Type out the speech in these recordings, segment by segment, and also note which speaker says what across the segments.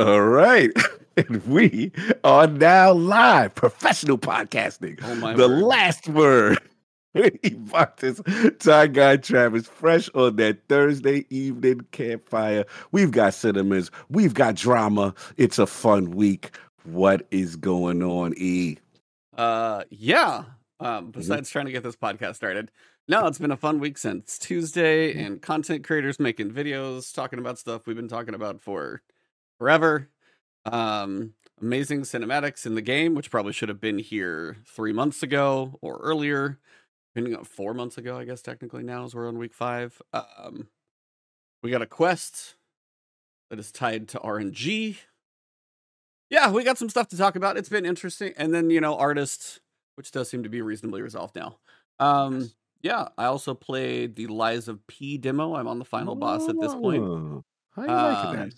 Speaker 1: All right. And we are now live, professional podcasting.
Speaker 2: Oh my
Speaker 1: the
Speaker 2: word.
Speaker 1: last word. Marcus, Tie Guy Travis, fresh on that Thursday evening campfire. We've got cinemas, we've got drama. It's a fun week. What is going on, E?
Speaker 2: Uh, yeah.
Speaker 1: Mm-hmm.
Speaker 2: Um, besides trying to get this podcast started, no, it's been a fun week since Tuesday,
Speaker 1: Mm-hmm.
Speaker 2: and content creators making videos, talking about stuff we've been talking about for forever. Um, amazing cinematics in the game, which probably should have been here three months ago or earlier, depending on four months ago, I guess technically now as we're on week five. Um, we got a quest that is tied to RNG. Yeah, we got some stuff to talk about. It's been interesting, and then you know, artists, which does seem to be reasonably resolved now. Um,
Speaker 1: Yes.
Speaker 2: yeah, I also played the Lies of P demo. I'm on the final boss at this point.
Speaker 1: Oh, How you liking
Speaker 2: Um,
Speaker 1: that?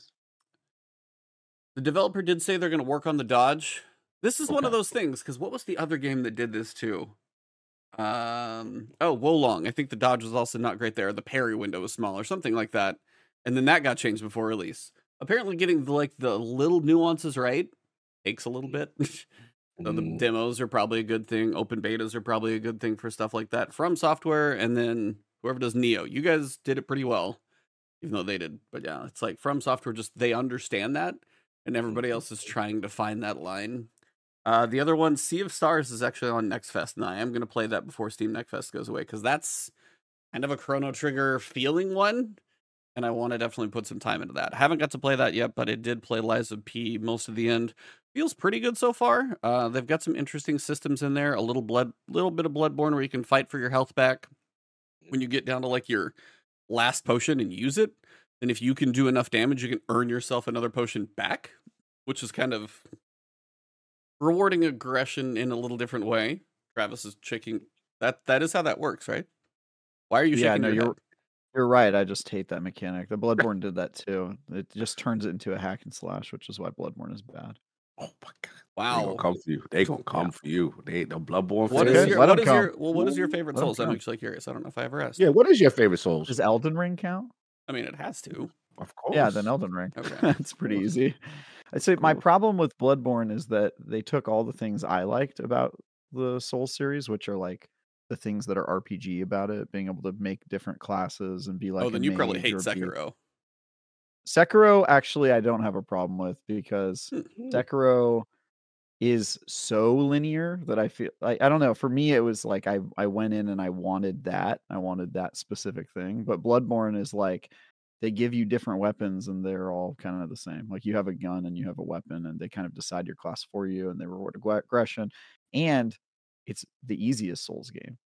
Speaker 2: The developer did say they're going to work on the dodge. This is one of those things because what was the other game that did this too? Um, oh, Wo Long. I think the dodge was also not great there. The parry window was smaller, or something like that, and then that got changed before release. Apparently, getting the, like the little nuances right takes a little bit. So the
Speaker 1: Mm.
Speaker 2: demos are probably a good thing. Open betas are probably a good thing for stuff like that from software, and then whoever does Nioh, you guys did it pretty well, even though they did. But yeah, it's like from software, just they understand that, and everybody else is trying to find that line. Uh, the other one, Sea of Stars, is actually on Next Fest, and I am going to play that before Steam Next Fest goes away because that's kind of a Chrono Trigger feeling one, and I want to definitely put some time into that. I haven't got to play that yet, but it did play Lies of P most of the end feels pretty good so far. Uh, they've got some interesting systems in there. A little blood, little bit of Bloodborne where you can fight for your health back when you get down to like your last potion and use it. And if you can do enough damage, you can earn yourself another potion back, which is kind of rewarding aggression in a little different way. Travis is checking that. That is how that works, right? Why are you shaking?
Speaker 3: Yeah, no,
Speaker 2: your
Speaker 3: you're
Speaker 2: head?
Speaker 3: you're right. I just hate that mechanic. The Bloodborne did that too. It just turns it into a hack and slash, which is why Bloodborne is bad.
Speaker 1: Oh my god. They
Speaker 2: Wow.
Speaker 1: gonna come for you. They gonna come for you. They ain't no bloodborne
Speaker 2: What
Speaker 3: Okay,
Speaker 2: is your
Speaker 3: let
Speaker 2: what
Speaker 3: 'em
Speaker 2: is your well? What is your favorite
Speaker 3: Let 'em
Speaker 2: Souls? I'm actually curious. I don't know if I ever asked.
Speaker 1: Yeah, what is your favorite Souls?
Speaker 3: Does Elden Ring count?
Speaker 2: I mean, it has to.
Speaker 1: Of course.
Speaker 3: Yeah, then Elden Ring.
Speaker 2: Okay.
Speaker 3: That's pretty easy. I'd say my problem with Bloodborne is that they took all the things I liked about the Soul series, which are like the things that are RPG about it, being able to make different classes and be like.
Speaker 2: oh, then you probably hate
Speaker 3: or be-
Speaker 2: Sekiro.
Speaker 3: Sekiro, actually, I don't have a problem with because
Speaker 2: Hmm.
Speaker 3: Sekiro is so linear that I feel like I don't know. For me, it was like I I went in and I wanted that. I wanted that specific thing. But Bloodborne is like they give you different weapons and they're all kind of the same. Like you have a gun and you have a weapon and they kind of decide your class for you and they reward aggression. And it's the easiest Souls game,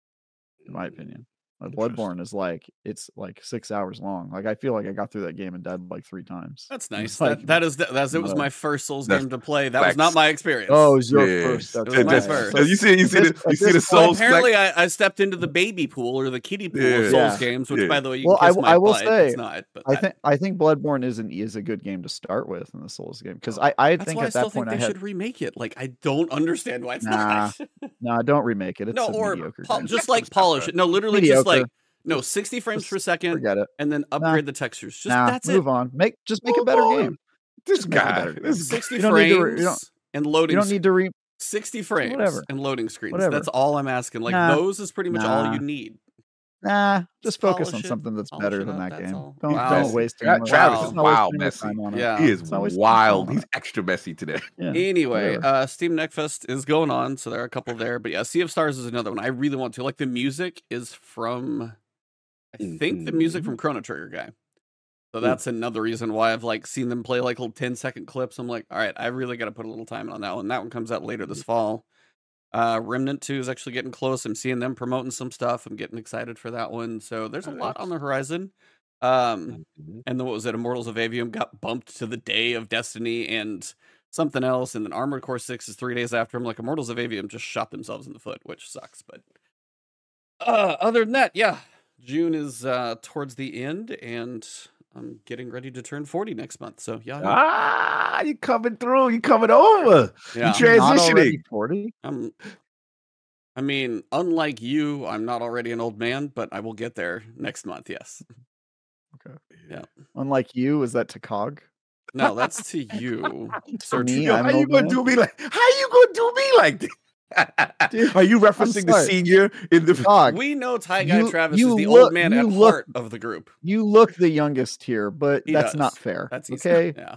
Speaker 3: in my opinion. Like
Speaker 1: Interesting.
Speaker 3: Bloodborne is like it's like six hours long. Like I feel like I got through that game and died like three times.
Speaker 2: That's nice.
Speaker 3: like-
Speaker 2: that, that is the- that's it was
Speaker 3: no.
Speaker 2: my first Souls game to play. That was not my experience.
Speaker 3: Oh, it was your
Speaker 1: Yeah.
Speaker 3: first.
Speaker 2: It was my first.
Speaker 1: so you see, you see,
Speaker 3: At
Speaker 1: the, you see the
Speaker 3: this
Speaker 2: Well,
Speaker 1: Souls.
Speaker 2: apparently, I, I stepped into the baby pool or the kiddie pool
Speaker 1: Yeah.
Speaker 2: of Souls
Speaker 3: Yeah.
Speaker 2: games, which,
Speaker 1: Yeah.
Speaker 2: by the way, you
Speaker 3: Well,
Speaker 2: can
Speaker 3: I
Speaker 2: kiss
Speaker 3: w-
Speaker 2: my
Speaker 3: I will
Speaker 2: butt.
Speaker 3: say,
Speaker 2: it's not. But
Speaker 3: I think I think Bloodborne is an is a good game to start with in the Souls game because I I
Speaker 2: that's
Speaker 3: think
Speaker 2: why I
Speaker 3: at
Speaker 2: still
Speaker 3: that point
Speaker 2: think they should remake it. Like, I don't understand why it's not.
Speaker 3: no don't remake it it's
Speaker 2: no,
Speaker 3: a
Speaker 2: or
Speaker 3: mediocre
Speaker 2: just like polish
Speaker 1: it.
Speaker 2: it. No, literally just like
Speaker 3: Mediocre.
Speaker 2: no sixty frames
Speaker 3: Just
Speaker 2: per second,
Speaker 3: forget it
Speaker 2: and then upgrade the textures. Just
Speaker 3: nah
Speaker 2: that's
Speaker 3: move
Speaker 2: it.
Speaker 3: on make just make a better
Speaker 1: on.
Speaker 3: game
Speaker 1: This
Speaker 3: Just
Speaker 1: guy.
Speaker 3: better game.
Speaker 1: This
Speaker 2: Sixty
Speaker 3: You don't need to
Speaker 2: frames
Speaker 3: re- you
Speaker 2: and
Speaker 3: you
Speaker 2: loading.
Speaker 3: don't need to re
Speaker 2: 60 frames
Speaker 3: Whatever.
Speaker 2: and loading screens.
Speaker 3: Whatever.
Speaker 2: That's all I'm asking. Like
Speaker 3: Nah.
Speaker 2: those is pretty much all you need.
Speaker 3: Nah just focus on something that's better than
Speaker 2: up,
Speaker 3: that
Speaker 2: that's
Speaker 3: game don't,
Speaker 2: Wow.
Speaker 3: don't waste
Speaker 1: Tra-
Speaker 3: any
Speaker 1: Travis
Speaker 3: time.
Speaker 2: is
Speaker 1: wild messy.
Speaker 3: time on it.
Speaker 2: Yeah.
Speaker 1: he is
Speaker 3: It's always fun
Speaker 1: wild. He's extra messy today.
Speaker 3: Yeah,
Speaker 2: Anyway, uh Steam Next Fest is going on, so there are a couple there. But yeah, Sea of Stars is another one. I really want to. Like the music is from I think the music
Speaker 3: Mm-hmm.
Speaker 2: from Chrono Trigger guy. So that's another reason why I've like seen them play like little 10 second clips. I'm like, all right, I really got to put a little time on that one. That one comes out later this fall. Uh Remnant 2 is actually getting close. I'm seeing them promoting some stuff. I'm getting excited for that one. So there's a lot on the horizon. Um
Speaker 1: Mhm.
Speaker 2: and then what was it? Immortals of Aveum got bumped to the day of Destiny and something else, and then Armored Core Six is three days after. I'm like, Immortals of Aveum just shot themselves in the foot, which sucks. But uh, other than that, yeah, June is uh, towards the end, and I'm getting ready to turn 40 next month. So yeah,
Speaker 1: Ah, you coming through. You coming over.
Speaker 2: yeah,
Speaker 1: You transitioning.
Speaker 3: 40
Speaker 2: I'm. I mean, unlike you, I'm not already an old man, but I will get there next month. Yes.
Speaker 3: okay
Speaker 2: Yeah.
Speaker 3: unlike you is that to cog
Speaker 2: No, that's to you. Sir
Speaker 3: Me,
Speaker 1: how you gonna
Speaker 3: man.
Speaker 1: do me like? How you gonna do me like this?
Speaker 3: Dude,
Speaker 1: Are you referencing the senior in the?
Speaker 3: Dog,
Speaker 2: We know Tie Guy
Speaker 3: You-
Speaker 2: Travis
Speaker 3: you
Speaker 2: is the
Speaker 3: look-
Speaker 2: old man
Speaker 3: you
Speaker 2: at
Speaker 3: look-
Speaker 2: heart of the group.
Speaker 3: you look the youngest here, but
Speaker 2: He
Speaker 3: that's
Speaker 2: does.
Speaker 3: not fair.
Speaker 2: That's easy.
Speaker 3: okay.
Speaker 2: Yeah.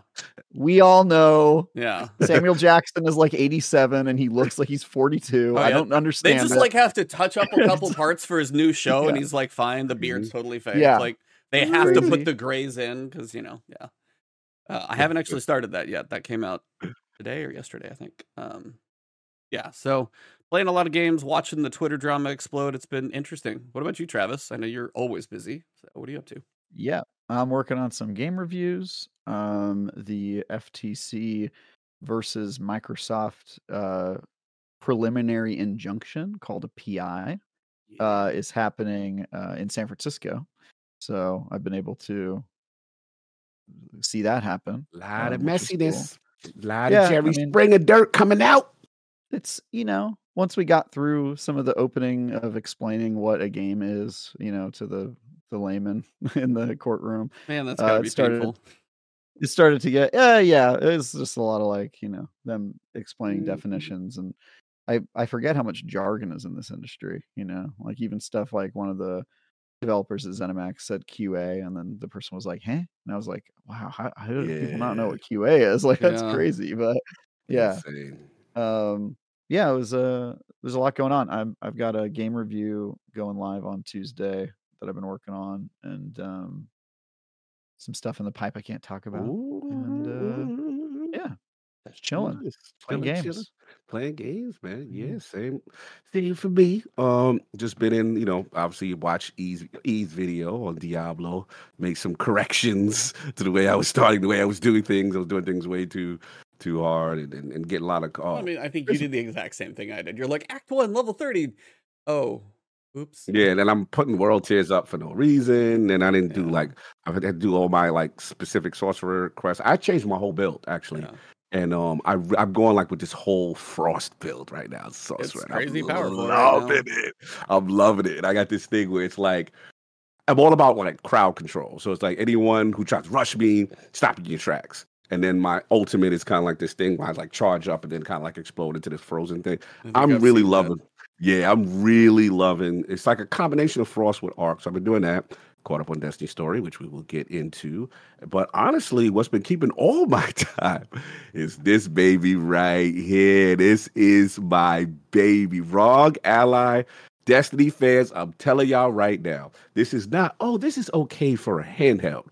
Speaker 3: We all know
Speaker 2: Yeah.
Speaker 3: Samuel Jackson is like 87 and he looks like he's 42.
Speaker 2: Oh,
Speaker 3: I
Speaker 2: yeah.
Speaker 3: don't understand.
Speaker 2: They just
Speaker 3: it.
Speaker 2: like have to touch up a couple parts for his new show, and he's like, "Fine, the beard's totally fake."
Speaker 3: Yeah.
Speaker 2: Like they have to put the grays in because you know, yeah. Uh, I haven't actually started that yet. That came out today or yesterday, I think. Um, yeah. So playing a lot of games, watching the Twitter drama explode. It's been interesting. What about you, Travis? I know you're always busy. So what are you up to?
Speaker 3: Yeah, I'm working on some game reviews. Um, the FTC versus Microsoft uh, preliminary injunction called a PI uh, is happening uh, in San Francisco. So I've been able to see that happen.
Speaker 1: A lot of
Speaker 3: um, which is cool.
Speaker 1: messiness, lot
Speaker 3: Yeah,
Speaker 1: of
Speaker 3: I
Speaker 1: Jerry
Speaker 3: mean-
Speaker 1: Springer dirt coming out.
Speaker 3: It's you know once we got through some of the opening of explaining what a game is, you know, to the the layman in the courtroom,
Speaker 2: Man, that's gotta uh,
Speaker 3: it
Speaker 2: be
Speaker 3: started-
Speaker 2: painful.
Speaker 3: it started to get yeah yeah it's just a lot of like you know them explaining
Speaker 1: Mhm.
Speaker 3: definitions and i i forget how much jargon is in this industry you know like even stuff like one of the developers at zenimax said qa and then the person was like hey and i was like wow how, how do people not know what qa is like that's
Speaker 2: Yeah.
Speaker 3: crazy but yeah
Speaker 1: Insane.
Speaker 3: Um yeah it was uh there's a lot going on i'm i've got a game review going live on tuesday that i've been working on and um some stuff in the pipe i can't talk about
Speaker 1: Ooh.
Speaker 3: yeah just chilling
Speaker 1: Nice.
Speaker 3: playing games
Speaker 1: chilling. Playing games, man. Yeah, same, same for me. Um, just been in, you know, obviously watch E's E's video on Diablo, make some corrections to the way I was starting, the way I was doing things. I was doing things way too, too hard, and, and, and getting a lot of. Oh,
Speaker 2: I mean, I think you did the exact same thing I did. You're like Act One, level thirty. Oh, oops.
Speaker 1: Yeah, and then I'm putting world tiers up for no reason, and I didn't do like I had to do all my like specific sorcerer quests. I changed my whole build actually,
Speaker 2: Yeah.
Speaker 1: and um, I I'm going like with this whole frost build right now. Sorcerer, and
Speaker 2: crazy
Speaker 1: I'm
Speaker 2: powerful right
Speaker 1: loving it. I'm loving it. I got this thing where it's like I'm all about like crowd control. So it's like anyone who tries to rush me, stop in your tracks. And then my ultimate is kind of like this thing where I like charge up and then kind of like explode into this frozen thing. I'm
Speaker 2: I've
Speaker 1: really
Speaker 2: seen that.
Speaker 1: loving. Yeah, I'm really loving. It's like a combination of Frost with Arc. So I've been doing that. Caught up on Destiny Story, which we will get into. But honestly, what's been keeping all my time is this baby right here. This is my baby. ROG Ally. Destiny fans, I'm telling y'all right now, this is not, oh, this is okay for a handheld.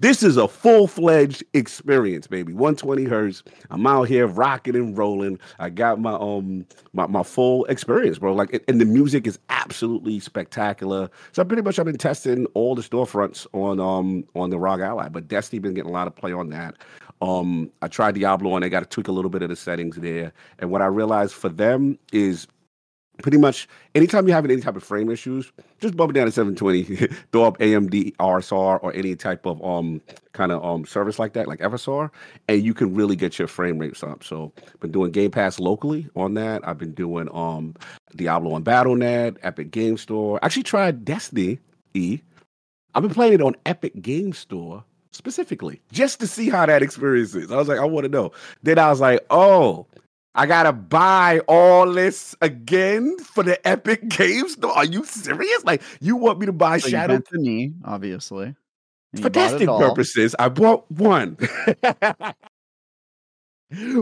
Speaker 1: This is a full fledged experience, baby. 120 hertz. I'm out here rocking and rolling. I got my um my, my full experience, bro. Like, and- the music is absolutely spectacular. So pretty much I've been testing all the storefronts on um on the ROG Ally, but Destiny been getting a lot of play on that. Um, I tried Diablo and I got to tweak a little bit of the settings there. And what I realized for them is pretty much anytime you're having any type of frame issues, just bump it down to 720, throw up AMD RSR or any type of um kind of um service like that, like FSR, and you can really get your frame rates up. So been doing Game Pass locally on that. I've been doing um Diablo on BattleNet, Epic Game Store. Actually tried Destiny E. I've been playing it on Epic Game Store specifically just to see how that experience is. I was like, I want to know. Then I was like, oh, I gotta buy all this again for the Epic Games. Are you serious? Like, you want me to buy
Speaker 3: So
Speaker 1: Shadow
Speaker 3: the knee, obviously.
Speaker 1: for testing purposes? I bought one.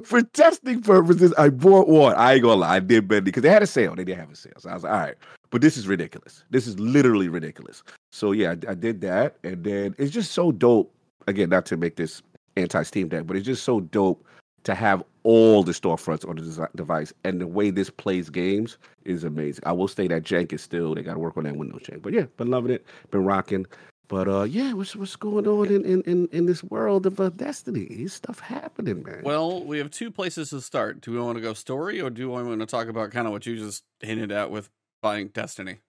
Speaker 1: for testing purposes, I bought one. I ain't gonna lie, I did bend because they had a sale. They didn't have a sale, so I was like, all right. But this is ridiculous. This is literally ridiculous. So yeah, I, I did that, and then it's just so dope. Again, not to make this anti-Steam Deck, but it's just so dope to have all the storefronts on the device, and the way this plays games is amazing. I will say that jank is still they got to work on that Windows jank, but yeah, been loving it, been rocking. But uh, yeah, what's what's going on in in in, in this world of uh, Destiny? Is stuff happening, man.
Speaker 2: Well, we have two places to start. Do we want to go story or do we want to talk about kind of what you just hinted at with buying Destiny?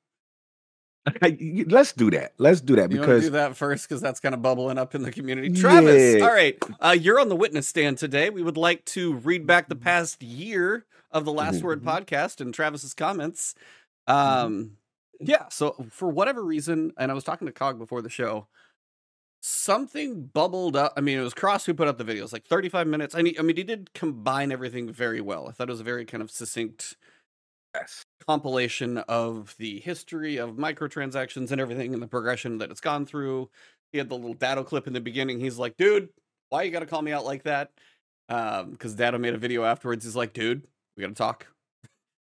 Speaker 1: let's do that. Let's do that
Speaker 2: You
Speaker 1: because
Speaker 2: do that first because that's kind of bubbling up in the community. Travis,
Speaker 1: Yeah.
Speaker 2: all right, uh, you're on the witness stand today. We would like to read back the past year of the Last Word
Speaker 1: Mhm.
Speaker 2: podcast and Travis's comments. Um, yeah. So for whatever reason, and I was talking to Cog before the show, something bubbled up. I mean, it was Cross who put up the videos, like 35 minutes. I mean, I mean, he did combine everything very well. I thought it was a very kind of succinct
Speaker 1: Yes.
Speaker 2: compilation of the history of microtransactions and everything and the progression that it's gone through. He had the little Datto clip in the beginning. He's like, dude, why you gotta call me out like that? Um, because Datto made a video afterwards. He's like, dude, we gotta talk.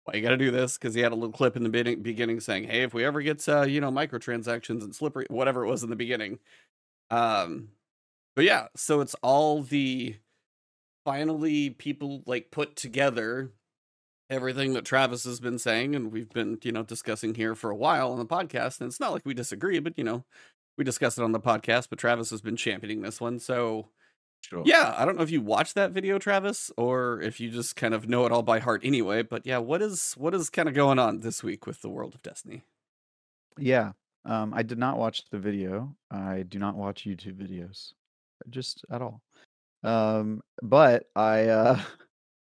Speaker 2: Why you gotta do this? Because he had a little clip in the beginning, beginning saying, hey, if we ever get uh, you know, microtransactions and slippery whatever it was in the beginning. Um, but yeah, so it's all the finally people like put together everything that Travis has been saying and we've been, you know, discussing here for a while on the podcast. And it's not like we disagree, but you know, we discussed it on the podcast, but Travis has been championing this one. So
Speaker 1: Sure.
Speaker 2: yeah, I don't know if you watched that video, Travis, or if you just kind of know it all by heart anyway. But yeah, what is what is kind of going on this week with the world of Destiny?
Speaker 3: Yeah. Um, I did not watch the video. I do not watch YouTube videos, just at all. Um, but I, uh,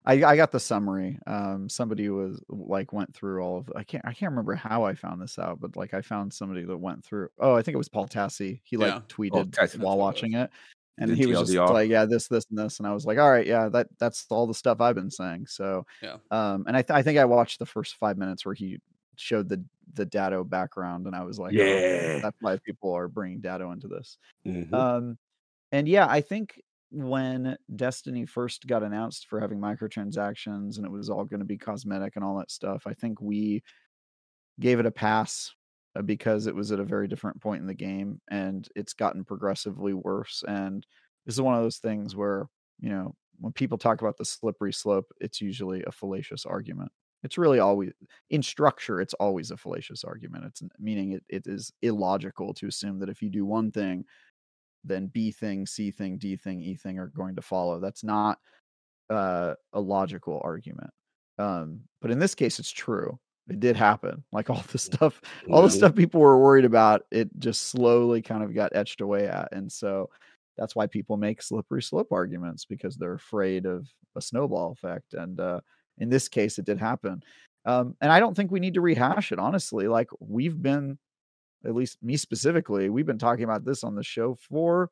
Speaker 3: I, I got the summary. Um, somebody was like went through all of. I can't. I can't remember how I found this out, but like I found somebody that went through. Oh, I think it was Paul Tassi. He like
Speaker 2: Yeah.
Speaker 3: tweeted
Speaker 1: Tassi,
Speaker 3: while watching it, and
Speaker 1: Did
Speaker 3: he was just like, "Yeah, this, this, and this," and I was like, "All right, yeah, that that's all the stuff I've been saying." So,
Speaker 2: Yeah.
Speaker 3: um, and I th- I think I watched the first five minutes where he showed the the Datto background, and I was like, oh,
Speaker 1: Yeah.
Speaker 3: that's why people are bringing Datto into this.
Speaker 1: Mhm.
Speaker 3: Um, and yeah, I think when Destiny first got announced for having microtransactions and it was all going to be cosmetic and all that stuff, I think we gave it a pass uh, because it was at a very different point in the game and it's gotten progressively worse. And this is one of those things where, you know, when people talk about the slippery slope, it's usually a fallacious argument. It's really always in structure, it's always a fallacious argument. It's meaning it, it is illogical to assume that if you do one thing, then B thing, C thing, D thing, E thing are going to follow. That's not uh, a logical argument. Um, but in this case, it's true. It did happen. Like all the stuff, all the stuff people were worried about, it just slowly kind of got etched away at. And so that's why people make slippery slope arguments because they're afraid of a snowball effect. And uh, in this case, it did happen. Um, and I don't think we need to rehash it, honestly. Like we've been, at least me specifically, we've been talking about this on the show for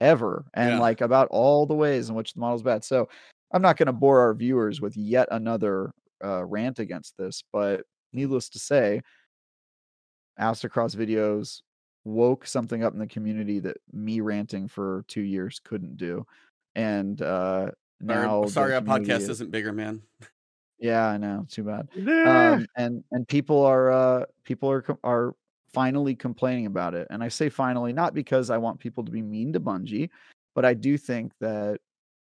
Speaker 3: ever and
Speaker 2: Yeah.
Speaker 3: like about all the ways in which the model's bad. So I'm not going to bore our viewers with yet another uh, rant against this, but needless to say, Aztecross videos woke something up in the community that me ranting for two years couldn't do. And uh, now,
Speaker 2: Sorry, sorry our podcast
Speaker 3: is-
Speaker 2: isn't bigger, man.
Speaker 3: Yeah, I know. Too bad
Speaker 1: Yeah.
Speaker 3: um, and and people are uh, people are are finally complaining about it. And I say finally not because I want people to be mean to Bungie, but I do think that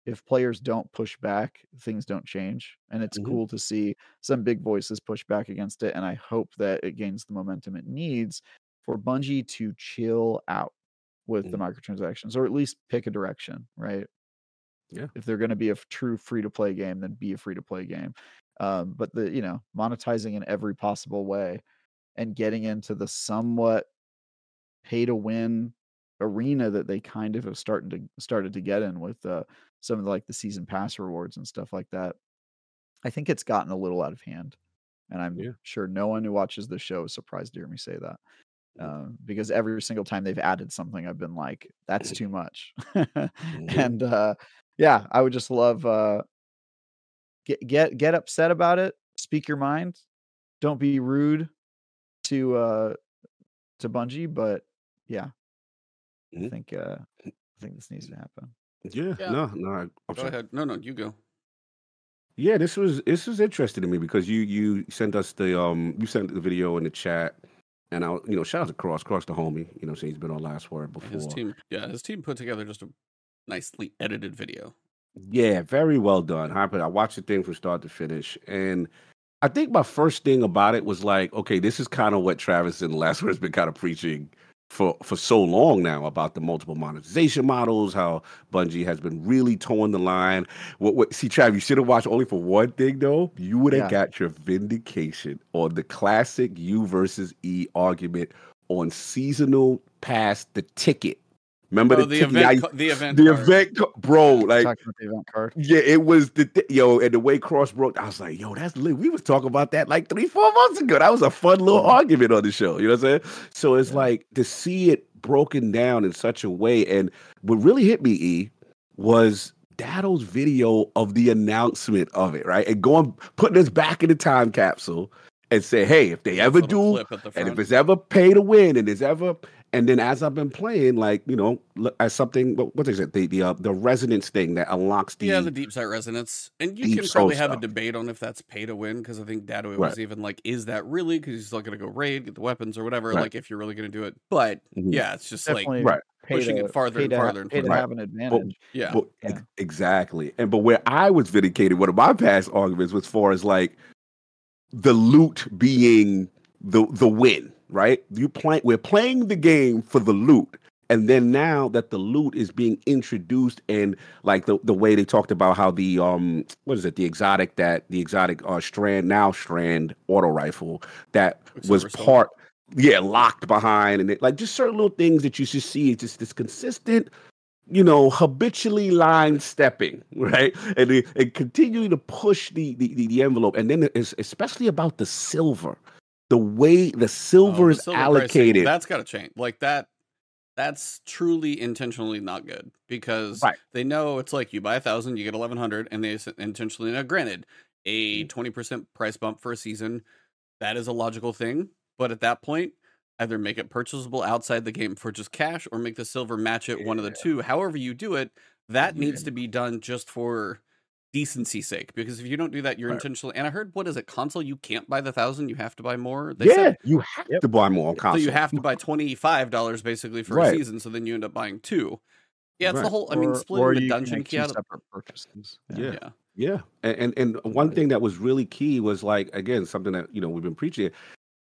Speaker 3: if players don't push back, things don't change. And it's
Speaker 1: Mhm.
Speaker 3: cool to see some big voices push back against it. And I hope that it gains the momentum it needs for Bungie to chill out with the microtransactions, or at least pick a direction, right?
Speaker 1: Yeah.
Speaker 3: If they're going to be a true free to play game, then be a free to play game. Um, but the you know monetizing in every possible way and getting into the somewhat pay to win arena that they kind of have started to started to get in with uh, some of the, like the season pass rewards and stuff like that. I think it's gotten a little out of hand, and I'm
Speaker 1: Yeah.
Speaker 3: sure no one who watches the show is surprised to hear me say that. Um, because every single time they've added something, I've been like, "That's too much," and uh, yeah, I would just love uh, get get get upset about it. Speak your mind. Don't be rude to uh to Bungie, but yeah, I
Speaker 1: Mhm.
Speaker 3: think uh I think this needs to happen.
Speaker 1: Yeah,
Speaker 2: Yeah.
Speaker 1: no, no. I- I'm
Speaker 2: Go
Speaker 1: sorry.
Speaker 2: ahead. No, no, you go.
Speaker 1: Yeah, this was this was interesting to me because you you sent us the um you sent the video in the chat, and I you know shout out to Cross Cross the homie. You know, saying he's been on Last Word before.
Speaker 2: His team, yeah, his team put together just a nicely edited video.
Speaker 1: Yeah, very well done. I I watched the thing from start to finish, and I think my first thing about it was like, okay, this is kind of what Travis and Last Word has been kind of preaching for for so long now about the multiple monetization models, how Bungie has been really towing the line. What, what see, Trav, you should have watched only for one thing though. You would have
Speaker 3: Yeah.
Speaker 1: got your vindication on the classic U versus E argument on seasonal pass the ticket. Remember
Speaker 2: Oh,
Speaker 1: the,
Speaker 2: the event,
Speaker 1: Now
Speaker 2: the event,
Speaker 1: the
Speaker 2: card.
Speaker 1: event, bro. Like
Speaker 3: the event card.
Speaker 1: yeah, it was the th- yo, and the way Cross broke, I was like, yo, that's lit. We was talking about that like three, four months ago. That was a fun little
Speaker 3: Yeah.
Speaker 1: argument on the show. You know what I'm saying? So it's
Speaker 3: Yeah.
Speaker 1: like to see it broken down in such a way. And what really hit me, E, was Datto's video of the announcement of it, right? And going putting us back in the time capsule and say, hey, if they
Speaker 2: Nice
Speaker 1: ever do
Speaker 2: the
Speaker 1: and if it's ever pay to win, and it's ever, and then as I've been playing, like you know, look, as something, what, what is it? The the uh, the resonance thing that unlocks the,
Speaker 2: yeah, the Deepsight resonance, and you can probably have a debate on if that's pay to win because I think Datto
Speaker 1: Right.
Speaker 2: was even like, is that really? Because he's still going to go raid, get the weapons or whatever.
Speaker 1: Right.
Speaker 2: Like if you're really going to do it, but
Speaker 1: Mhm.
Speaker 2: yeah, it's just like
Speaker 1: right.
Speaker 2: pushing
Speaker 3: to,
Speaker 2: it farther
Speaker 3: pay
Speaker 2: and
Speaker 3: to ha-
Speaker 2: farther and
Speaker 3: to
Speaker 2: farther.
Speaker 3: have an advantage.
Speaker 2: yeah,
Speaker 1: Well,
Speaker 3: Yeah.
Speaker 1: exactly. And but where I was vindicated, one of my past arguments was far as like the loot being the the win, right? You play we're playing the game for the loot. And then now that the loot is being introduced and like the, the way they talked about how the um what is it, the exotic that the exotic uh strand now strand auto rifle that was part yeah, locked behind and it, like just certain little things that you should see. It's just this consistent you know, habitually line stepping, right? And, and continuing to push the, the, the, the envelope. And then it's especially about the silver, the way the
Speaker 2: Oh,
Speaker 1: silver
Speaker 2: the
Speaker 1: is
Speaker 2: silver pricing,
Speaker 1: allocated.
Speaker 2: that's got to change. Like that. That's truly intentionally not good because
Speaker 1: Right.
Speaker 2: they know it's like you buy a thousand, you get eleven hundred, and they intentionally. Now, granted, a
Speaker 1: Mm.
Speaker 2: twenty percent price bump for a season, that is a logical thing. But at that point, either make it purchasable outside the game for just cash, or make the silver match it. One of the two. However you do it, that needs to be done just for decency sake. Because if you don't do that, you're
Speaker 1: Right.
Speaker 2: intentionally. And I heard, what is it? Console, you can't buy the thousand. You have to buy more.
Speaker 1: yeah,
Speaker 2: said-
Speaker 1: you have
Speaker 3: Yep.
Speaker 1: to buy more on
Speaker 2: so
Speaker 1: console.
Speaker 2: you have to buy twenty five dollars basically for
Speaker 1: Right.
Speaker 2: a season. So then you end up buying two. Yeah, it's the whole. I mean,
Speaker 3: Or-
Speaker 2: splitting
Speaker 3: or
Speaker 2: the dungeon key out. Of,
Speaker 3: separate purchases.
Speaker 1: Yeah.
Speaker 2: yeah,
Speaker 1: Yeah, and, and and one thing that was really key was like again something that you know we've been preaching.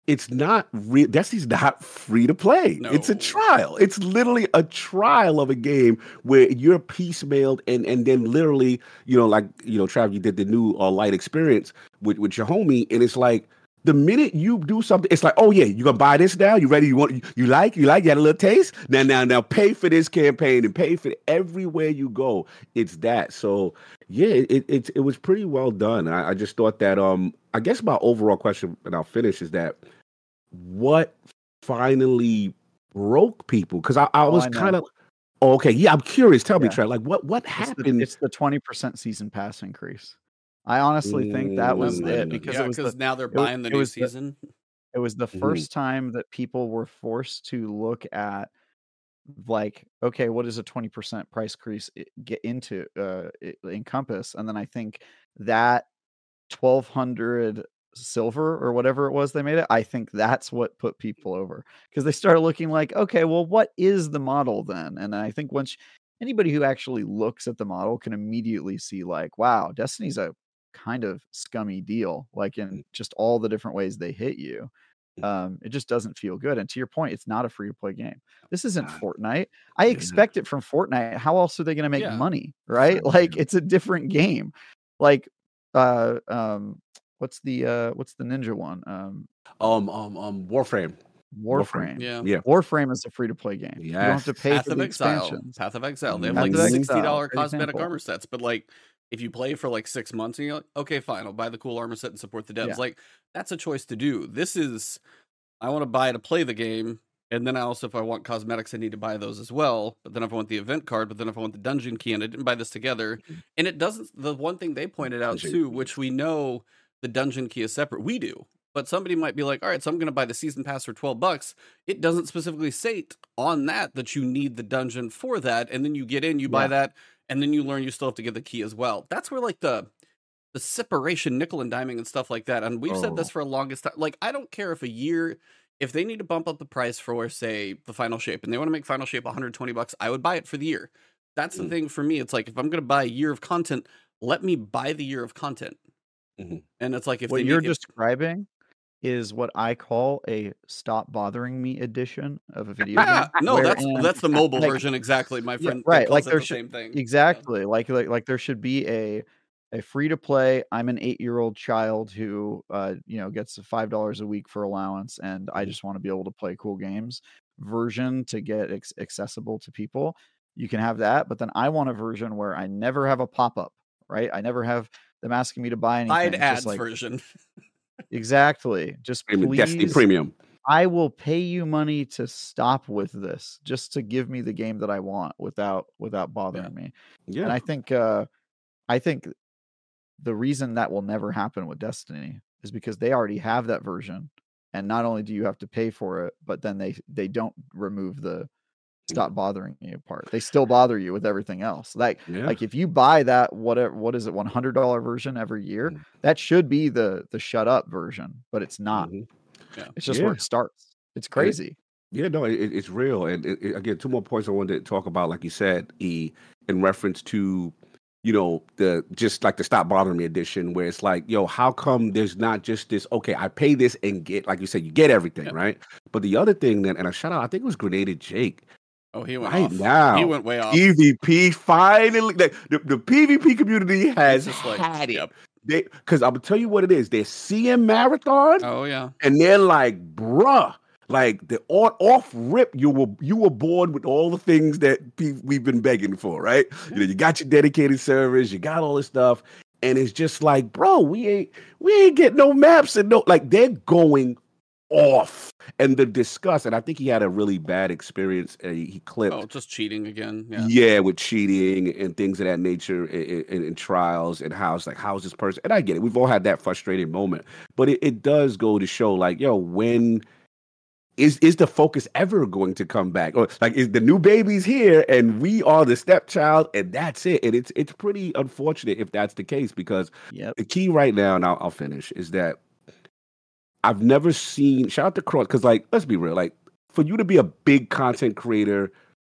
Speaker 1: It's not real. Destiny's not free to play. It's a trial. It's literally a trial of a game where you're piecemealed and and then literally you know like you know Trav, you did the new uh, light experience with with your homie, and it's like. The minute you do something, it's like, oh yeah, you gonna buy this now? You ready? You want? You like? You like? You had a little taste? Now, now, now, pay for this campaign and pay for it everywhere you go. It's that. So yeah, it it it was pretty well done. I, I just thought that um I guess my overall question, and I'll finish, is that what finally broke people? Because I, I
Speaker 3: Oh,
Speaker 1: was
Speaker 3: I
Speaker 1: kind of oh, okay. Yeah, I'm curious. Tell me, Trey, like what what
Speaker 3: It's
Speaker 1: happened?
Speaker 3: the, it's the 20% season pass increase. I honestly think that was
Speaker 1: Mm,
Speaker 3: it because
Speaker 2: yeah,
Speaker 3: it was the,
Speaker 2: now they're
Speaker 3: it wa-
Speaker 2: buying the
Speaker 3: it
Speaker 2: new
Speaker 3: was the-
Speaker 2: season.
Speaker 3: it was the
Speaker 1: Mhm.
Speaker 3: first time that people were forced to look at like okay what does a 20% price increase get into uh encompass and then i think that 1200 silver or whatever it was they made it i think that's what put people over because they started looking like okay well what is the model then? And i think once anybody who actually looks at the model can immediately see like wow destiny's a kind of scummy deal like in just all the different ways they hit you um it just doesn't feel good and to your point it's not a free to play game. This isn't
Speaker 1: Ah,
Speaker 3: fortnite. I expect it from fortnite. How else are they going to make
Speaker 2: Yeah.
Speaker 3: money right?
Speaker 1: Right,
Speaker 3: like it's a different game. Like uh um what's the uh what's the ninja one um
Speaker 1: Um um um Warframe.
Speaker 3: warframe
Speaker 2: Yeah.
Speaker 1: Yeah.
Speaker 3: warframe is a free to play game you don't have to pay
Speaker 2: Path
Speaker 3: for
Speaker 2: of
Speaker 3: the
Speaker 2: Exile.
Speaker 3: expansions
Speaker 2: Path of Exile. They have
Speaker 1: Path
Speaker 2: like sixty dollar cosmetic
Speaker 3: example.
Speaker 2: armor sets, but like if you play for like six months and you're like, okay, fine, I'll buy the cool armor set and support the devs.
Speaker 3: Yeah.
Speaker 2: Like that's a choice to do. This is I want to buy to play the game, and then I also, if I want cosmetics, I need to buy those as well. But then if I want the event card, but then if I want the dungeon key, and I didn't buy this together,
Speaker 1: Mhm.
Speaker 2: and it doesn't. The one thing they pointed out
Speaker 1: Dungeon
Speaker 2: too, which we know the dungeon key is separate. We do. But somebody might be like, all right, so I'm going to buy the season pass for 12 bucks. It doesn't specifically state on that that you need the dungeon for that. And then you get in, you buy
Speaker 3: Yeah.
Speaker 2: that, and then you learn you still have to get the key as well. That's where like the the separation, nickel and diming and stuff like that. And we've said this
Speaker 1: Oh.
Speaker 2: for a longest time. Like, I don't care if a year, if they need to bump up the price for, say, the final shape and they want to make final shape 120 bucks, I would buy it for the year. That's the
Speaker 1: Mm.
Speaker 2: thing for me. It's like if I'm going to buy a year of content, let me buy the year of content.
Speaker 1: Mhm.
Speaker 2: And it's like if
Speaker 3: what you're
Speaker 2: need, if-
Speaker 3: describing is what I call a stop bothering me edition of a video game.
Speaker 2: No, that's that's the mobile
Speaker 3: like-
Speaker 2: version exactly. My
Speaker 3: Yeah,
Speaker 2: friend
Speaker 3: right,
Speaker 2: calls
Speaker 3: like there
Speaker 2: the
Speaker 3: should-
Speaker 2: same thing. Yeah.
Speaker 3: exactly like like like there should be a a free to play i'm an eight year old child who uh you know gets five dollars a week for allowance and i just want to be able to play cool games version to get ex- accessible to people you can have that but then i want a version where i never have a pop-up right i never have them asking me to buy anything
Speaker 2: Side
Speaker 3: It's
Speaker 2: ads
Speaker 3: like
Speaker 2: version.
Speaker 3: exactly just
Speaker 1: Premium- Destiny Premium.
Speaker 3: I will pay you money to stop with this, just to give me the game that I want without without bothering me.
Speaker 1: Yeah.
Speaker 3: And I think uh I think the reason that will never happen with Destiny is because they already have that version. And not only do you have to pay for it, but then they they don't remove the stop bothering you part. They still bother you with everything else. Like
Speaker 1: Yeah.
Speaker 3: like if you buy that whatever what is it, one hundred dollar version every year,
Speaker 1: Mm.
Speaker 3: that should be the the shut up version, but it's not.
Speaker 1: Mhm.
Speaker 3: It's just where it starts. It's crazy.
Speaker 1: Yeah, no, it, it- it's real. And it, again, two more points I wanted to talk about, like you said, E, in reference to, you know, the just like the Stop Bothering Me edition, where it's like, yo, how come there's not just this, okay, I pay this and get, like you said, you get everything,
Speaker 2: Yeah.
Speaker 1: right? But the other thing that, and a shout out, I think it was Grenade Jake,
Speaker 2: Oh, he went
Speaker 1: right
Speaker 2: off.
Speaker 1: now.
Speaker 2: He went way off.
Speaker 1: PvP finally, like, the, the PvP community has
Speaker 2: like,
Speaker 1: had it.
Speaker 2: yep.
Speaker 1: They, because I'm gonna tell you what it is. They're CM Marathon
Speaker 2: Oh yeah.
Speaker 1: and they're like, bruh, like the on, off rip, you were you were bored with all the things that we've been begging for, right? You know, you got your dedicated servers, you got all this stuff, and it's just like, bro, we ain't we ain't getting no maps and no like they're going off. And the disgust, and I think he had a really bad experience. Uh, he, he clipped
Speaker 2: Oh, just cheating again. Yeah.
Speaker 1: yeah. with cheating and things of that nature in trials and how it's like, how's this person? And I get it. We've all had that frustrated moment, but it, it does go to show, like, yo, when is is the focus ever going to come back? Or like, is the new baby's here and we are the stepchild and that's it? And it's it's pretty unfortunate if that's the case because
Speaker 3: Yep.
Speaker 1: the key right now, and I'll, I'll finish, is that I've never seen shout out to Cross because like let's be real, like for you to be a big content creator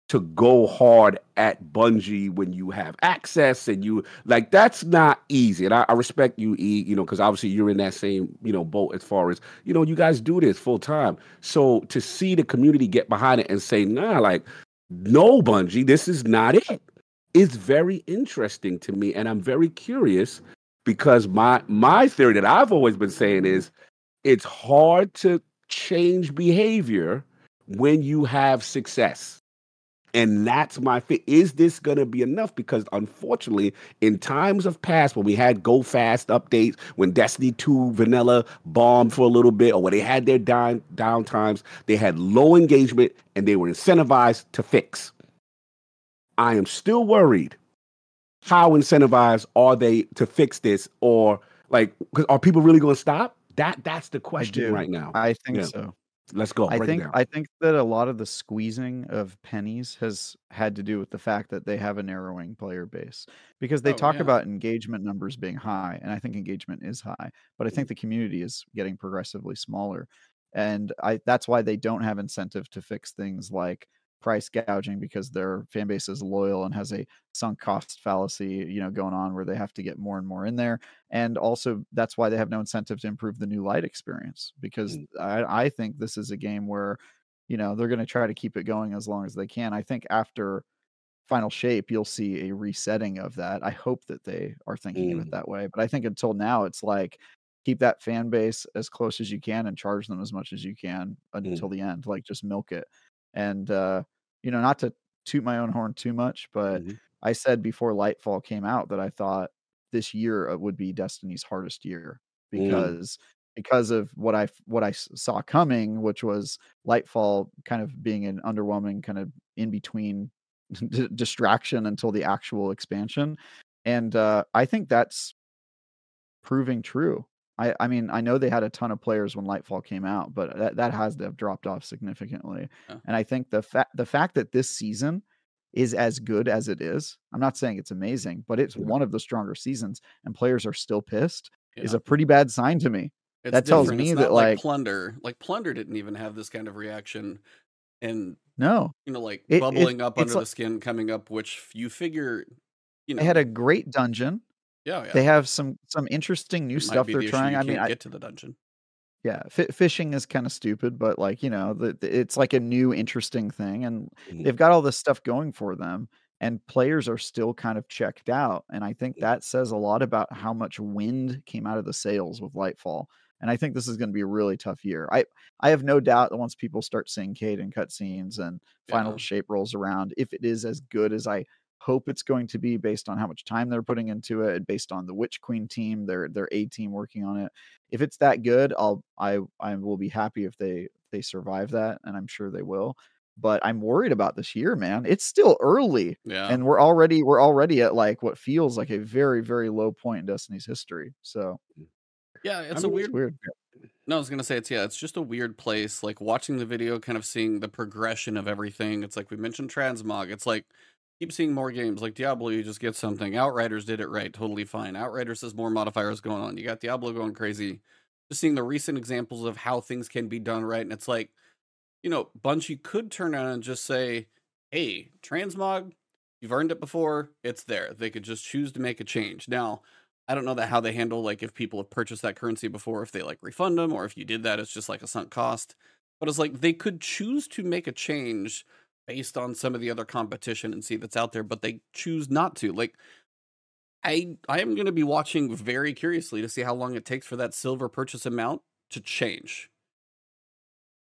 Speaker 1: to go hard at Bungie when you have access and you like that's not easy. And I, I respect you, E, you know, because obviously you're in that same, you know, boat as far as, you know, you guys do this full time. So to see the community get behind it and say, nah, like, no, Bungie, this is not it. It's very interesting to me. And I'm very curious because my my theory that I've always been saying is it's hard to change behavior when you have success. And that's my fit. Is this going to be enough? Because unfortunately, in times of past, when we had go fast updates, when Destiny 2 vanilla bombed for a little bit, or when they had their down down times, they had low engagement and they were incentivized to fix. I am still worried. How incentivized are they to fix this, or like, are people really going to stop? That that's the question right now.
Speaker 3: I think
Speaker 1: Yeah.
Speaker 3: so.
Speaker 1: Let's go.
Speaker 3: I think. I think that a lot of the squeezing of pennies has had to do with the fact that they have a narrowing player base because they
Speaker 2: Oh,
Speaker 3: talk
Speaker 2: yeah.
Speaker 3: about engagement numbers being high and I think engagement is high but I think mm-hmm. the community is getting progressively smaller and I that's why they don't have incentive to fix things like price gouging because their fan base is loyal and has a sunk cost fallacy you know going on where they have to get more and more in there and also that's why they have no incentive to improve the new light experience because I, I think this is a game where you know they're going to try to keep it going as long as they can. I think after final shape you'll see a resetting of that. I hope that they are thinking of
Speaker 1: Mm.
Speaker 3: it that way but i think until now it's like keep that fan base as close as you can and charge them as much as you can until the end like just milk it and uh you know not to toot my own horn too much but
Speaker 1: Mhm.
Speaker 3: i said before lightfall came out that i thought this year uh, would be destiny's hardest year
Speaker 1: Mm.
Speaker 3: because because of what I what I saw coming, which was Lightfall kind of being an underwhelming kind of in between d- distraction until the actual expansion, and uh, I think that's proving true. I, I mean, I know they had a ton of players when Lightfall came out, but that, that has to have dropped off significantly.
Speaker 2: Yeah.
Speaker 3: And I think the fact the fact that this season is as good as it is, I'm not saying it's amazing, but it's
Speaker 1: Yeah.
Speaker 3: one of the stronger seasons, and players are still pissed, is a pretty bad sign to me.
Speaker 2: It's
Speaker 3: that tells me that,
Speaker 2: like,
Speaker 3: like-
Speaker 2: plunder like plunder didn't even have this kind of reaction and
Speaker 3: No,
Speaker 2: you know like
Speaker 3: It- it-
Speaker 2: bubbling up under
Speaker 3: like-
Speaker 2: the skin coming up which you figure you know
Speaker 3: they had a great dungeon.
Speaker 2: Yeah, yeah.
Speaker 3: They have some some interesting new
Speaker 2: Might
Speaker 3: stuff they're
Speaker 2: the
Speaker 3: trying. I mean, I,
Speaker 2: get to the dungeon
Speaker 3: yeah, fi fishing is kind of stupid, but like you know, the, the- it's like a new interesting thing, and
Speaker 1: Mhm.
Speaker 3: they've got all this stuff going for them. And players are still kind of checked out, and I think that says a lot about how much wind came out of the sails with Lightfall. And I think this is going to be a really tough year. I I have no doubt that once people start seeing Cayde and cutscenes and Final
Speaker 2: Yeah.
Speaker 3: Shape rolls around, if it is as good as I hope it's going to be based on how much time they're putting into it, based on the Witch Queen team, their their A team working on it. If it's that good, I'll I I will be happy if they they survive that, and I'm sure they will. But I'm worried about this year, man. It's still early,
Speaker 2: Yeah.
Speaker 3: and we're already we're already at like what feels like a very very low point in Destiny's history. So mm.
Speaker 2: yeah, it's
Speaker 1: I
Speaker 2: a
Speaker 1: mean,
Speaker 2: weird
Speaker 3: it's weird.
Speaker 2: No, I was gonna say it's yeah, it's just a weird place. Like watching the video, kind of seeing the progression of everything. It's like we mentioned transmog. It's like keep seeing more games like Diablo. You just get something. Outriders did it right, totally fine. Outriders has more modifiers going on. You got Diablo going crazy. Just seeing the recent examples of how things can be done right, and it's like, you know, Bungie could turn around and just say, "Hey, transmog, you've earned it before. It's there." They could just choose to make a change now. I don't know that how they handle like if people have purchased that currency before, if they like refund them, or if you did that, it's just like a sunk cost. But it's like they could choose to make a change based on some of the other competition and see that's out there, but they choose not to. Like I I am gonna be watching very curiously to see how long it takes for that silver purchase amount to change.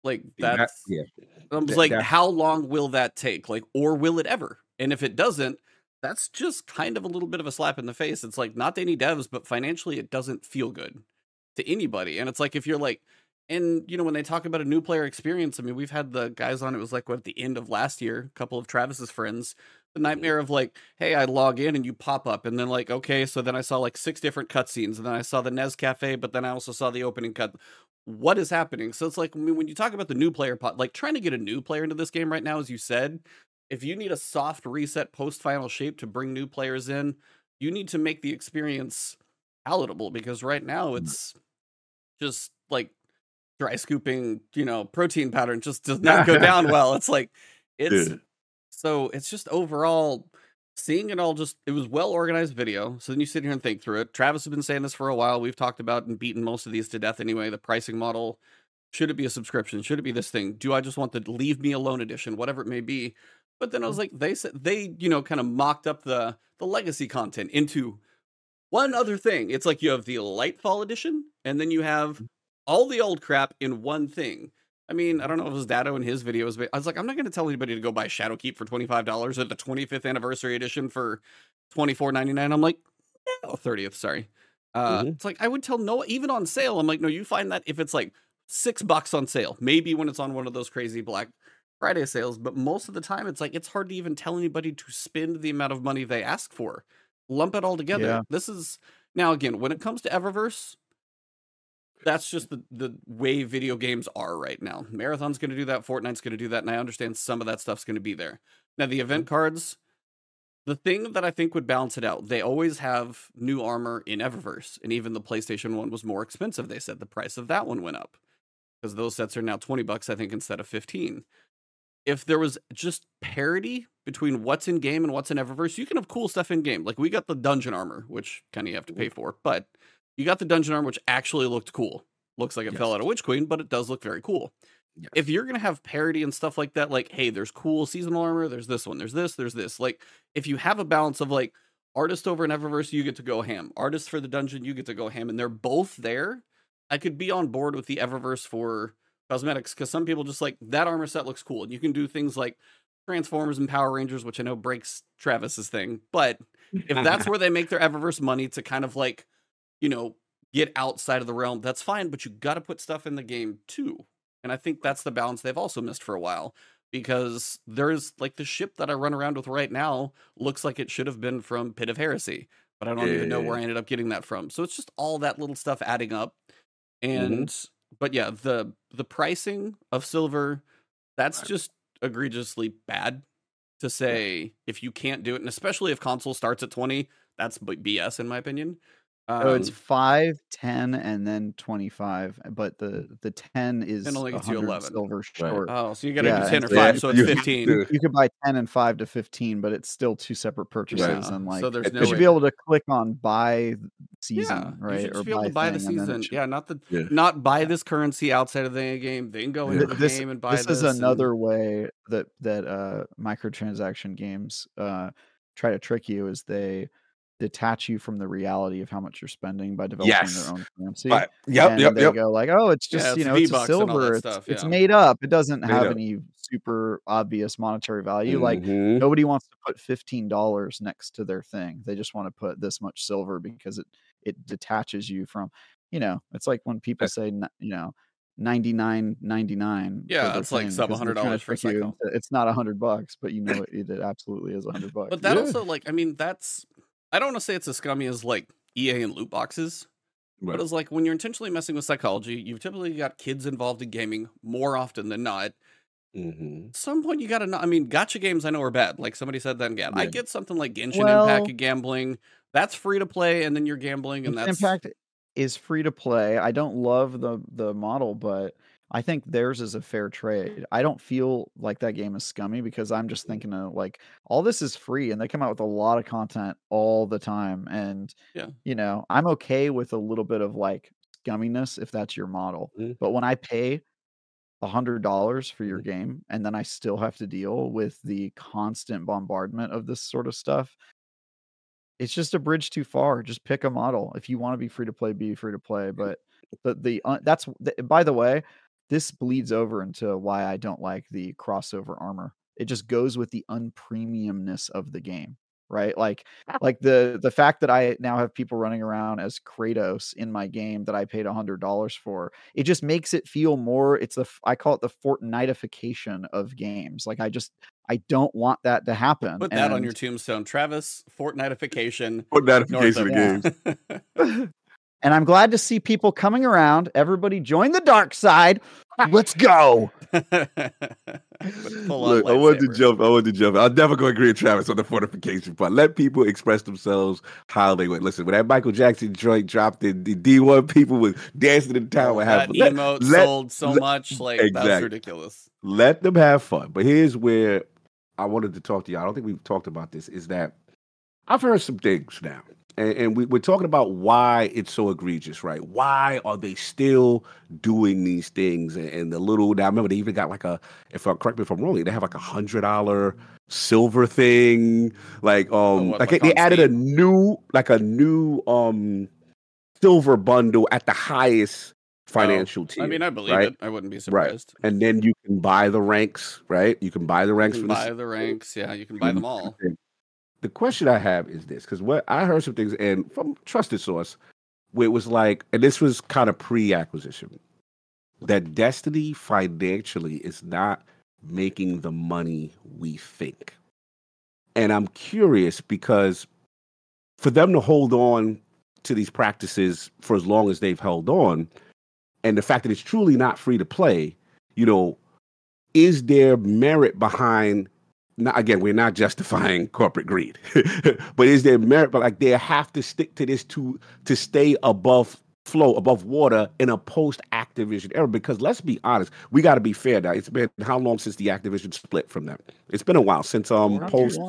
Speaker 2: Like that's
Speaker 1: yeah.
Speaker 2: I was like, how long will that take? Like, or will it ever? And if it doesn't, that's just kind of a little bit of a slap in the face. It's like not to any devs, but financially, it doesn't feel good to anybody. And it's like if you're like, and you know, when they talk about a new player experience, I mean, we've had the guys on. It was like what at the end of last year, a couple of Travis's friends. The mm-hmm. nightmare of like, hey, I log in and you pop up, and then like, okay, so then I saw like six different cutscenes, and then I saw the Nez Cafe, but then I also saw the opening cut what is happening? So it's like I mean, when you talk about the new player pot, like trying to get a new player into this game right now, as you said, if you need a soft reset post final shape to bring new players in, you need to make the experience palatable because right now mm-hmm. it's just like dry scooping, you know, protein powder and just does not go down well. It's like it's
Speaker 1: Yeah.
Speaker 2: so it's just overall seeing it all just it was well organized video. So then you sit here and think through it. Travis has been saying this for a while. We've talked about and beaten most of these to death anyway. The pricing model. Should it be a subscription? Should it be this thing? Do I just want the leave me alone edition? Whatever it may be. But then I was mm. like, they said they, you know, kind of mocked up the the legacy content into one other thing. It's like you have the Lightfall edition, and then you have mm. All the old crap in one thing. I mean, I don't know if it was Datto in his videos, but I was like, I'm not going to tell anybody to go buy Shadowkeep for twenty five dollars or the 25th anniversary edition for twenty four ninety nine. I'm like, no, 30th, sorry. Uh,
Speaker 1: Mhm.
Speaker 2: It's like I would tell no, even on sale. I'm like, no, you find that if it's like six bucks on sale, maybe when it's on one of those crazy Black Friday sales, but most of the time it's like it's hard to even tell anybody to spend the amount of money they ask for. Lump it all together.
Speaker 3: Yeah.
Speaker 2: This is now again when it comes to Eververse, that's just the, the way video games are right now. Marathon's going to do that, Fortnite's going to do that, and I understand some of that stuff's going to be there. Now the event mm-hmm. cards, the thing that I think would balance it out, they always have new armor in Eververse, and even the PlayStation one was more expensive. They said the price of that one went up because those sets are now twenty bucks, I think, instead of fifteen. If there was just parity between what's in game and what's in Eververse, you can have cool stuff in game. Like we got the dungeon armor, which kind of you have to pay mm-hmm. for, but you got the dungeon armor, which actually looked cool. Looks like it fell out of Witch Queen, but it does look very cool.
Speaker 1: Yes.
Speaker 2: If you're gonna have parody and stuff like that, like, hey, there's cool seasonal armor, there's this one, there's this, there's this. Like, if you have a balance of like artist over in Eververse, you get to go ham. Artist for the dungeon, you get to go ham, and they're both there. I could be on board with the Eververse for cosmetics because some people just like that armor set looks cool, and you can do things like Transformers and Power Rangers, which I know breaks Travis's thing, but if that's where they make their Eververse money to kind of like, you know, get outside of the realm, that's fine, but you got to put stuff in the game too. And I think that's the balance they've also missed for a while because there's like the ship that I run around with right now looks like it should have been from Pit of Heresy, but I don't even know where I ended up getting that from. So it's just all that little stuff adding up. Mm-hmm. And but yeah, the the pricing of silver that's just egregiously bad to say if you can't do it and especially if console starts at 20, that's BS in my opinion. Um,
Speaker 3: So it's five, ten, and then twenty-five. But the the ten is
Speaker 2: And only gets you
Speaker 3: 100
Speaker 2: 11.
Speaker 3: silver short.
Speaker 2: oh, so you got to
Speaker 3: Yeah,
Speaker 2: do 10 or
Speaker 3: and
Speaker 2: 5,
Speaker 1: so
Speaker 2: so it's
Speaker 1: you-
Speaker 2: 15.
Speaker 1: you-
Speaker 3: You could buy ten and five to fifteen, but it's still two separate purchases.
Speaker 2: Yeah,
Speaker 3: And like
Speaker 2: so there's
Speaker 1: it
Speaker 2: no
Speaker 3: you should
Speaker 2: way.
Speaker 3: be able to click on buy season,
Speaker 2: yeah,
Speaker 3: right?
Speaker 2: You should just be able to buy the
Speaker 3: thing, and then it
Speaker 2: season.
Speaker 3: should-
Speaker 2: Yeah, not the
Speaker 1: Yeah.
Speaker 2: not buy this currency outside of the game, then go into
Speaker 1: Yeah.
Speaker 2: the
Speaker 3: this
Speaker 2: game and buy
Speaker 3: this
Speaker 2: this.
Speaker 3: is
Speaker 2: and-
Speaker 3: another way that that uh microtransaction games uh try to trick you is they detach you from the reality of how much you're spending by developing
Speaker 1: Yes.
Speaker 3: their own currency.
Speaker 1: Yep,
Speaker 3: and
Speaker 1: yep,
Speaker 3: they
Speaker 1: yep.
Speaker 3: go like, "Oh, it's
Speaker 2: Yeah,
Speaker 3: just you know, it's a
Speaker 2: V-Bucks and all that
Speaker 3: silver. It's,
Speaker 2: stuff,
Speaker 3: it's
Speaker 2: yeah.
Speaker 3: made up. It doesn't
Speaker 1: Made
Speaker 3: have
Speaker 1: up.
Speaker 3: any super obvious monetary value. Like
Speaker 1: Mhm.
Speaker 3: nobody wants to put fifteen dollars next to their thing. They just want to put this much silver because it it detaches you from, you know, it's like when people say, you know, ninety nine ninety nine.
Speaker 2: Yeah, it's like sub $100 for a cycle.
Speaker 3: It's not a hundred bucks, but you know it, it absolutely is a hundred bucks.
Speaker 2: But that
Speaker 1: Yeah.
Speaker 2: also, like, I mean, that's I don't want to say it's as scummy as like EA and loot boxes,
Speaker 1: Right.
Speaker 2: but it's like when you're intentionally messing with psychology, you've typically got kids involved in gaming more often than not.
Speaker 1: Mhm.
Speaker 2: At some point, you got to know. I mean, gacha games I know are bad. Like somebody said that in GAD. I get something like Genshin
Speaker 3: Well-
Speaker 2: Impact gambling. That's free to play, and then you're gambling, and
Speaker 3: Genshin
Speaker 2: that's
Speaker 3: Impact is free to play. I don't love the the model, but I think theirs is a fair trade. I don't feel like that game is scummy because I'm just thinking of like all this is free and they come out with a lot of content all the time. And
Speaker 2: Yeah.
Speaker 3: you know, I'm okay with a little bit of like scumminess if that's your model.
Speaker 1: Mm.
Speaker 3: But when I pay a hundred dollars for your
Speaker 1: Mhm.
Speaker 3: game and then I still have to deal with the constant bombardment of this sort of stuff, it's just a bridge too far. Just pick a model. If you want to be free to play, be free to play. But the the uh, that's the, by the way, this bleeds over into why I don't like the crossover armor. It just goes with the unpremiumness of the game, right? Like ah. like the the fact that I now have people running around as Kratos in my game that I paid a hundred dollars for. It just makes it feel more. It's the I call it the Fortniteification of games. Like I just I don't want that to happen.
Speaker 2: put that on your tombstone, Travis. Fortniteification.
Speaker 1: Put notification of
Speaker 2: north
Speaker 1: games.
Speaker 2: of-
Speaker 3: And I'm glad to see people coming around. Everybody join the dark side. Let's go.
Speaker 1: Look, I want to jump. I want to jump. I'll never go to agree with Travis on the fortification part. Let people express themselves how they went. Listen, when that Michael Jackson joint dropped, in, the D1 people was dancing in the town.
Speaker 2: Oh,
Speaker 1: with
Speaker 2: that
Speaker 1: have let,
Speaker 2: emote
Speaker 1: let-
Speaker 2: sold so
Speaker 1: let-
Speaker 2: much. Like that's
Speaker 1: Exactly.
Speaker 2: ridiculous.
Speaker 1: let them have fun. But here's where I wanted to talk to you. I don't think we've talked about this. Is that I've heard some things now, and, and we, we're talking about why it's so egregious, right? Why are they still doing these things? And, and the little now, I remember they even got like a. If I correct me if I'm wrong, they have like a hundred dollar silver thing. Like um,
Speaker 2: Oh, what,
Speaker 1: like,
Speaker 2: like
Speaker 1: they added a new like a new um silver bundle at the highest financial tier.
Speaker 2: Oh, I mean, I believe
Speaker 1: right?
Speaker 2: it. I wouldn't be
Speaker 1: Right.
Speaker 2: surprised.
Speaker 1: and then you can buy the ranks, right? You can buy the
Speaker 2: You
Speaker 1: ranks
Speaker 2: can
Speaker 1: for
Speaker 2: buy
Speaker 1: the,
Speaker 2: the ranks. Yeah, you can buy them all.
Speaker 1: The question I have is this because what I heard some things and from trusted source where it was like, and this was kind of pre-acquisition, that Destiny financially is not making the money we think, and I'm curious because for them to hold on to these practices for as long as they've held on, and the fact that it's truly not free to play, you know, is there merit behind? Not, again, we're not justifying corporate greed, but is there merit? But like they have to stick to this to to stay above flow, above water in a post Activision era. Because let's be honest, we got to be fair. Now it's been how long since the Activision split from them? It's been a while since um post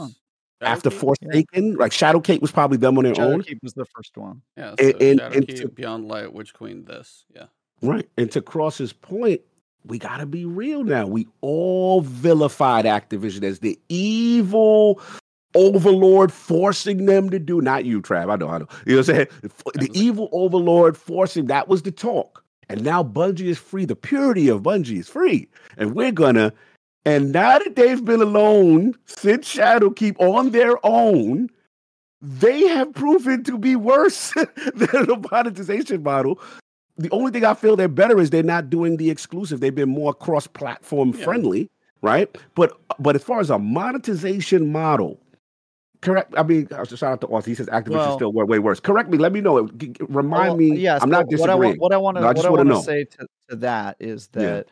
Speaker 1: after
Speaker 2: Shadowkeep?
Speaker 1: Forsaken, like Shadowkeep was probably them on their own.
Speaker 3: Shadowkeep was the first one.
Speaker 2: Yeah, so
Speaker 1: and- and- and
Speaker 2: Shadowkeep,
Speaker 1: to-
Speaker 2: Beyond Light, Witch Queen, this. Yeah.
Speaker 1: Right. And to Cross's point, we got to be real now. We all vilified Activision as the evil overlord forcing them to do, not you, Trav. I know, I know. You know what I'm saying? The evil overlord forcing, that was the talk. And now Bungie is free. The purity of Bungie is free. And we're going to, and now that they've been alone since Shadowkeep on their own, they have proven to be worse than the monetization model the only thing I feel they're better is they're not doing the exclusive. They've been more cross-platform
Speaker 2: Yeah.
Speaker 1: friendly, right? But but as far as a monetization model, correct? I mean, shout out to Austin. He says Activision
Speaker 3: Well-
Speaker 1: still way, way worse. Correct me. Let me know. Remind
Speaker 3: Well,
Speaker 1: me.
Speaker 3: Yeah,
Speaker 1: I'm not
Speaker 3: so what I,
Speaker 1: disagreeing.
Speaker 3: what I want to
Speaker 1: No, I
Speaker 3: what I want to say to, to that is
Speaker 1: Yeah.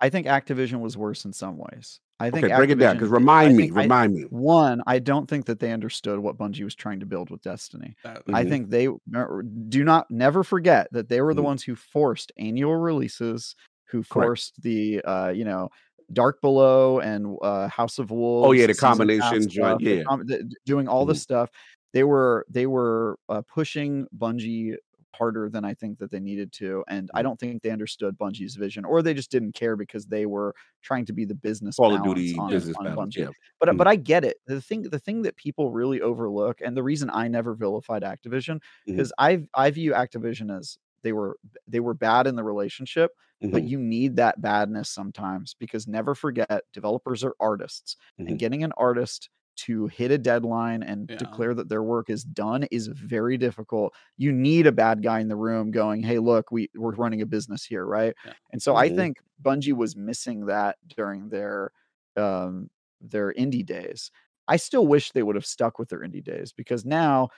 Speaker 3: That I think Activision was worse in some ways. I think
Speaker 1: okay, break it down. Because remind
Speaker 3: I
Speaker 1: me.
Speaker 3: think I-
Speaker 1: Remind me.
Speaker 3: one, I don't think that they understood what Bungie was trying to build with Destiny.
Speaker 2: That,
Speaker 3: I think they er, do not never forget that they were the
Speaker 1: Mhm.
Speaker 3: ones who forced annual releases, who
Speaker 1: Correct.
Speaker 3: forced the uh, you know Dark Below and uh, House of Wolves.
Speaker 1: Oh, yeah, the
Speaker 3: season
Speaker 1: combination joint,
Speaker 3: stuff,
Speaker 1: yeah.
Speaker 3: com- the- doing all
Speaker 1: Mhm.
Speaker 3: this stuff. They were they were uh, pushing Bungie harder than I think that they needed to. And I
Speaker 1: Mhm.
Speaker 3: don't think they understood Bungie's vision, or they just didn't care because they were trying to be the business
Speaker 1: Call of Duty
Speaker 3: on,
Speaker 1: business
Speaker 3: on
Speaker 1: balance.
Speaker 3: Bungie.
Speaker 1: Yeah.
Speaker 3: But
Speaker 1: Mm.
Speaker 3: but I get it. The thing the thing that people really overlook, and the reason I never vilified Activision,
Speaker 1: Mhm.
Speaker 3: because I I view Activision as they were they were bad in the relationship, but
Speaker 1: Mhm.
Speaker 3: you need that badness sometimes because never forget developers are artists,
Speaker 1: Mhm.
Speaker 3: and getting an artist to hit a deadline and
Speaker 2: Yeah.
Speaker 3: declare that their work is done is very difficult. You need a bad guy in the room going, "Hey, look, we we're running a business here, right?"
Speaker 2: Yeah.
Speaker 3: And so I
Speaker 1: Mhm.
Speaker 3: think Bungie was missing that during their um their indie days. I still wish they would have stuck with their indie days because now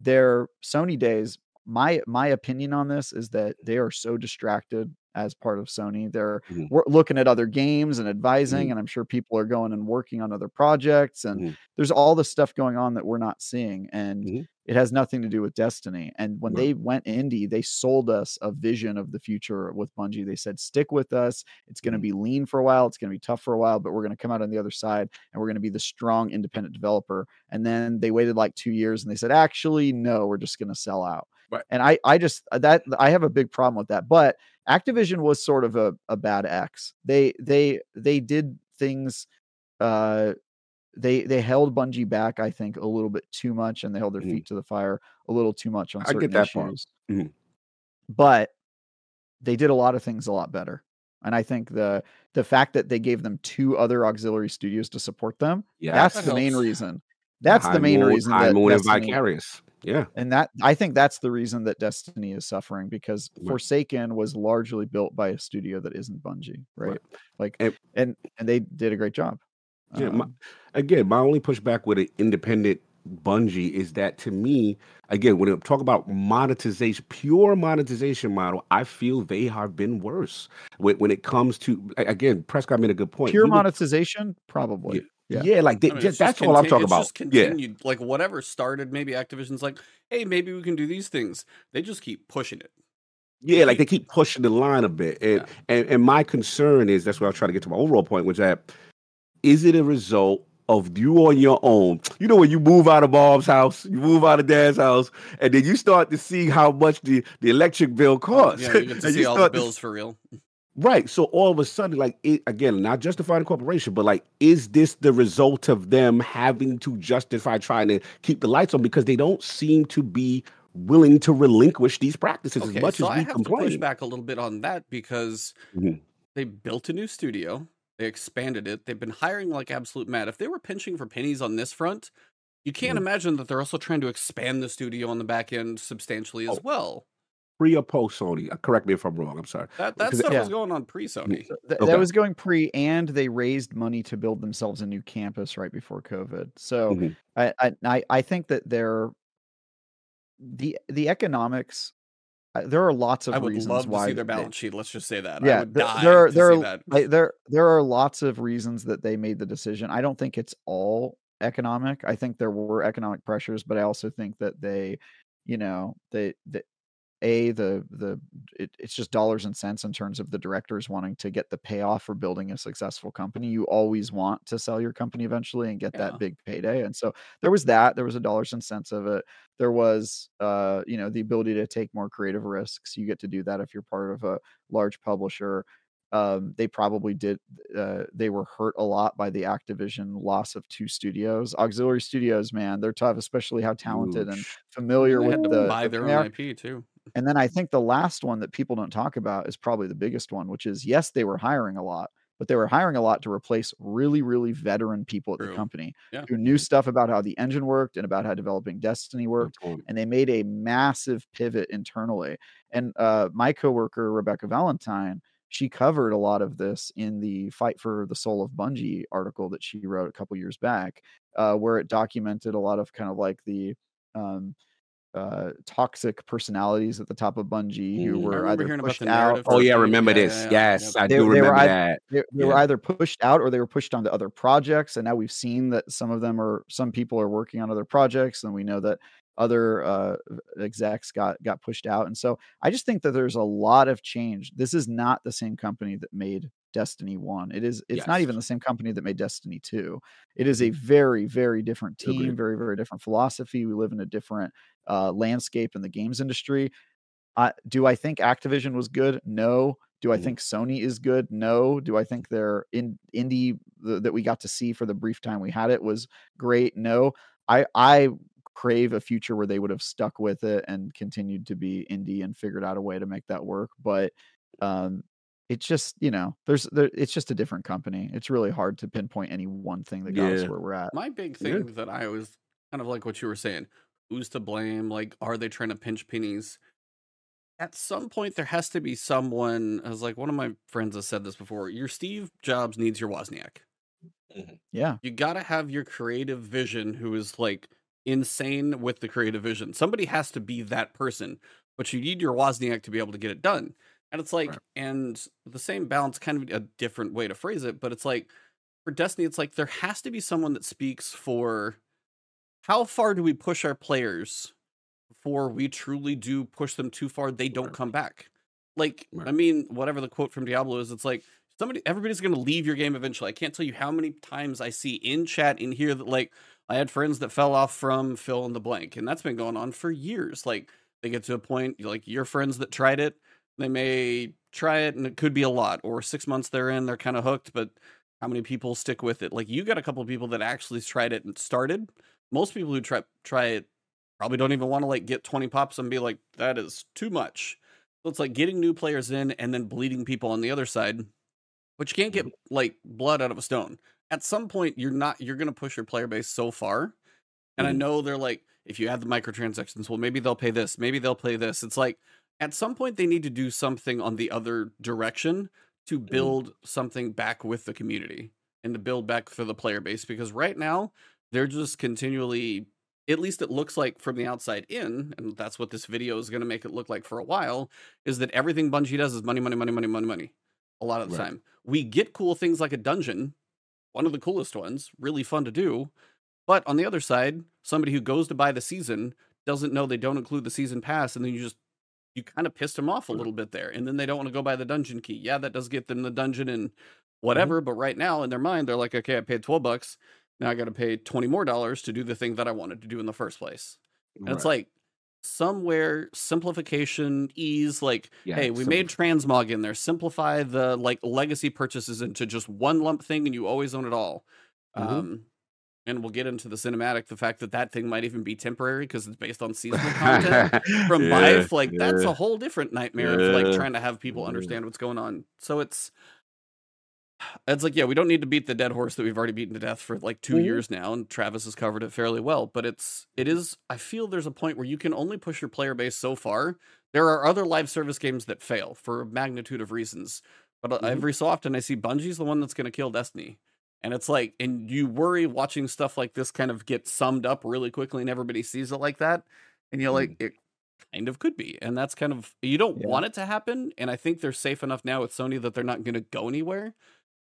Speaker 3: their Sony days, my my opinion on this is that they are so distracted as part of Sony. They're
Speaker 1: Mhm.
Speaker 3: wor- looking at other games and advising,
Speaker 1: Mhm.
Speaker 3: and I'm sure people are going and working on other projects, and
Speaker 1: Mhm.
Speaker 3: there's all this stuff going on that we're not seeing, and
Speaker 1: Mhm.
Speaker 3: it has nothing to do with Destiny. And when
Speaker 1: Right.
Speaker 3: they went indie, they sold us a vision of the future with Bungie. They said, "Stick with us. It's going to
Speaker 1: Mhm.
Speaker 3: be lean for a while. It's going to be tough for a while, but we're going to come out on the other side, and we're going to be the strong independent developer." And then they waited like two years, and they said, "Actually, no, we're just going to sell out."
Speaker 1: Right.
Speaker 3: And I, I just that I have a big problem with that. But Activision was sort of a, a bad X. They they they did things. Uh, they they held Bungie back, I think, a little bit too much, and they held their
Speaker 1: Mhm.
Speaker 3: feet to the fire a little too much on certain I
Speaker 1: get that
Speaker 3: issues.
Speaker 1: Mhm.
Speaker 3: But they did a lot of things a lot better. And I think the the fact that they gave them two other auxiliary studios to support them,
Speaker 1: Yeah.
Speaker 3: that's
Speaker 2: That
Speaker 3: the main reason. That's the main reason
Speaker 1: High
Speaker 3: that
Speaker 1: Moon and Vicarious. Yeah.
Speaker 3: and that I think that's the reason that Destiny is suffering because
Speaker 1: Right.
Speaker 3: Forsaken was largely built by a studio that isn't Bungie, right?
Speaker 1: Right.
Speaker 3: Like
Speaker 1: And-
Speaker 3: and and they did a great job.
Speaker 1: Yeah, my-
Speaker 3: Um,
Speaker 1: again, my only pushback with an independent Bungie is that to me, again, when I talk about monetization, pure monetization model, I feel they have been worse when, when it comes to again. Prescott made a good point.
Speaker 3: pure
Speaker 1: He was-
Speaker 3: monetization, probably.
Speaker 1: yeah,
Speaker 3: yeah.
Speaker 1: like they,
Speaker 2: I mean,
Speaker 1: just, that's
Speaker 2: just
Speaker 1: all I'm talking
Speaker 2: it's
Speaker 1: about.
Speaker 2: Just
Speaker 1: Yeah,
Speaker 2: like whatever started. Maybe Activision's like, hey, maybe we can do these things. They just keep pushing it.
Speaker 1: yeah, like they keep pushing the line a bit, and
Speaker 2: Yeah.
Speaker 1: and, and my concern is that's what I was trying to get to my overall point was that is it a result of you on your own? You know, when you move out of mom's house, you move out of dad's house, and then you start to see how much the, the electric bill costs.
Speaker 2: Yeah, you get to see all the
Speaker 1: start to
Speaker 2: bills for real.
Speaker 1: Right. So all of a sudden, like it, again, not justifying the corporation, but like, is this the result of them having to justify trying to keep the lights on because they don't seem to be willing to relinquish these practices
Speaker 2: Okay,
Speaker 1: as much
Speaker 2: so
Speaker 1: as
Speaker 2: I
Speaker 1: we
Speaker 2: have to push
Speaker 1: complain?
Speaker 2: back a little bit on that because
Speaker 1: Mhm.
Speaker 2: they built a new studio, they expanded it, they've been hiring like absolute mad. If they were pinching for pennies on this front, you can't
Speaker 1: Mhm.
Speaker 2: imagine that they're also trying to expand the studio on the back end substantially as
Speaker 1: Oh.
Speaker 2: well.
Speaker 1: Pre or post Sony? Uh, Correct me if I'm wrong. I'm sorry.
Speaker 2: That that stuff
Speaker 3: Yeah.
Speaker 2: was going on pre Sony.
Speaker 3: Th-
Speaker 1: Okay.
Speaker 3: That was going pre, and they raised money to build themselves a new campus right before COVID. So
Speaker 1: Mhm.
Speaker 3: I, I I I think that they're the the economics. There are lots of
Speaker 2: I would
Speaker 3: reasons
Speaker 2: love to
Speaker 3: why
Speaker 2: see their
Speaker 3: they-
Speaker 2: balance sheet. Let's just say that. I
Speaker 3: Yeah,
Speaker 2: would die
Speaker 3: there are there are
Speaker 2: that.
Speaker 3: like, there there are lots of reasons that they made the decision. I don't think it's all economic. I think there were economic pressures, but I also think that they, you know, they the a the the it, it's just dollars and cents in terms of the directors wanting to get the payoff for building a successful company. You always want to sell your company eventually and get
Speaker 2: Yeah.
Speaker 3: that big payday. And so there was that. There was a dollars and cents of it. There was uh, you know, the ability to take more creative risks. You get to do that if you're part of a large publisher. Um, they probably did uh, they were hurt a lot by the Activision loss of two studios. Auxiliary studios, man, they're tough, especially how talented and
Speaker 1: Huge.
Speaker 3: familiar
Speaker 2: they
Speaker 3: with
Speaker 2: had to
Speaker 3: the
Speaker 2: buy
Speaker 3: the
Speaker 2: their
Speaker 3: thing they are.
Speaker 2: own IP too.
Speaker 3: And then I think the last one that people don't talk about is probably the biggest one, which is yes, they were hiring a lot, but they were hiring a lot to replace really, really veteran people at the company
Speaker 2: Yeah.
Speaker 3: who knew stuff about how the engine worked and about how developing Destiny worked. And they made a massive pivot internally. And uh, my coworker, Rebekah Valentine, she covered a lot of this in the Fight for the Soul of Bungie article that she wrote a couple years back, uh, where it documented a lot of kind of like the um, uh, toxic personalities at the top of Bungie who
Speaker 1: Mm.
Speaker 3: Were either pushed out.
Speaker 1: Oh yeah,
Speaker 2: team.
Speaker 1: remember
Speaker 2: Yeah, yeah,
Speaker 1: this?
Speaker 2: yeah,
Speaker 1: Yes,
Speaker 2: yeah.
Speaker 1: I
Speaker 3: They-
Speaker 1: do
Speaker 3: they
Speaker 1: remember
Speaker 3: either-
Speaker 1: that.
Speaker 3: they, they
Speaker 1: Yeah.
Speaker 3: were either pushed out or they were pushed onto other projects. And now we've seen that some of them are some people are working on other projects, and we know that other uh, execs got got pushed out. And so I just think that there's a lot of change. This is not the same company that made Destiny One. It is. It's not even the same company that made Destiny Two. It is a very very different
Speaker 1: Agreed.
Speaker 3: team, very very different philosophy. We live in a different uh, landscape in the games industry. I do I think Activision was good? No. Do I
Speaker 1: Mhm.
Speaker 3: think Sony is good? No. Do I think their in indie th- that we got to see for the brief time we had it was great? No. I I crave a future where they would have stuck with it and continued to be indie and figured out a way to make that work. But um it's just you know there's there, it's just a different company. It's really hard to pinpoint any one thing that got us where we're at.
Speaker 2: My big
Speaker 1: Yeah.
Speaker 2: thing that I was kind of like what you were saying. Who's to blame? Like, are they trying to pinch pennies? At some point, there has to be someone. As like one of my friends has said this before. Your Steve Jobs needs your Wozniak.
Speaker 3: Yeah.
Speaker 2: You got to have your creative vision, who is like insane with the creative vision. Somebody has to be that person, but you need your Wozniak to be able to get it done. And it's like,
Speaker 1: Right.
Speaker 2: and the same balance, kind of a different way to phrase it, but it's like for Destiny, it's like there has to be someone that speaks for how far do we push our players before we truly do push them too far, they don't come back. Like,
Speaker 1: Right.
Speaker 2: I mean, whatever the quote from Diablo is, it's like somebody, everybody's going to leave your game eventually. I can't tell you how many times I see in chat in here that, like, I had friends that fell off from fill in the blank, and that's been going on for years. Like, they get to a point, like, your friends that tried it, they may try it, and it could be a lot, or six months they're in, they're kind of hooked, but how many people stick with it? Like, you got a couple of people that actually tried it and started. Most people who try try it probably don't even want to like get 20 pops and be like, that is too much. So it's like getting new players in and then bleeding people on the other side. But you can't get mm-hmm. like blood out of a stone. At some point, you're not you're gonna push your player base so far. And I
Speaker 1: Mhm.
Speaker 2: know they're like, if you add the microtransactions, well, maybe they'll pay this, maybe they'll play this. It's like at some point they need to do something on the other direction to build something back with the community and to build back for the player base because right now they're just continually at least it looks like from the outside in and that's what this video is going to make it look like for a while is that everything bungie does is money money money money money money a lot of the
Speaker 1: Right.
Speaker 2: time we get cool things like a dungeon one of the coolest ones really fun to do but on the other side somebody who goes to buy the season doesn't know they don't include the season pass and then you just you kind of pissed them off a little bit there and then they don't want to go buy the dungeon key. Yeah that does get them the dungeon and
Speaker 1: Mm-hmm.
Speaker 2: whatever but right now in their mind they're like okay i paid 12 bucks now i got to pay 20 more dollars to do the thing that i wanted to do in the first place. And it's like somewhere simplification ease like
Speaker 1: Yeah,
Speaker 2: hey we made transmog in there. Simplify the like legacy purchases into just one lump thing and you always own it all.
Speaker 1: Mhm.
Speaker 2: um and we'll get into the cinematic the fact that that thing might even be temporary because it's based on seasonal content from
Speaker 1: Yeah,
Speaker 2: life like that's a whole different nightmare of like trying to have people understand what's going on. So it's it's like yeah we don't need to beat the dead horse that we've already beaten to death for like 2
Speaker 1: Mhm.
Speaker 2: years now and travis has covered it fairly well but it's it is i feel there's a point where you can only push your player base so far there are other live service games that fail for a magnitude of reasons but uh
Speaker 1: Mhm.
Speaker 2: every so often i see bungie's the one that's going to kill destiny and it's like and you worry watching stuff like this kind of get summed up really quickly and everybody sees it like that and you're like it kind of could be and that's kind of you don't
Speaker 3: Yeah.
Speaker 2: want it to happen and i think they're safe enough now with sony that they're not going to go anywhere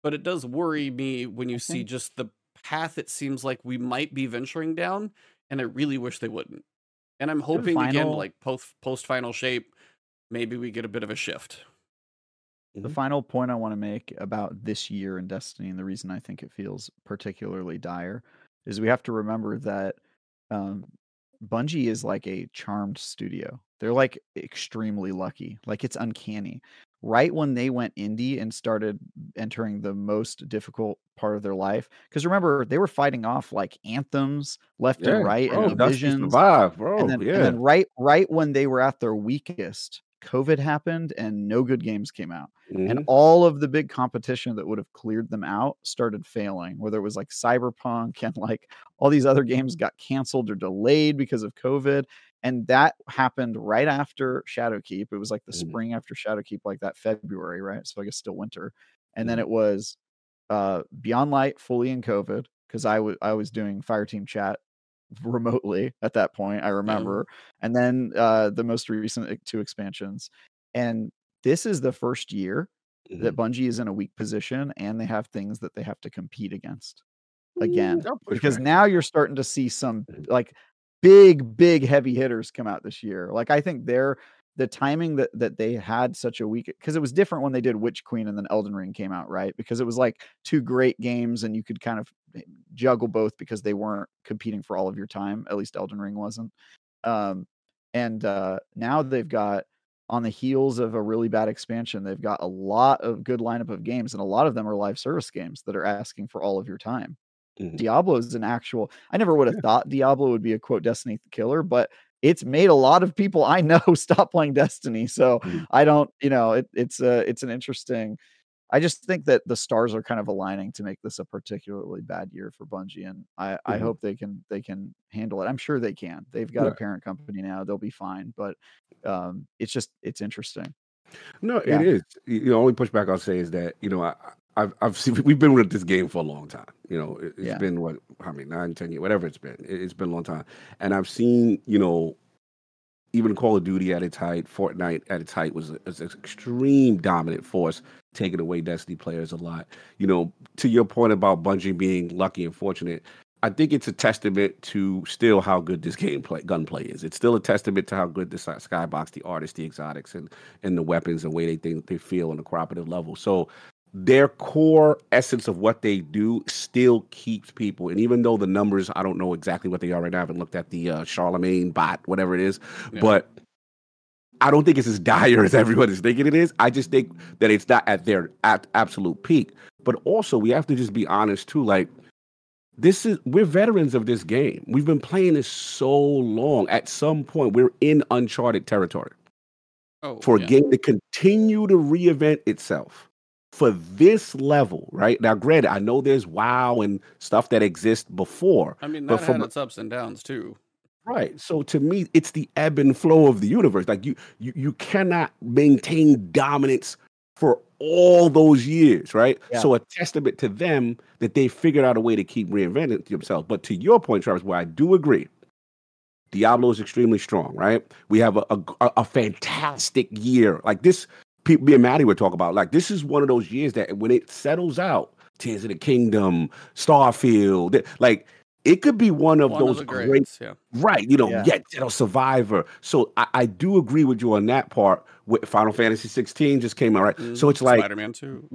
Speaker 2: but it does worry me when you see just the path it seems like we might be venturing down and i really wish they wouldn't and i'm hoping again like post post final shape maybe we get a bit of a shift
Speaker 3: The
Speaker 1: Mhm.
Speaker 3: final point I want to make about this year in Destiny and the reason I think it feels particularly dire is we have to remember that um, Bungie is like a charmed studio. They're like extremely lucky. Like it's uncanny. Right when they went indie and started entering the most difficult part of their life, because remember they were fighting off like anthems left
Speaker 1: Yeah,
Speaker 3: and right
Speaker 1: bro,
Speaker 3: and divisions
Speaker 1: survived, bro.
Speaker 3: and then,
Speaker 1: yeah.
Speaker 3: and then right right when they were at their weakest covid happened and no good games came out and
Speaker 1: Mhm.
Speaker 3: all of the big competition that would have cleared them out started failing whether it was like cyberpunk and like all these other games got canceled or delayed because of covid and that happened right after shadowkeep it was like the
Speaker 1: Mhm.
Speaker 3: spring after shadowkeep like that february right so i guess still winter and then
Speaker 1: Mhm.
Speaker 3: it was uh beyond light fully in covid because i was i was doing fireteam chat remotely at that point i remember and then uh the most recent two expansions and this is the first year that
Speaker 1: Mhm.
Speaker 3: bungie is in a weak position and they have things that they have to compete against again because now you're starting to see some
Speaker 1: Mhm.
Speaker 3: like big big heavy hitters come out this year. Like i think they're the timing that that they had such a week because it was different when they did witch queen and then elden ring came out right? Because it was like two great games and you could kind of eh, juggle both because they weren't competing for all of your time at least elden ring wasn't. Um and uh now they've got on the heels of a really bad expansion, they've got a lot of good lineup of games, and a lot of them are live service games that are asking for all of your time.
Speaker 1: Mhm.
Speaker 3: Diablo is an actual. I never would have thought Diablo would be a quote Destiny killer, but it's made a lot of people I know stop playing Destiny. So
Speaker 1: Mhm.
Speaker 3: I don't, you know, it, it's a it's an interesting. I just think that the stars are kind of aligning to make this a particularly bad year for Bungie, and I, I
Speaker 1: Mhm.
Speaker 3: hope they can they can handle it. I'm sure they can. They've got a parent company now; they'll be fine. But um, it's just it's interesting.
Speaker 1: No,
Speaker 3: Yeah.
Speaker 1: it is. Know, only pushback I'll say is that you know I, I've I've seen we've been with this game for a long time. You know, it, has
Speaker 3: Yeah.
Speaker 1: been what how many nine, ten years, whatever it's been. It, it's been a long time, and I've seen you know even Call of Duty at its height, Fortnite at its height was, a- was an extreme dominant force, taking away Destiny players a lot. You know, to your point about Bungie being lucky and fortunate, I think it's a testament to still how good this gameplay gunplay is. It's still a testament to how good the skybox, the artists, the exotics, and and the weapons and way they think they feel on a cooperative level. So their core essence of what they do still keeps people. And even though the numbers, I don't know exactly what they are right now. I haven't looked at the uh, Charlemagne bot, whatever it is,
Speaker 2: Yeah.
Speaker 1: but I don't think it's as dire as everyone is thinking it is. I just think that it's not at their at absolute peak. But also, we have to just be honest too. Like this is we're veterans of this game. We've been playing this so long. At some point, we're in uncharted territory
Speaker 2: Oh,
Speaker 1: for
Speaker 2: yeah.
Speaker 1: a game to continue to reinvent itself for this level, right? Now, granted, I know there's WoW and stuff that exists before,
Speaker 2: I mean,
Speaker 1: but
Speaker 2: that
Speaker 1: from
Speaker 2: had
Speaker 1: a-
Speaker 2: its ups and downs too.
Speaker 1: right? So to me, it's the ebb and flow of the universe. Like you, you, you cannot maintain dominance for all those years, right?
Speaker 3: Yeah.
Speaker 1: So a testament to them that they figured out a way to keep reinventing themselves. But to your point, Travis, where I do agree, Diablo is extremely strong, right? We have a, a, a fantastic year. Like this, pe- me and Maddie would talk about, like this is one of those years that when it settles out, Tears of the Kingdom, Starfield, th- like it could be one of
Speaker 2: One
Speaker 1: those
Speaker 2: of the
Speaker 1: great
Speaker 2: greats, yeah.
Speaker 1: Right, you know,
Speaker 3: Yeah.
Speaker 1: yet you know, Survivor. So I, I do agree with you on that part. With Final Fantasy 16 just came out, right? So
Speaker 2: Mhm.
Speaker 1: it's like
Speaker 2: Spider-Man too.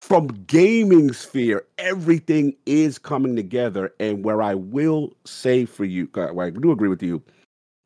Speaker 1: from gaming sphere, everything is coming together. And where I will say for you, where I do agree with you,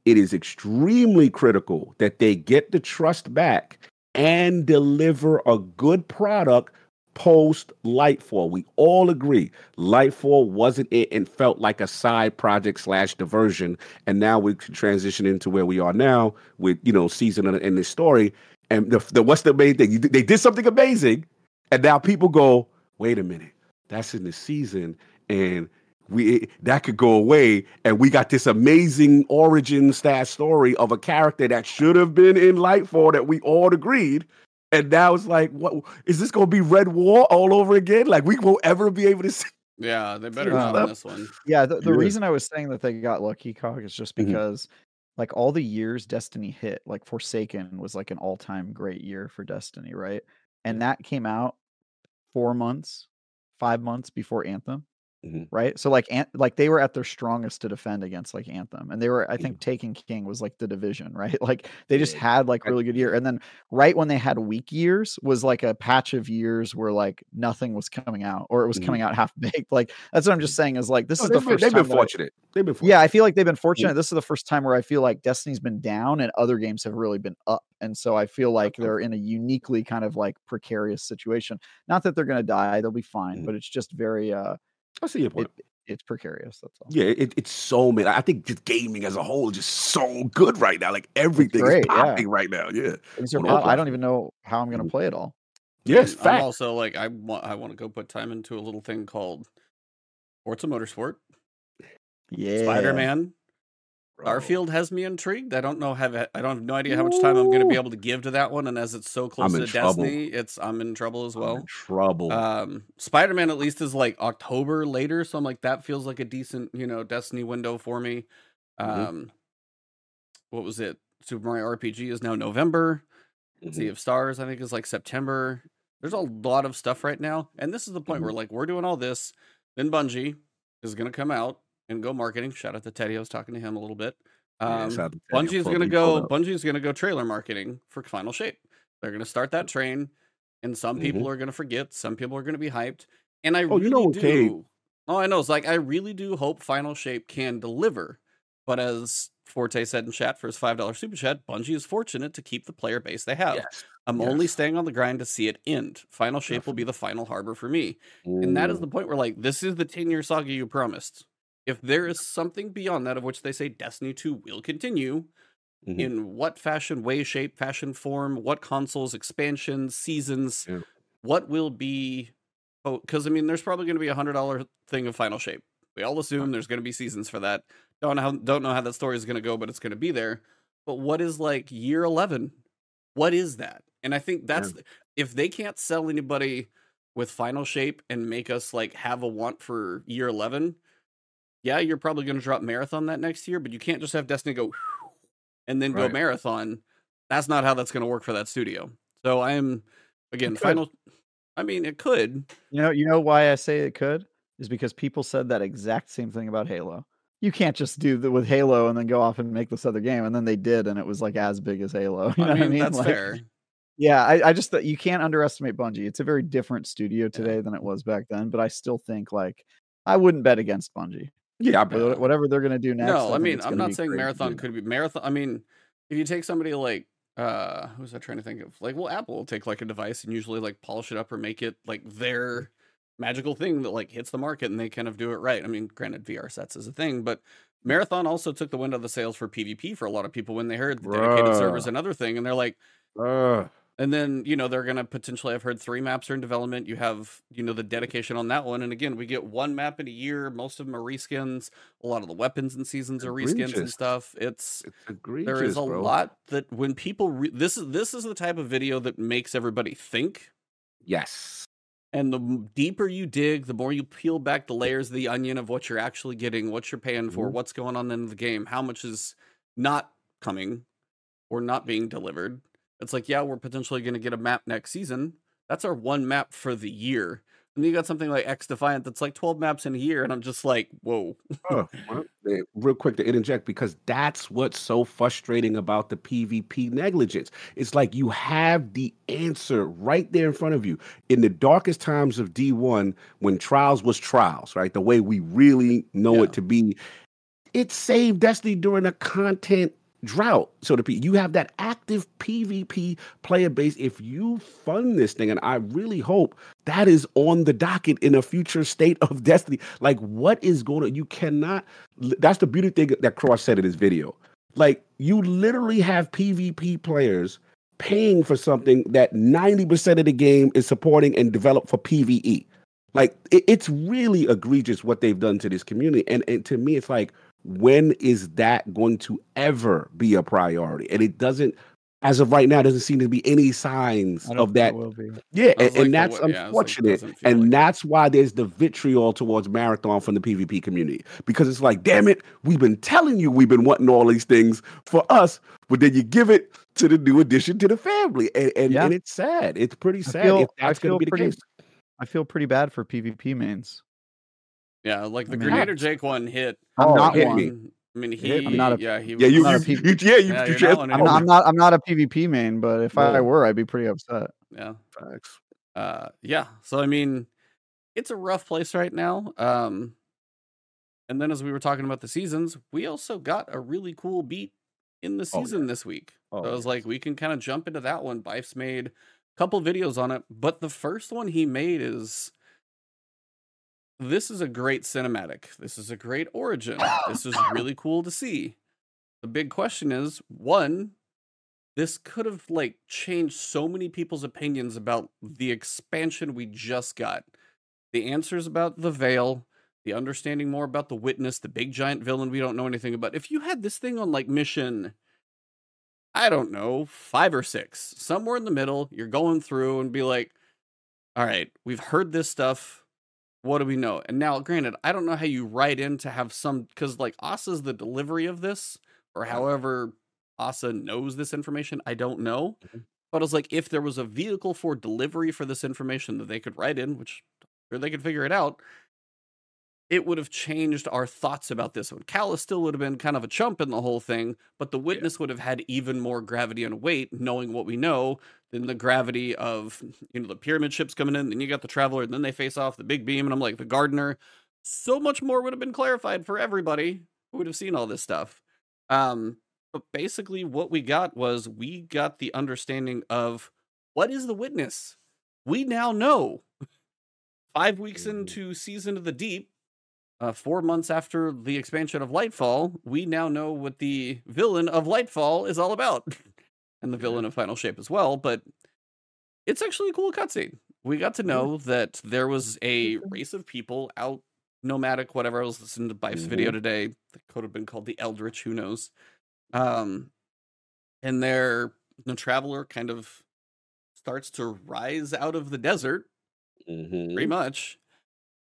Speaker 1: it is extremely critical that they get the trust back and deliver a good product post Lightfall. We all agree Lightfall wasn't it and felt like a side project slash diversion. And now we can transition into where we are now with you know season and, and the story. And the, the what's the main thing? They did something amazing, and now people go, wait a minute, that's in the season, and we that could go away, and we got this amazing origin staff story of a character that should have been in Lightfall that we all agreed. And now it's like, what is this going to be Red War all over again? Like we won't ever be able to see.
Speaker 2: Yeah, they better not on this one.
Speaker 3: Yeah, the, the
Speaker 1: Yeah.
Speaker 3: reason I was saying that they got lucky, Cog, is just
Speaker 1: Mhm.
Speaker 3: because like all the years Destiny hit, like Forsaken was like an all time great year for Destiny, right? And that came out four months, five months before Anthem.
Speaker 1: Mhm.
Speaker 3: Right. So like Ant- like they were at their strongest to defend against like Anthem. And they were, I
Speaker 1: Mhm.
Speaker 3: think Taken King was like the division, right? Like they just had like really good year. And then right when they had weak years was like a patch of years where like nothing was coming out or it was
Speaker 1: Mhm.
Speaker 3: coming out half baked. Like that's what I'm just saying is like this
Speaker 1: No,
Speaker 3: is the first
Speaker 1: they've
Speaker 3: time
Speaker 1: been
Speaker 3: that I-
Speaker 1: fortunate. They've been fortunate.
Speaker 3: yeah, I feel like they've been fortunate. This is the first time where I feel like Destiny's been down and other games have really been up. And so I feel like
Speaker 1: Okay.
Speaker 3: they're in a uniquely kind of like precarious situation. Not that they're going to die, they'll be fine,
Speaker 1: Mhm.
Speaker 3: but it's just very uh
Speaker 1: I see your point.
Speaker 3: it, it's precarious, that's all.
Speaker 1: Yeah, it, it's so many. I think just gaming as a whole is just so good right now. Like everything
Speaker 3: great,
Speaker 1: is
Speaker 3: yeah.
Speaker 1: popping right now. Yeah.
Speaker 3: Things are
Speaker 1: on all
Speaker 3: pop- I don't even know how I'm going to
Speaker 1: Mhm.
Speaker 3: play it all.
Speaker 1: Yes,
Speaker 2: And I'm
Speaker 1: fact.
Speaker 2: also like I want I want to go put time into a little thing called Forza Motorsport.
Speaker 3: Yeah.
Speaker 2: Spider-Man.
Speaker 1: Bro.
Speaker 2: Starfield has me intrigued. I don't know have I don't have no idea how much time I'm going to be able to give to that one and as it's so close to
Speaker 1: trouble.
Speaker 2: Destiny, it's I'm in trouble as
Speaker 1: I'm
Speaker 2: well.
Speaker 1: in trouble.
Speaker 2: Um, Spider Man at least is like October later, so I'm like that feels like a decent, you know, Destiny window for me.
Speaker 1: Mhm.
Speaker 2: Um, what was it? Super Mario RPG is now November.
Speaker 1: Mhm.
Speaker 2: Sea of Stars, I think, is like September. There's a lot of stuff right now, and this is the point
Speaker 1: Mm-hmm.
Speaker 2: where like we're doing all this, then Bungie is gonna come out and go marketing. Shout out to Teddy, I was talking to him a little bit.
Speaker 1: Yeah,
Speaker 2: Um,
Speaker 1: to Teddy. I'm
Speaker 2: Bungie's
Speaker 1: fully
Speaker 2: gonna go.
Speaker 1: up.
Speaker 2: is gonna go trailer marketing for Final Shape. They're gonna start that train, and some people are gonna forget. Some people are gonna be hyped. And I
Speaker 1: Mm-hmm. Oh, you
Speaker 2: really
Speaker 1: know,
Speaker 2: do.
Speaker 1: okay.
Speaker 2: Oh, I know. It's like I really do hope Final Shape can deliver. But as Forte said in chat for his five dollar super chat, Bungie is fortunate to keep the player base they have.
Speaker 1: Yes.
Speaker 2: I'm only staying on the grind to see it end. Final shape will be the final harbor for me. And that is the point where like this is the 10 year saga you promised. If there is something beyond that of which they say Destiny 2 will continue,
Speaker 1: Mhm.
Speaker 2: in what fashion, way, shape, fashion, form, what consoles, expansions, seasons,
Speaker 1: Yeah.
Speaker 2: what will be oh because I mean there's probably gonna be a hundred dollar thing of final shape. We all assume there's gonna be seasons for that. Don't know how don't know how that story is gonna go, but it's gonna be there. But what is like year eleven? What is that? And I think that's if they can't sell anybody with final shape and make us like have a want for year 11 yeah you're probably going to drop marathon that next year but you can't just have destiny go and then go marathon that's not how that's going to work for that studio so i am again final i mean it could
Speaker 3: You know, you know why I say it could is because people said that exact same thing about Halo. You can't just do that with Halo and then go off and make this other game, and then they did, and it was like as big as Halo. You know
Speaker 2: i mean,
Speaker 3: what I mean?
Speaker 2: that's
Speaker 3: Like,
Speaker 2: fair
Speaker 3: Yeah, I, I just thought you can't underestimate Bungie. It's a very different studio today than it was back then, but I still think like I wouldn't bet against Bungie.
Speaker 1: Yeah, I
Speaker 3: Wha- Whatever they're gonna do next.
Speaker 2: no i
Speaker 3: think
Speaker 2: mean i'm not saying marathon could be marathon i mean if you take somebody like uh who's i trying to think of? Like well apple will take like a device and usually like polish it up or make it like their magical thing that like hits the market and they kind of do it right. I mean granted vr sets is a thing but marathon also took the wind out of the sails for pvp for a lot of people when they heard the dedicated servers another thing and they're like and then, you know, they're going to potentially I've heard three maps are in development. You have, you know, the dedication on that one. And again, we get one map in a year. Most of them are reskins. A lot of the weapons and seasons are reskins and stuff. It's,
Speaker 1: it's
Speaker 2: there is a
Speaker 1: bro.
Speaker 2: lot that when people, re- this is, this is the type of video that makes everybody think.
Speaker 1: Yes.
Speaker 2: And the deeper you dig, the more you peel back the layers of the onion of what you're actually getting, what you're paying for,
Speaker 1: Mhm.
Speaker 2: what's going on in the game, how much is not coming or not being delivered. It's like, yeah, we're potentially going to get a map next season. That's our one map for the year. And then you got something like X Defiant that's like 12 maps in a year. And I'm just like, whoa.
Speaker 1: Oh, well, eh, real quick to interject because that's what's so frustrating about the PvP negligence. It's like you have the answer right there in front of you. In the darkest times of D1, when trials was trials, right? The way we really know
Speaker 2: Yeah.
Speaker 1: it to be, it saved Destiny during a content drought. So to be you have that active PvP player base. If you fund this thing, and I really hope that is on the docket in a future state of Destiny. Like, what is going on? You cannot. That's the beauty thing that Cross said in his video. Like, you literally have PvP players paying for something that 90% of the game is supporting and developed for PvE. Like, it, it's really egregious what they've done to this community. And, and to me, it's like, when is that going to ever be a priority? And it doesn't, as of right now, doesn't seem to be any signs of that
Speaker 3: will be.
Speaker 1: yeah, and,
Speaker 2: like,
Speaker 1: and
Speaker 2: the
Speaker 1: that's
Speaker 2: what- yeah, like,
Speaker 1: unfortunate, and
Speaker 2: like-
Speaker 1: that's why there's the vitriol towards Marathon from the PvP community because it's like, damn it, we've been telling you we've been wanting all these things for us, but then you give it to the new addition to the family, and and,
Speaker 3: Yeah.
Speaker 1: and it's sad. It's pretty
Speaker 3: I
Speaker 1: sad
Speaker 3: feel-
Speaker 1: if
Speaker 3: I
Speaker 1: that's going
Speaker 3: feel
Speaker 1: to be the
Speaker 3: pretty-
Speaker 1: case.
Speaker 3: I feel pretty bad for PvP mains.
Speaker 2: Yeah. Like the
Speaker 3: I mean-
Speaker 2: Grenade Jake one hit.
Speaker 3: I'm
Speaker 1: Oh,
Speaker 3: not
Speaker 1: hit
Speaker 3: one.
Speaker 1: me.
Speaker 2: I mean,
Speaker 1: Hit
Speaker 2: he.
Speaker 3: I'm not a-
Speaker 2: yeah, he
Speaker 1: Yeah, you,
Speaker 3: not a
Speaker 1: you,
Speaker 3: PvP
Speaker 1: you, yeah, you,
Speaker 2: Yeah,
Speaker 1: you
Speaker 2: you're not
Speaker 3: I'm
Speaker 2: Oh.
Speaker 3: not, I'm not. I'm not a PvP main, but if I were, I'd be pretty upset.
Speaker 2: yeah.
Speaker 1: Facts.
Speaker 2: uh yeah so i mean it's a rough place right now um and then as we were talking about the seasons we also got a really cool beat in the
Speaker 1: Oh, yeah.
Speaker 2: season this week
Speaker 1: Oh,
Speaker 2: so i was
Speaker 1: yes.
Speaker 2: like we can kind of jump into that one Byf's made a couple videos on it but the first one he made is this is a great cinematic this is a great origin this is really cool to see the big question is one this could have like changed so many people's opinions about the expansion we just got. The answers about the veil, the understanding more about the witness, the big giant villain we don't know anything about. If you had this thing on like mission, I don't know, five or six, somewhere in the middle, you're going through and be like, all right, we've heard this stuff. What do we know? And now, granted, I don't know how you write in to have some because like Ahsa's the delivery of this, or however Asa knows this information. I don't know.
Speaker 1: Mhm.
Speaker 2: But I was like, if there was a vehicle for delivery for this information that they could write in, which or they could figure it out, it would have changed our thoughts about this one. Calus still would have been kind of a chump in the whole thing, but the witness would have had even more gravity and weight, knowing what we know, than the gravity of you know the pyramid ships coming in. Then you got the traveler, and then they face off the big beam, and I'm like the gardener. So much more would have been clarified for everybody who would have seen all this stuff. Um, but basically, what we got was we got the understanding of what is the witness. We now know. Five weeks
Speaker 1: Mhm.
Speaker 2: into Season of the Deep, uh, four months after the expansion of Lightfall, we now know what the villain of Lightfall is all about, and the villain of Final Shape as well. But it's actually a cool cutscene. We got to know that there was a race of people out nomadic, whatever. I was listening to Byf's video today. That could have been called the Eldritch. Who knows? Um, and their the traveler kind of starts to rise out of the desert
Speaker 1: Mhm.
Speaker 2: pretty much.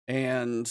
Speaker 2: And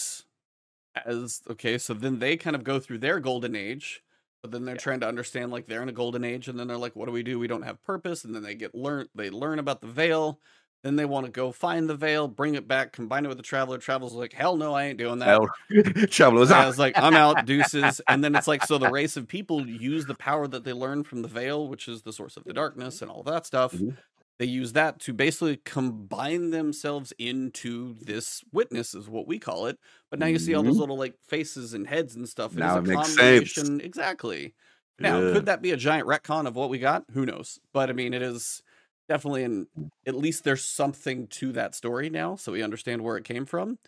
Speaker 2: as okay, so then they kind of go through their golden age, but then they're trying to understand like they're in a golden age, and then they're like, what do we do? We don't have purpose, and then they get learn they learn about the veil. Then they want to go find the veil, bring it back, combine it with the traveler. travels like, hell no, I ain't doing that.
Speaker 1: Hell, Travelers
Speaker 2: I was like, I'm out, deuces. And then it's like, so the race of people use the power that they learn from the veil, which is the source of the darkness and all that stuff.
Speaker 1: Mhm.
Speaker 2: They use that to basically combine themselves into this witness, is what we call it. But now you see all those
Speaker 1: Mhm.
Speaker 2: little like faces and heads and stuff.
Speaker 1: Now
Speaker 2: it is
Speaker 1: it
Speaker 2: a
Speaker 1: makes sense.
Speaker 2: Exactly. Now,
Speaker 1: Yeah.
Speaker 2: could that be a giant retcon of what we got? Who knows? But I mean, it is definitely an at least there's something to that story now, so we understand where it came from.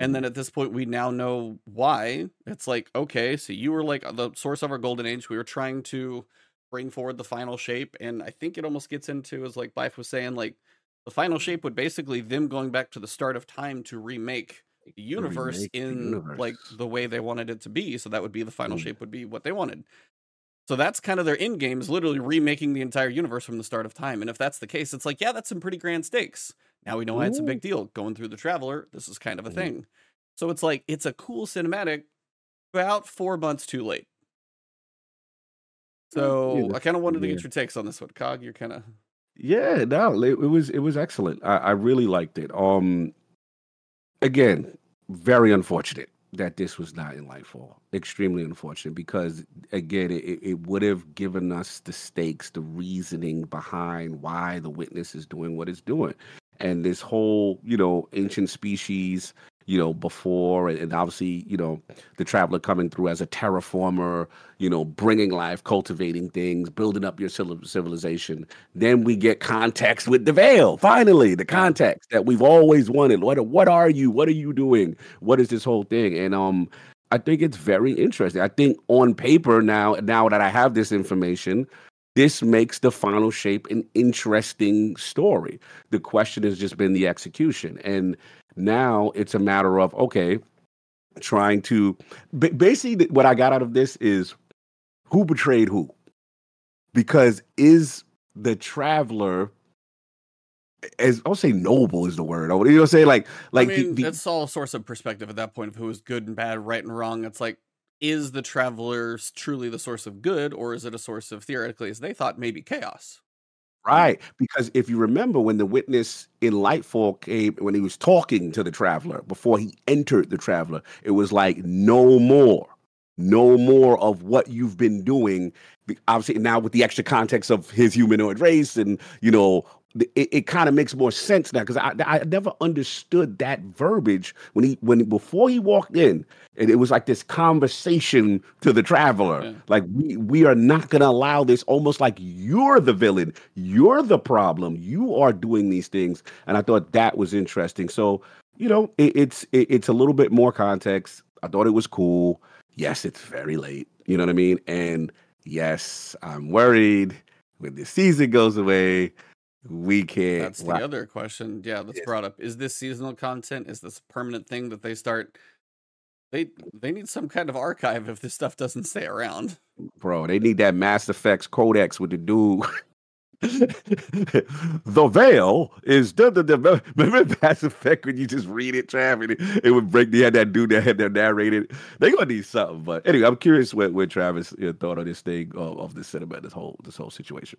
Speaker 2: And then at this point, we now know why. It's like, okay, so you were like the source of our golden age. We were trying to bring forward the final shape. And I think it almost gets into, as like Byf was saying, like the final shape would basically them going back to the start of time to remake the universe
Speaker 1: remake the
Speaker 2: in like the way they wanted it to be. So that would be the final
Speaker 1: Mm.
Speaker 2: shape would be what they wanted. So that's kind of their end game is literally remaking the entire universe from the start of time. And if that's the case, it's like, yeah, that's some pretty grand stakes. Now we know why it's a big deal. Going through the Traveler, this is kind of a
Speaker 1: Mhm.
Speaker 2: thing. So it's like, it's a cool cinematic, about four months too late. So I kind of wanted to get your takes on this one. Cog, you're kind of.
Speaker 1: Yeah, no, it, it was it was excellent. I, I really liked it. Um, again, very unfortunate that this was not in Lightfall. Extremely unfortunate because again, it, it would have given us the stakes, the reasoning behind why the witness is doing what it's doing, and this whole you know ancient species. You know, before and, and obviously, you know, the traveler coming through as a terraformer, you know, bringing life, cultivating things, building up your civil- civilization then we get context with the veil. Finally, the context that we've always wanted. What what are you? What are you doing? What is this whole thing? And um, I think it's very interesting. I think on paper now, now that I have this information, this makes the final shape an interesting story. The question has just been the execution, and now it's a matter of okay, trying to basically what I got out of this is who betrayed who because is the traveler as I'll say noble is the word. You know what I'm saying? Like like
Speaker 2: I
Speaker 1: the-
Speaker 2: mean,
Speaker 1: the-
Speaker 2: it's all a source of perspective at that point of who is good and bad, right and wrong. It's like, is the travelers truly the source of good, or is it a source of theoretically, as they thought, maybe chaos? Mm.
Speaker 1: right. Because if you remember when the witness in Lightfall came when he was talking to the traveler before he entered the traveler, it was like no more. No more of what you've been doing. Obviously, now with the extra context of his humanoid race, and you know, it, it kind of makes more sense now because I, I never understood that verbiage when he when before he walked in, and it was like this conversation to the traveler,
Speaker 2: Yeah.
Speaker 1: like we we are not going to allow this. Almost like you're the villain, you're the problem, you are doing these things, and I thought that was interesting. So you know, it, it's it, it's a little bit more context. I thought it was cool. Yes, it's very late. You know what I mean? And yes, I'm worried when the season goes away, we can't.
Speaker 2: That's the
Speaker 1: wa-
Speaker 2: other question. Yeah, that's brought up. Is this seasonal content? Is this a permanent thing that they start? They they need some kind of archive if this stuff doesn't stay around.
Speaker 1: bro. They need that Mass Effects Codex with the dude. the veil is the the the remember Mass Effect when you just read it, Trav, and it, it would break. They had that dude that had that narrated. They gonna need something, but anyway, I'm curious what, what Travis uh, thought of this thing of, of the cinema, this whole this whole situation.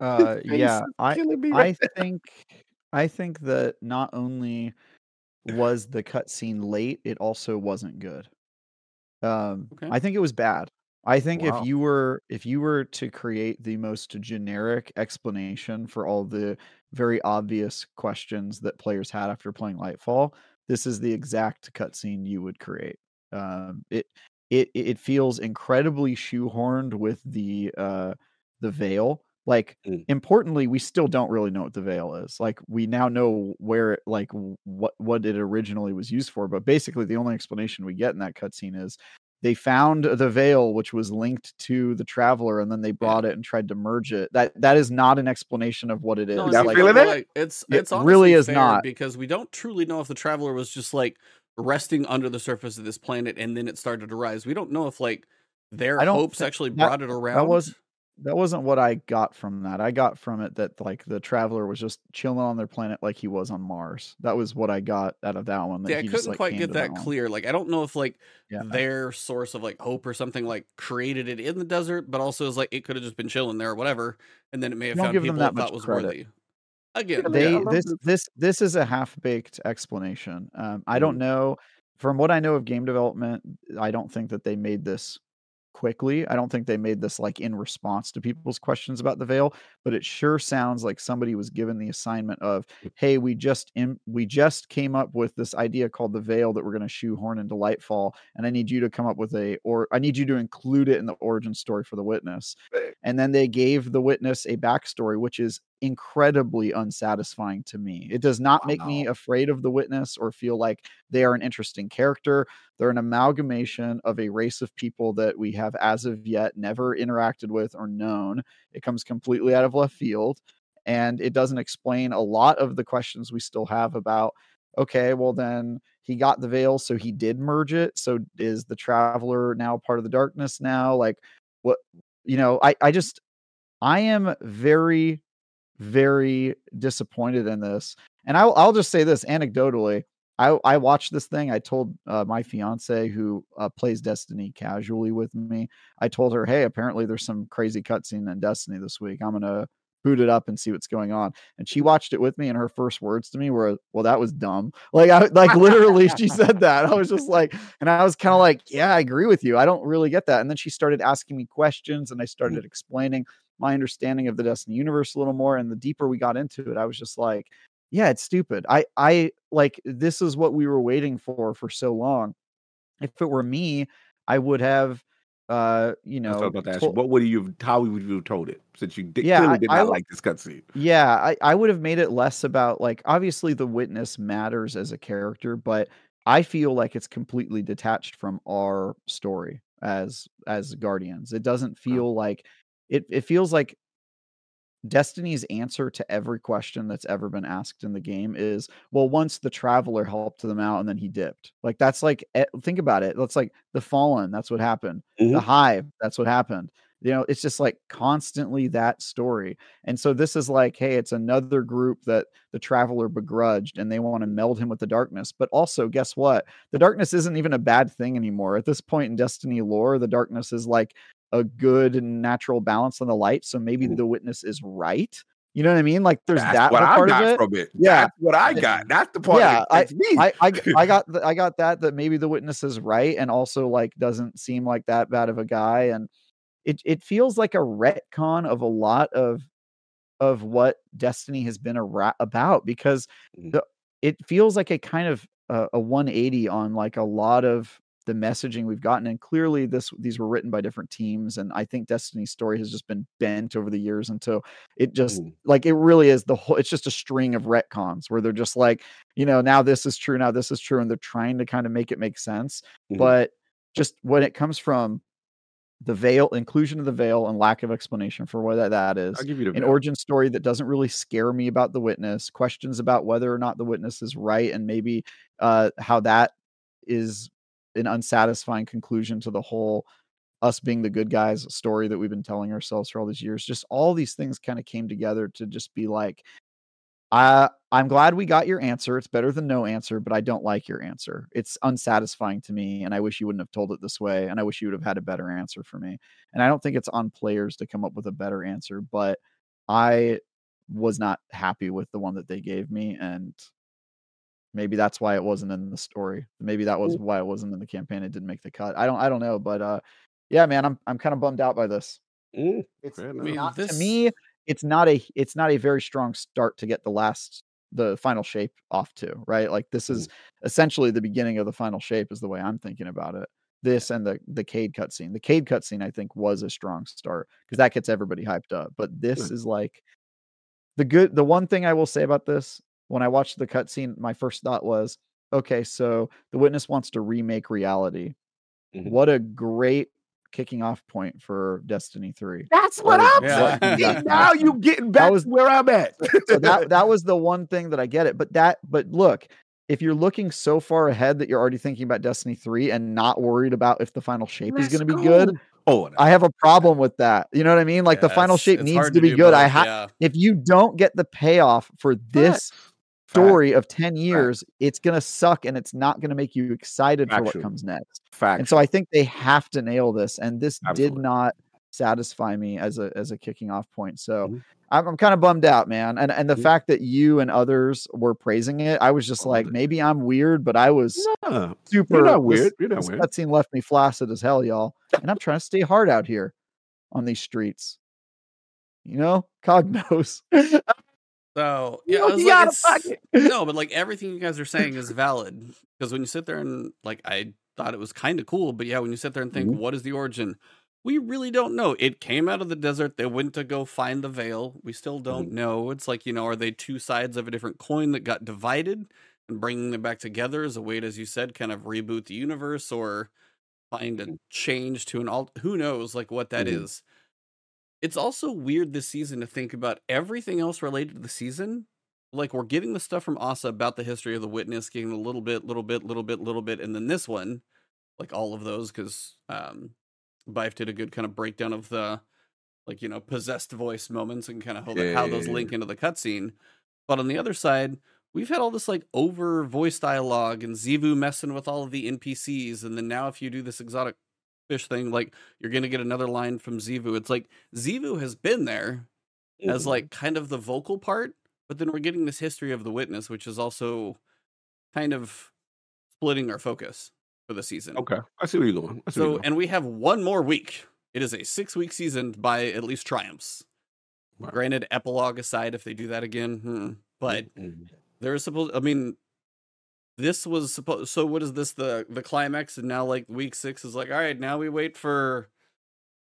Speaker 3: Uh,
Speaker 1: Face
Speaker 3: yeah,
Speaker 1: is
Speaker 3: I
Speaker 1: killing me
Speaker 3: I think I think that not only was the cutscene late, it also wasn't good. Um,
Speaker 2: Okay.
Speaker 3: I think it was bad. I think
Speaker 1: Wow.
Speaker 3: if you were if you were to create the most generic explanation for all the very obvious questions that players had after playing Lightfall, this is the exact cutscene you would create. Um, it it it feels incredibly shoehorned with the uh the veil. Like
Speaker 1: Mm.
Speaker 3: importantly, we still don't really know what the veil is. Like we now know where it like what what it originally was used for, but basically the only explanation we get in that cutscene is they found the veil which was linked to the traveler and then they brought it and tried to merge it. That that is not an explanation of what it is.
Speaker 2: No, it's
Speaker 3: like,
Speaker 1: feeling
Speaker 2: like,
Speaker 1: it?
Speaker 2: it's
Speaker 3: It really is not.
Speaker 2: because we don't truly know if the traveler was just like resting under the surface of this planet and then it started to rise. We don't know if like their
Speaker 3: I don't
Speaker 2: hopes
Speaker 3: thi-
Speaker 2: actually
Speaker 3: that-
Speaker 2: brought it around.
Speaker 3: that was that wasn't what I got from that. I got from it that like the traveler was just chilling on their planet like he was on Mars. That was what I got out of that one. That
Speaker 2: yeah, I
Speaker 3: he
Speaker 2: couldn't
Speaker 3: just, like,
Speaker 2: quite
Speaker 3: came
Speaker 2: get
Speaker 3: to
Speaker 2: that clear. Like I don't know if like
Speaker 3: Yeah.
Speaker 2: their source of like hope or something like created it in the desert, but also is like it could have just been chilling there or whatever, and then it may have
Speaker 3: Don't
Speaker 2: found
Speaker 3: give them
Speaker 2: people
Speaker 3: that
Speaker 2: thought
Speaker 3: much
Speaker 2: was
Speaker 3: credit.
Speaker 2: worthy. Again,
Speaker 3: they
Speaker 1: I love
Speaker 3: this
Speaker 1: this.
Speaker 3: this this is a half baked explanation. Um, I don't know from what I know of game development. I don't think that they made this quickly. I don't think they made this like in response to people's questions about the veil, but it sure sounds like somebody was given the assignment of, hmm. "Hey, we just im- we just came up with this idea called the veil that we're going to shoehorn into Lightfall, and I need you to come up with a or I need you to include it in the origin story for the witness." Eh. And then they gave the witness a backstory, which is incredibly unsatisfying to me. It does not make me afraid of the witness or feel like they are an interesting character. They're an amalgamation of a race of people that we have as of yet never interacted with or known. It comes completely out of left field and it doesn't explain a lot of the questions we still have about okay, well then he got the veil so he did merge it. So is the traveler now part of the darkness now? Like what you know, I I just I am very very disappointed in this. And I'll I'll just say this anecdotally. I I watched this thing. I told uh, my fiance who uh, plays Destiny casually with me. I told her, "Hey, apparently there's some crazy cutscene in Destiny this week. I'm gonna boot it up and see what's going on." And she watched it with me, and her first words to me were, "Well, that was dumb." Like I like literally, she said that. I was just like, and I was kind of like, "Yeah, I agree with you. I don't really get that." And then she started asking me questions, and I started explaining my understanding of the Destiny universe a little more. And the deeper we got into it, I was just like, yeah, it's stupid. I I like this is what we were waiting for for so long. If it were me, I would have uh you
Speaker 1: I
Speaker 3: know
Speaker 1: about to ask you.
Speaker 3: told-
Speaker 1: What would you? How would you have told it? Since you did,
Speaker 3: Yeah,
Speaker 1: clearly
Speaker 3: I-
Speaker 1: did
Speaker 3: I
Speaker 1: not
Speaker 3: w-
Speaker 1: like this cutscene.
Speaker 3: yeah, I, I would have made it less about like obviously the witness matters as a character, but I feel like it's completely detached from our story as as guardians. It doesn't feel like it it feels like Destiny's answer to every question that's ever been asked in the game is well, once the traveler helped them out and then he dipped. Like that's like eh, think about it. That's like the fallen, that's what happened. The
Speaker 1: Mhm.
Speaker 3: hive, that's what happened. You know, it's just like constantly that story. And so this is like, hey, it's another group that the traveler begrudged and they want to meld him with the darkness. But also, guess what? The darkness isn't even a bad thing anymore. At this point in Destiny lore, the darkness is like a good and natural balance on the light. So maybe the witness is right. You know what I mean? Like there's
Speaker 1: That's
Speaker 3: that
Speaker 1: what I
Speaker 3: part of
Speaker 1: got
Speaker 3: it.
Speaker 1: from it.
Speaker 3: Yeah.
Speaker 1: That's what I got. That's the part
Speaker 3: Yeah, I. I, I I got the, I got that that maybe the witness is right and also like doesn't seem like that bad of a guy and it it feels like a retcon of a lot of of what Destiny has been a ra- about because
Speaker 1: Mhm.
Speaker 3: the it feels like a kind of uh, a 180 on like a lot of the messaging we've gotten and clearly this these were written by different teams and I think Destiny's story has just been bent over the years until it just
Speaker 1: Mhm.
Speaker 3: like it really is the whole it's just a string of retcons where they're just like you know now this is true now this is true and they're trying to kind of make it make sense
Speaker 1: Mhm.
Speaker 3: but just when it comes from the veil inclusion of the veil and lack of explanation for what that, that is
Speaker 1: I'll give you
Speaker 3: an origin story that doesn't really scare me about the witness questions about whether or not the witness is right and maybe uh how that is an unsatisfying conclusion to the whole us being the good guys story that we've been telling ourselves for all these years just all these things kind of came together to just be like I I'm glad we got your answer. It's better than no answer, but I don't like your answer. It's unsatisfying to me, and I wish you wouldn't have told it this way. And I wish you would have had a better answer for me. And I don't think it's on players to come up with a better answer, but I was not happy with the one that they gave me, and maybe that's why it wasn't in the story. Maybe that was why it wasn't in the campaign. It didn't make the cut. I don't I don't know, but uh, yeah, man, I'm I'm kind of bummed out by this.
Speaker 1: Mm,
Speaker 3: It's
Speaker 2: I mean,
Speaker 3: not
Speaker 2: this
Speaker 3: to me it's not a it's not a very strong start to get the last the final shape off to right like this is essentially the beginning of the final shape is the way i'm thinking about it this and the the Cayde cutscene. The Cayde cutscene I think was a strong start because that gets everybody hyped up. But this
Speaker 1: Good.
Speaker 3: is like the good. The one thing I will say about this when I watched the cutscene, my first thought was, okay, so the witness wants to remake reality.
Speaker 1: Mhm.
Speaker 3: What a great kicking off point for Destiny Three.
Speaker 1: That's what
Speaker 3: Like,
Speaker 1: I'm
Speaker 2: Yeah.
Speaker 1: saying. Now you getting back
Speaker 3: was-
Speaker 1: where I'm at.
Speaker 3: so that that was the one thing that I get it. But that but look, if you're looking so far ahead that you're already thinking about Destiny 3 and not worried about if the final shape is
Speaker 1: Let's
Speaker 3: going to be good,
Speaker 1: go. Oh,
Speaker 3: I have a problem with that. You know what I mean? Like the final shape needs
Speaker 2: hard
Speaker 3: to be
Speaker 2: do
Speaker 3: good. I have
Speaker 2: yeah.
Speaker 3: if you don't get the payoff for this story of 10 years, it's going to suck and it's not going to make you excited for what comes next.
Speaker 1: fact.
Speaker 3: And so I think they have to nail this and this
Speaker 1: Absolutely.
Speaker 3: did not satisfy me as a as a kicking off point. So
Speaker 1: Mhm.
Speaker 3: I'm, I'm kind of bummed out, man. And and the
Speaker 1: Mhm.
Speaker 3: fact that you and others were praising it, I was just like, maybe I'm weird, but I was super.
Speaker 1: you're not weird. You're not
Speaker 3: this
Speaker 1: weird.
Speaker 3: cutscene left me flaccid as hell, y'all. And I'm trying to stay hard out here on these streets. You know, Cognos.
Speaker 2: So
Speaker 1: You
Speaker 2: yeah,
Speaker 1: know,
Speaker 2: I was
Speaker 1: he
Speaker 2: like, no, but like everything you guys are saying is valid because when you sit there and like I thought it was kind of cool, but yeah, when you sit there and think,
Speaker 1: Mhm.
Speaker 2: what is the origin? We really don't know. It came out of the desert. They went to go find the veil. We still don't
Speaker 1: Mm-hmm.
Speaker 2: know. It's like you know, are they two sides of a different coin that got divided and bringing them back together as a way, to, as you said, kind of reboot the universe or find a
Speaker 1: Mhm.
Speaker 2: change to an alt? Who knows? Like what that is. It's also weird this season to think about everything else related to the season like we're getting the stuff from Ahsa about the history of the witness, getting a little bit, little bit, little bit, little bit, and then this one, like all of those, because um, Byf did a good kind of breakdown of the, like you know, possessed voice moments and kind of how, that- how those link into the cutscene. But on the other side, we've had all this like over voice dialogue and Xivu messing with all of the NPCs, and then now if you do this exotic fish thing, like you're gonna get another line from Xivu. It's like Xivu has been there as
Speaker 1: Mhm.
Speaker 2: like kind of the vocal part, but then we're getting this history of the witness, which is also kind of splitting our focus for the season.
Speaker 1: okay. I see where you're going. I see where
Speaker 2: So,
Speaker 1: you're going.
Speaker 2: and we have one more week. It is a six week season by at least triumphs.
Speaker 1: Wow.
Speaker 2: Granted, epilogue aside, if they do that again, hmm, but
Speaker 1: Mhm.
Speaker 2: there is supposed. I mean, this was supposed. So, what is this? The the climax, and now like week six is like, all right, now we wait for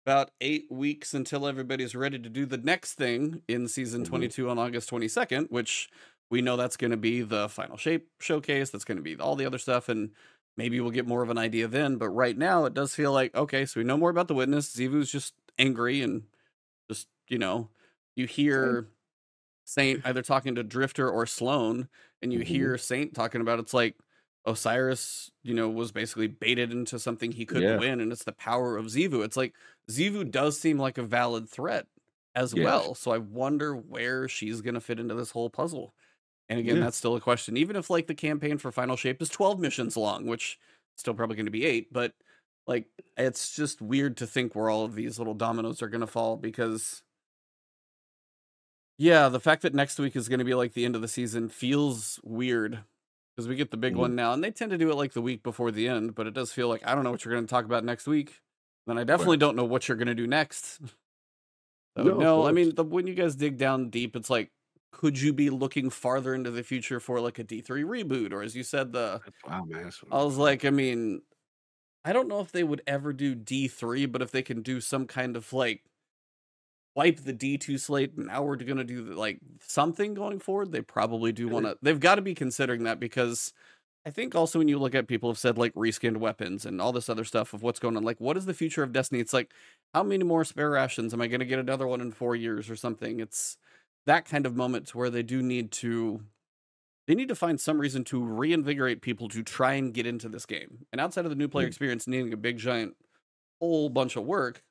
Speaker 2: about eight weeks until everybody's ready to do the next thing in season
Speaker 1: Mhm.
Speaker 2: 22 on August 22nd, which we know that's going to be the final shape showcase. That's going to be all the other stuff, and maybe we'll get more of an idea then. But right now, it does feel like okay, so we know more about the witness. Xivu's just angry and just you know, you hear Saint either talking to Drifter or Sloane, and you
Speaker 1: Mhm.
Speaker 2: hear Saint talking about it's like Osiris, you know, was basically baited into something he couldn't
Speaker 1: Yeah.
Speaker 2: win, and it's the power of Xivu. It's like Xivu does seem like a valid threat as
Speaker 1: Yes.
Speaker 2: well. So I wonder where she's gonna fit into this whole puzzle. And again,
Speaker 1: Yeah.
Speaker 2: that's still a question. Even if like the campaign for Final Shape is 12 missions long, which still probably gonna be eight, but like it's just weird to think where all of these little dominoes are gonna fall because yeah, the fact that next week is going to be like the end of the season feels weird because we get the big
Speaker 1: Mhm.
Speaker 2: one now, and they tend to do it like the week before the end. But it does feel like I don't know what you're going to talk about next week, and I definitely
Speaker 1: Right.
Speaker 2: don't know what you're going to do next. So,
Speaker 1: No,
Speaker 2: no, I mean, the, when you guys dig down deep, it's like, could you be looking farther into the future for like a D3 reboot, or as you said, the
Speaker 1: wow, man.
Speaker 2: I was like, I mean, I don't know if they would ever do D3, but if they can do some kind of like wipe the D2 slate, and now we're going to do like something going forward, they probably do want to. They've got to be considering that because I think also when you look at people have said like reskinned weapons and all this other stuff of what's going on, like what is the future of Destiny? It's like, how many more spare rations? Am I going to get another one in four years or something? It's that kind of moment where they do need to they need to find some reason to reinvigorate people to try and get into this game. And outside of the new player
Speaker 1: Mm.
Speaker 2: experience needing a big giant whole bunch of work,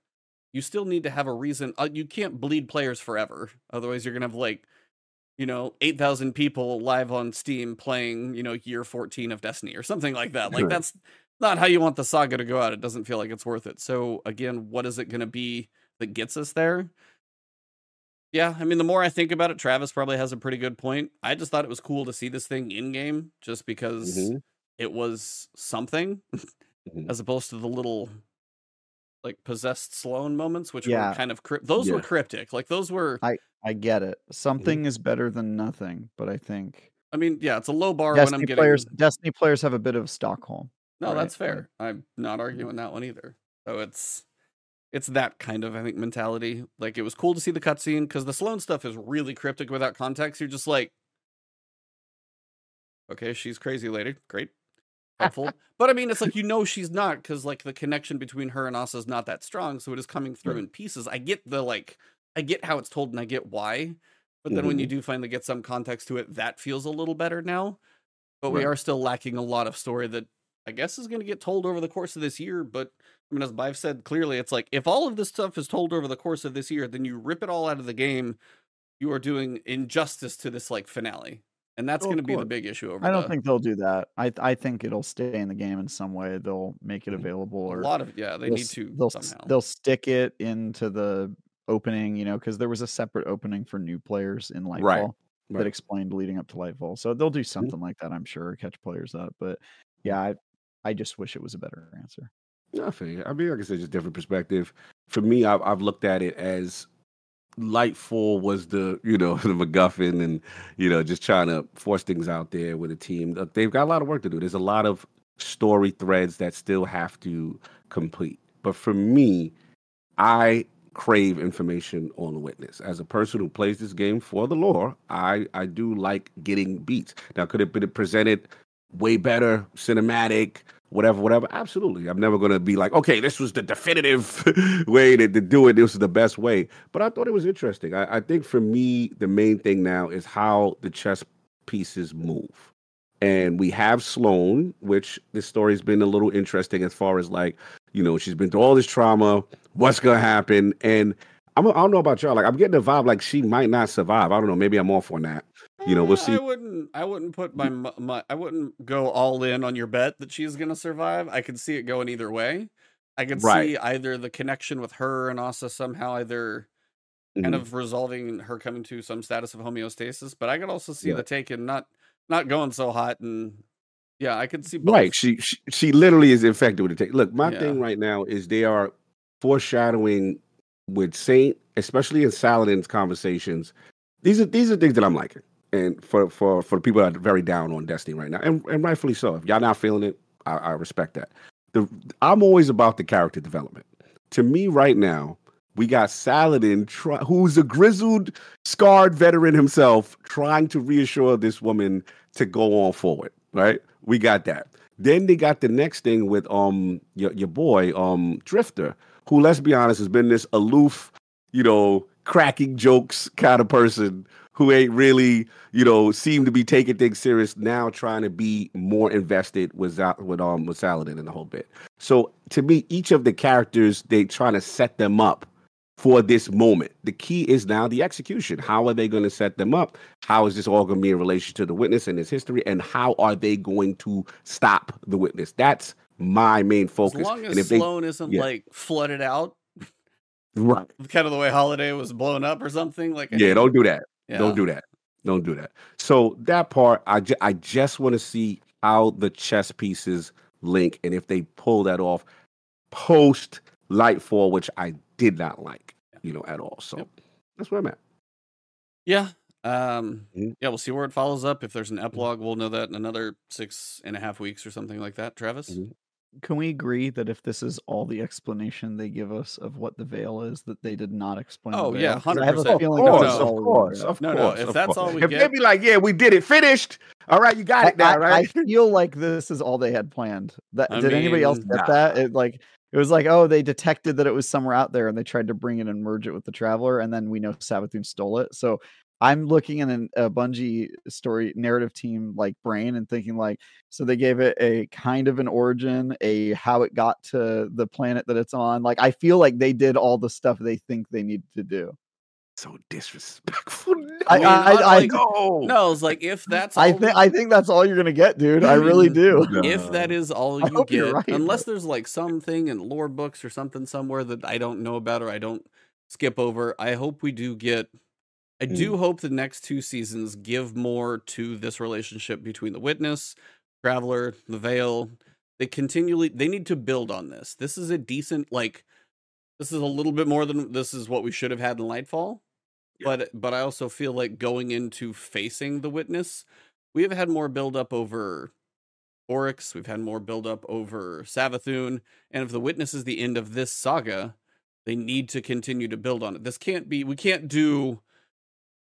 Speaker 2: you still need to have a reason. Uh, you can't bleed players forever. Otherwise, you're going to have like, you know, 8,000 people live on Steam playing, you know, year 14 of Destiny or something like that. Like,
Speaker 1: Right.
Speaker 2: that's not how you want the saga to go out. It doesn't feel like it's worth it. So, again, what is it going to be that gets us there? Yeah, I mean, the more I think about it, Travis probably has a pretty good point. I just thought it was cool to see this thing in game just because
Speaker 1: Mhm.
Speaker 2: it was something
Speaker 1: Mhm.
Speaker 2: as opposed to the little like possessed Sloane moments, which
Speaker 3: Yeah.
Speaker 2: were kind of crypt. Those were cryptic. Like those were. I,
Speaker 3: I get it.
Speaker 1: Mm-hmm.
Speaker 3: Something is better than nothing, but I think I
Speaker 2: mean, yeah, it's a low bar when I'm getting.
Speaker 3: players Destiny players have a bit of Stockholm.
Speaker 2: No,
Speaker 3: Right,
Speaker 2: that's fair. I'm not arguing that one either. So it's it's that kind of I think mentality. Like it was cool to see the cutscene because the Sloane stuff is really cryptic without context. You're just like, okay, she's crazy lady, great, helpful. but I mean, it's like you know she's not because like the connection between her and Ahsa is not that strong, so it is coming through
Speaker 1: Right.
Speaker 2: in pieces. I get the like, I get how it's told and I get why, but then when you
Speaker 1: Mm-hmm.
Speaker 2: do finally get some context to it, that feels a little better now. But we are still lacking a lot of story that I guess is going to get told over the course of this year. But I mean, as I've said clearly, it's like if all of this stuff is told over the course of this year, then you rip it all out of the game. You are doing injustice to this like finale, and that's
Speaker 1: Oh,
Speaker 2: going to be the big issue over.
Speaker 3: I don't
Speaker 2: the-
Speaker 3: think they'll do that. I I think it'll stay in the game in some way. They'll make it
Speaker 1: mm,
Speaker 3: available or a
Speaker 2: lot of yeah. They need to
Speaker 3: they'll
Speaker 2: somehow.
Speaker 3: they'll stick it into the opening, you know, because there was a separate opening for new players in Lightfall
Speaker 1: Right,
Speaker 3: that
Speaker 1: right.
Speaker 3: explained leading up to Lightfall. So they'll do mm-hmm. something like that, I'm sure, catch players up. But mm-hmm. yeah, I I just wish it was a better answer.
Speaker 1: I feel you. I mean, like I said, just different perspective. For me, I've, I've looked at it as Lightfall was the, you know, the MacGuffin and, you know, just trying to force things out there with a team. They've got a lot of work to do. There's a lot of story threads that still have to complete. But for me, I crave information on the witness. As a person who plays this game for the lore, I, I do like getting beats. Now, could it be presented way better, cinematic, whatever, whatever? Absolutely. I'm never going to be like, okay, this was the definitive way to, to do it. This was the best way. But I thought it was interesting. I, I think for me, the main thing now is how the chess pieces move. And we have Sloane, which this story's been a little interesting as far as like, you know, she's been through all this trauma. What's gonna happen? And I'm, I don't know about y'all. Like, I'm getting the vibe like she might not survive. I don't know. Maybe I'm off on that. You know, we'll
Speaker 2: Eh,
Speaker 1: see.
Speaker 2: I wouldn't. I wouldn't put my, my. I wouldn't go all in on your bet that she's going to survive. I could see it going either way. I could
Speaker 1: Right.
Speaker 2: see either the connection with her and Ahsa somehow either kind
Speaker 1: Mhm.
Speaker 2: of resolving her coming to some status of homeostasis, but I could also see
Speaker 1: Yeah.
Speaker 2: the taken not not going so hot and yeah, I could see both.
Speaker 1: Right. She, she she literally is infected with the take. Look, my
Speaker 2: Yeah.
Speaker 1: thing right now is they are foreshadowing with Saint, especially in Saladin's conversations. These are these are things that I'm liking. And for for for people that are very down on Destiny right now, and, and rightfully so. If y'all not feeling it, I, I respect that. The I'm always about the character development. To me, right now, we got Saladin, try, who's a grizzled, scarred veteran himself, trying to reassure this woman to go on forward. Right? We got that. Then they got the next thing with um your your boy um Drifter, who let's be honest has been this aloof, you know, cracking jokes kind of person who ain't really you know seemed to be taking things serious now, trying to be more invested with with um with Saladin and the whole bit. So to me, each of the characters they trying to set them up for this moment. The key is now the execution. How are they going to set them up? How is this all going to be in relation to the witness and his history? And how are they going to stop the witness? That's my main focus.
Speaker 2: As long
Speaker 1: and
Speaker 2: as
Speaker 1: if they
Speaker 2: Sloane isn't
Speaker 1: yeah.
Speaker 2: like flooded out,
Speaker 1: right,
Speaker 2: kind of the way Holliday was blown up or something. Like
Speaker 1: yeah, don't do that.
Speaker 2: yeah.
Speaker 1: Don't do that. Don't do that. So that part, I ju- I just want to see how the chess pieces link and if they pull that off post Lightfall, which I did not like, you know, at all. So
Speaker 2: Yep.
Speaker 1: that's where I'm at.
Speaker 2: Yeah. Um,
Speaker 1: Mhm.
Speaker 2: yeah, we'll see where it follows up. If there's an epilogue, we'll know that in another six and a half weeks or something like that. Travis?
Speaker 1: Mhm.
Speaker 3: Can we agree that if this is all the explanation they give us of what the veil is, that they did not explain? the
Speaker 2: Oh, yeah,
Speaker 3: I have a
Speaker 2: 100%.
Speaker 3: feeling
Speaker 2: Of
Speaker 3: that's
Speaker 2: course,
Speaker 3: all
Speaker 1: of
Speaker 3: we're
Speaker 1: course, of
Speaker 2: No, no,
Speaker 1: course.
Speaker 2: if
Speaker 1: of
Speaker 2: that's
Speaker 1: course.
Speaker 2: all we
Speaker 1: if
Speaker 2: they'd
Speaker 1: be like, "Yeah, we did it, finished," all right, you got it now,
Speaker 3: I,
Speaker 1: right?
Speaker 3: I feel like this is all they had planned. That
Speaker 2: I
Speaker 3: did anybody else
Speaker 2: mean,
Speaker 3: get that? It like it was like, oh, they detected that it was somewhere out there, and they tried to bring it and merge it with the Traveler, and then we know Savathun stole it. So I'm looking in an, a Bungie story narrative team like brain and thinking like, so they gave it a kind of an origin, a how it got to the planet that it's on. Like I feel like they did all the stuff they think they need to do.
Speaker 1: so disrespectful.
Speaker 3: I-
Speaker 1: No,
Speaker 3: I- I-
Speaker 1: like, oh. no.
Speaker 2: No, it's like if that's all
Speaker 3: I think I think that's all you're gonna get, dude. I really do.
Speaker 2: if that is all you get,
Speaker 3: right,
Speaker 2: unless
Speaker 3: but-
Speaker 2: there's like something in lore books or something somewhere that I don't know about or I don't skip over, I hope we do get. I do mm. hope the next two seasons give more to this relationship between the witness, traveler, the veil. They continually they need to build on this. This is a decent like this is a little bit more than this is what we should have had in Lightfall.
Speaker 1: Yeah.
Speaker 2: But but I also feel like going into facing the witness, we have had more build up over Oryx. We've had more build up over Savathun. And if the witness is the end of this saga, they need to continue to build on it. This can't be we can't do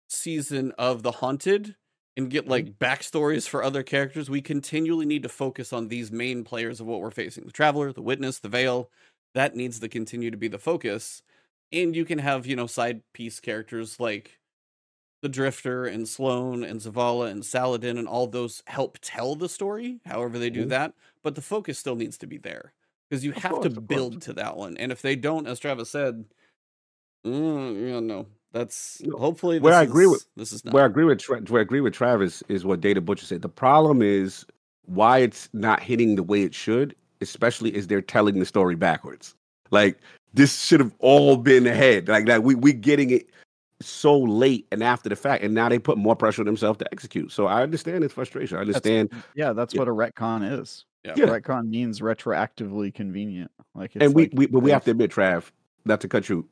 Speaker 2: season of the haunted and get like backstories for other characters. We continually need to focus on these main players of what we're facing. The Traveler, the Witness, the Veil. That needs to continue to be the focus. And you can have, you know, side piece characters like the Drifter and Sloane and Zavala and Saladin and all those help tell the story, however they do
Speaker 1: Mhm.
Speaker 2: that. But the focus still needs to be there because you
Speaker 1: Of
Speaker 2: have
Speaker 1: course,
Speaker 2: to build to that one. And if they don't, as Travis said, mm, yeah, no, that's
Speaker 1: No,
Speaker 2: hopefully
Speaker 1: where
Speaker 2: this
Speaker 1: I agree with-
Speaker 2: this is not.
Speaker 1: Where I agree with Tra- where I agree with Travis is what Data Butcher said. The problem is why it's not hitting the way it should, especially is they're telling the story backwards. Like this should have all been ahead. Like that we we getting it so late and after the fact, and now they put more pressure on themselves to execute. So I understand his frustration. I understand,
Speaker 3: Yeah, that's
Speaker 1: Yeah.
Speaker 3: what a retcon is.
Speaker 2: Yeah.
Speaker 1: Yeah.
Speaker 3: Retcon means retroactively convenient. Like it's
Speaker 1: and we,
Speaker 3: like
Speaker 1: we but we have to admit, Trav, not to cut you.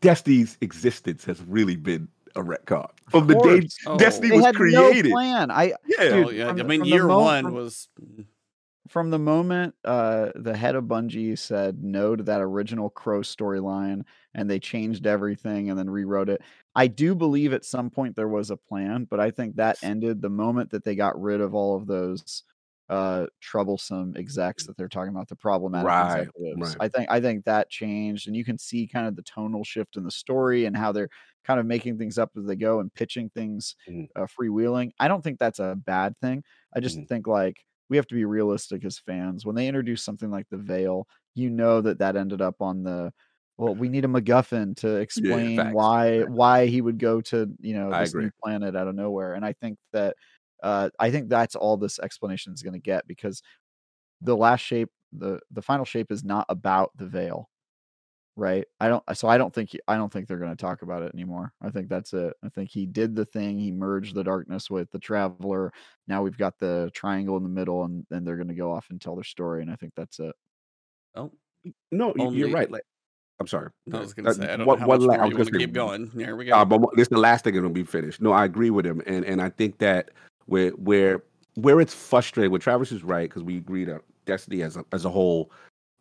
Speaker 1: Destiny's existence has really been a retcon from the day.
Speaker 2: Oh.
Speaker 1: Destiny
Speaker 3: they
Speaker 1: was
Speaker 3: had
Speaker 1: created.
Speaker 3: no plan. I
Speaker 1: Yeah,
Speaker 2: Oh, yeah.
Speaker 3: from
Speaker 2: I mean,
Speaker 3: the
Speaker 2: year
Speaker 3: mo-
Speaker 2: one
Speaker 3: from-
Speaker 2: was
Speaker 3: from the moment uh the head of Bungie said no to that original Crow storyline and they changed everything and then rewrote it. I do believe at some point there was a plan, but I think that ended the moment that they got rid of all of those uh troublesome execs that they're talking about the problematic
Speaker 1: Right,
Speaker 3: executives.
Speaker 1: right.
Speaker 3: I think I think that changed and you can see kind of the tonal shift in the story and how they're kind of making things up as they go and pitching things
Speaker 1: Mhm.
Speaker 3: uh, freewheeling. I don't think that's a bad thing. I just
Speaker 1: Mhm.
Speaker 3: think like we have to be realistic as fans. When they introduce something like the Veil, you know that that ended up on the well. We need a MacGuffin to explain
Speaker 1: facts,
Speaker 3: why why he would go to you know this new planet out of nowhere. And I think that uh, I think that's all this explanation is going to get because the last shape, the the final shape, is not about the Veil right i don't so i don't think i don't think they're going to talk about it anymore i think that's it i think he did the thing he merged the darkness with the traveler now we've got the triangle in the middle and then they're going to go off and tell their story and i think that's it
Speaker 2: oh,
Speaker 1: No, you- you're right. Like, I'm sorry.
Speaker 2: I was going
Speaker 1: Uh,
Speaker 2: to say I don't
Speaker 1: one-
Speaker 2: know how
Speaker 1: one
Speaker 2: much
Speaker 1: la-
Speaker 2: more
Speaker 1: I
Speaker 2: you want to
Speaker 1: gonna
Speaker 2: keep going. Here we go.
Speaker 1: Uh, but this is the last thing that'll be finished. No, I agree with him, and and I think that where where where it's frustrating, where Travis is right because we agreed on Destiny as a as a whole,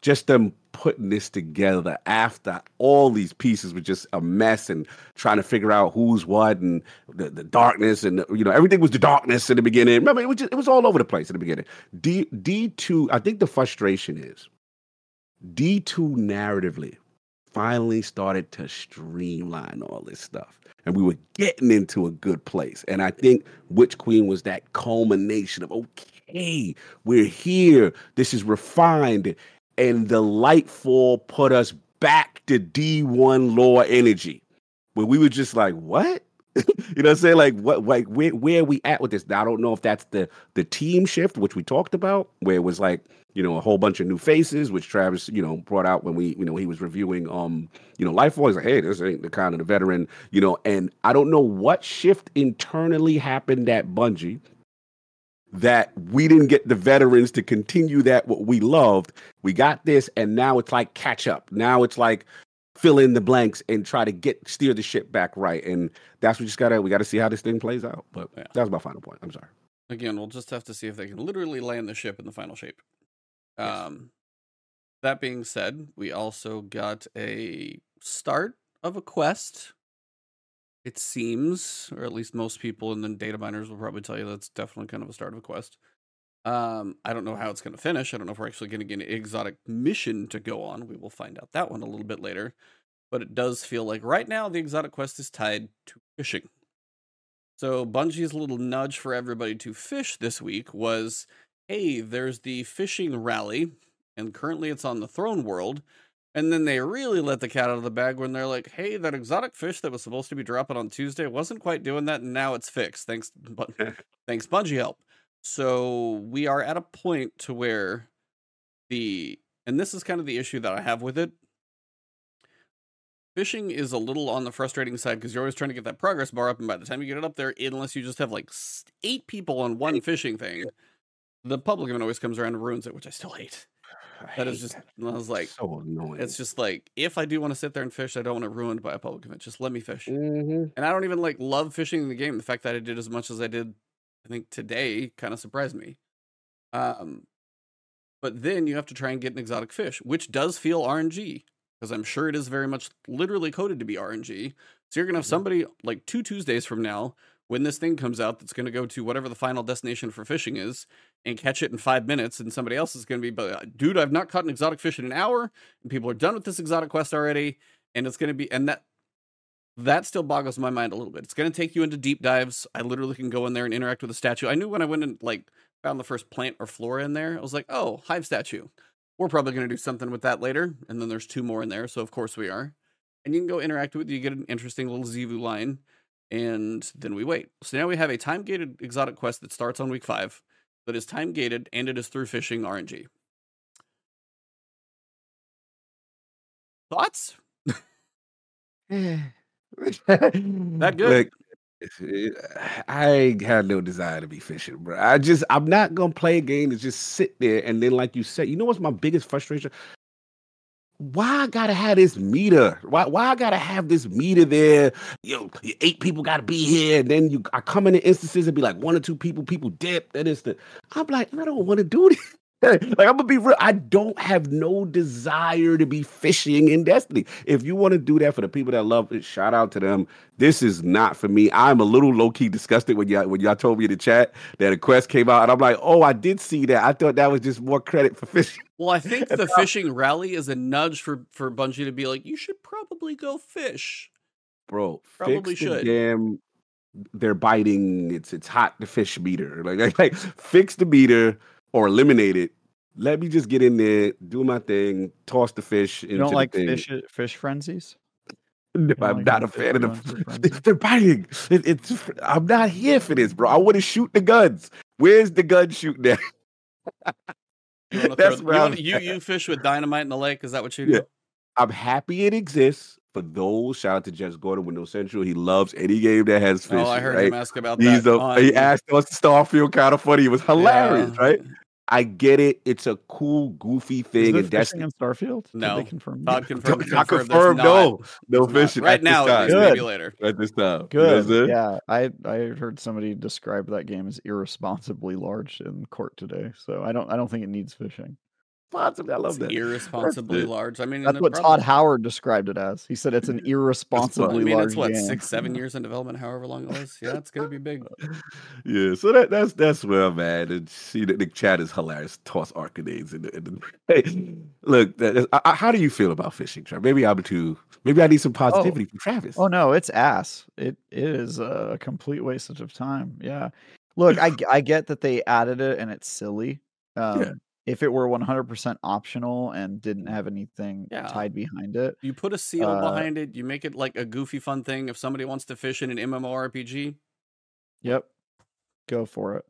Speaker 1: just them putting this together after all these pieces were just a mess and trying to figure out who's what and the, the darkness and you know everything was the darkness in the beginning. Remember, it was just, it was all over the place in the beginning. D D two, I think the frustration is D two narratively finally started to streamline all this stuff. And we were getting into a good place. And I think Witch Queen was that culmination of okay, we're here. This is refined. And the Lightfall put us back to D1 lore energy. Where we were just like, what? you know what I'm saying? Like what like where where are we at with this? Now I don't know if that's the the team shift, which we talked about, where it was like, you know, a whole bunch of new faces, which Travis, you know, brought out when we, you know, he was reviewing um, you know, Life He's like, hey, this ain't the kind of the veteran, you know, and I don't know what shift internally happened at Bungie that we didn't get the veterans to continue that what we loved. We got this, and now it's like catch up. Now it's like fill in the blanks and try to get steer the ship back right. And that's what we just gotta we gotta see how this thing plays out. But
Speaker 2: Yeah.
Speaker 1: that was my final point. I'm sorry.
Speaker 2: Again, we'll just have to see if they can literally land the ship in the final shape.
Speaker 1: Yes.
Speaker 2: Um, that being said, we also got a start of a quest. It seems, or at least most people in the data miners will probably tell you that's definitely kind of a start of a quest. Um, I don't know how it's going to finish. I don't know if we're actually going to get an exotic mission to go on. We will find out that one a little bit later. But it does feel like right now the exotic quest is tied to fishing. So Bungie's little nudge for everybody to fish this week was, hey, there's the fishing rally, and currently it's on the throne world. And then they really let the cat out of the bag when they're like, hey, that exotic fish that was supposed to be dropping on Tuesday wasn't quite doing that, and now it's fixed. Thanks, but thanks Bungie help. So we are at a point to where the and this is kind of the issue that I have with it. Fishing is a little on the frustrating side because you're always trying to get that progress bar up, and by the time you get it up there, unless you just have like eight people on one fishing thing, the public event always comes around and ruins it, which I still hate.
Speaker 1: I
Speaker 2: That is just
Speaker 1: that.
Speaker 2: I was like,
Speaker 1: so annoying.
Speaker 2: it's just like if I do want to sit there and fish, I don't want it ruined by a public event. Just let me fish.
Speaker 1: Mhm.
Speaker 2: And I don't even like love fishing in the game. The fact that I did as much as I did, I think today, kind of surprised me. Um, but then you have to try and get an exotic fish, which does feel RNG because I'm sure it is very much literally coded to be RNG. So you're gonna have
Speaker 1: Mhm.
Speaker 2: somebody like two Tuesdays from now when this thing comes out that's gonna go to whatever the final destination for fishing is and catch it in five minutes, and somebody else is gonna be, but uh, dude, I've not caught an exotic fish in an hour, and people are done with this exotic quest already, and it's gonna be and that that still boggles my mind a little bit. It's going to take you into deep dives. I literally can go in there and interact with a statue. I knew when I went and like found the first plant or flora in there, I was like, oh, hive statue. We're probably going to do something with that later. And then there's two more in there, so of course we are. And you can go interact with. it. You get an interesting little Xivu line, and then we wait. So now we have a time gated exotic quest that starts on week five, that is time gated, and it is through fishing RNG. Thoughts?
Speaker 1: that
Speaker 2: good?
Speaker 1: I had no desire to be fishing, bro. I just I'm not gonna play a game to just sit there and then, like you said, you know what's my biggest frustration? Why I gotta have this meter? Why why I gotta have this meter there? Yo, eight people gotta be here, and then you I come in the instances and be like one or two people, people dip, it's the I'm like, I don't want to do this. like I'm gonna be real. I don't have no desire to be fishing in Destiny. If you want to do that for the people that love it, shout out to them. This is not for me. I'm a little low key disgusted when y'all when y'all told me in the chat that a quest came out, and I'm like, oh, I did see that. I thought that was just more credit for fishing.
Speaker 2: Well, I think the fishing rally is a nudge for for Bungie to be like, you should probably go fish.
Speaker 1: Bro,
Speaker 2: Probably should.
Speaker 1: damn they're biting. It's it's hot the fish meter. Like, like like fix the meter or eliminate it. Let me just get in there, do my thing, toss the fish into
Speaker 3: You don't
Speaker 1: the
Speaker 3: like
Speaker 1: thing.
Speaker 3: fish uh, fish frenzies?
Speaker 1: No, I'm
Speaker 3: like
Speaker 1: not a fan of
Speaker 3: fish go into a
Speaker 1: the. They're biting. It, it's. I'm not here for this, bro. I want to shoot the guns. Where's the gun shooting at?
Speaker 2: You
Speaker 1: That's
Speaker 2: throw you, wanna, you you fish with dynamite in the lake? Is that what you do?
Speaker 1: Yeah. I'm happy it exists for those. Shout out to Jez Corden, Windows Central. He loves any game that has oh, fish.
Speaker 2: oh, I heard
Speaker 1: right?
Speaker 2: him ask about
Speaker 1: He's
Speaker 2: that.
Speaker 1: a, he
Speaker 2: on-
Speaker 1: asked us to Starfield kind of funny. It was hilarious,
Speaker 2: Yeah.
Speaker 1: right? I get it. It's a cool, goofy
Speaker 3: Is
Speaker 1: thing,
Speaker 3: there
Speaker 1: and that's
Speaker 3: fishing in Starfield? Did
Speaker 2: No.
Speaker 3: they confirm
Speaker 2: Todd
Speaker 3: that?
Speaker 2: confirmed.
Speaker 1: not
Speaker 2: confirmed
Speaker 1: confirmed.
Speaker 2: there's
Speaker 1: No, no fishing
Speaker 2: right now. At
Speaker 1: time.
Speaker 2: maybe later.
Speaker 1: At this time, You know what
Speaker 3: Good. Yeah, I I heard somebody describe that game as irresponsibly large in court today. So I don't I don't think it needs fishing.
Speaker 1: Possibly, I love
Speaker 2: It's
Speaker 1: that.
Speaker 2: irresponsibly large. I mean,
Speaker 3: That's what
Speaker 2: the
Speaker 3: Todd Howard described it as. He said it's an
Speaker 2: Well, I
Speaker 3: irresponsibly
Speaker 2: mean,
Speaker 3: large
Speaker 2: it's what
Speaker 3: game.
Speaker 2: six, seven years in development, however long it was. Yeah, it's gonna be big.
Speaker 1: Yeah, so that that's that's where I'm at. And see that the chat is hilarious. Toss arcades in the, in the hey, look. That, I, how do you feel about fishing, Trav? Maybe I'm too. Maybe I need some positivity from Travis.
Speaker 3: Oh no, it's ass. It it is a complete waste of time. Yeah. Look, I I get that they added it and it's silly. Um, If it were 100% optional and didn't have anything
Speaker 2: Yeah.
Speaker 3: tied behind it,
Speaker 2: You put a seal
Speaker 3: Uh,
Speaker 2: behind it. You make it like a goofy, fun thing. If somebody wants to fish in an MMORPG,
Speaker 3: Yep. Go for it.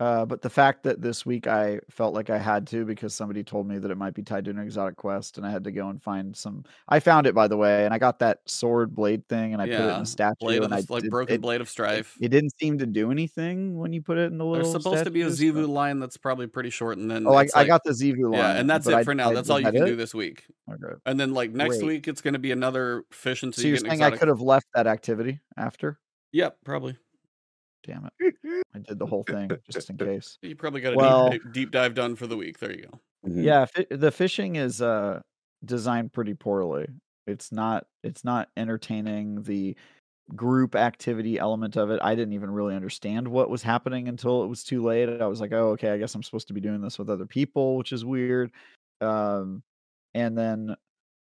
Speaker 3: Uh, but the fact that this week I felt like I had to because somebody told me that it might be tied to an exotic quest, and I had to go and find some. I found it by the way, and I got that sword blade thing, and I put it in
Speaker 2: Yeah,
Speaker 3: a statue,
Speaker 2: blade of
Speaker 3: and I
Speaker 2: the, like
Speaker 3: did-
Speaker 2: broken
Speaker 3: it,
Speaker 2: blade of strife.
Speaker 3: It didn't seem to do anything when you put it in the little.
Speaker 2: There's supposed to be a
Speaker 3: Xivu
Speaker 2: line that's probably pretty short, and then
Speaker 3: Oh, I,
Speaker 2: it's
Speaker 3: I got the Xivu line.
Speaker 2: yeah, and that's it
Speaker 3: I-
Speaker 2: for now.
Speaker 3: I-
Speaker 2: that's all you can
Speaker 3: it?
Speaker 2: do this week.
Speaker 3: Okay.
Speaker 2: And then like next week, it's going to be another fish until
Speaker 3: So
Speaker 2: you
Speaker 3: you're
Speaker 2: get an
Speaker 3: saying I could have left that activity after?
Speaker 2: Yep, probably.
Speaker 3: Damn it! I did the whole thing just in case.
Speaker 2: You probably got a
Speaker 3: Well-
Speaker 2: deep, deep dive done for the week. There you go.
Speaker 1: Mhm.
Speaker 3: Yeah, fi- the fishing is uh designed pretty poorly. It's not it's not entertaining the group activity element of it. I didn't even really understand what was happening until it was too late. I was like, "Oh, okay, I guess I'm supposed to be doing this with other people," which is weird. Um and then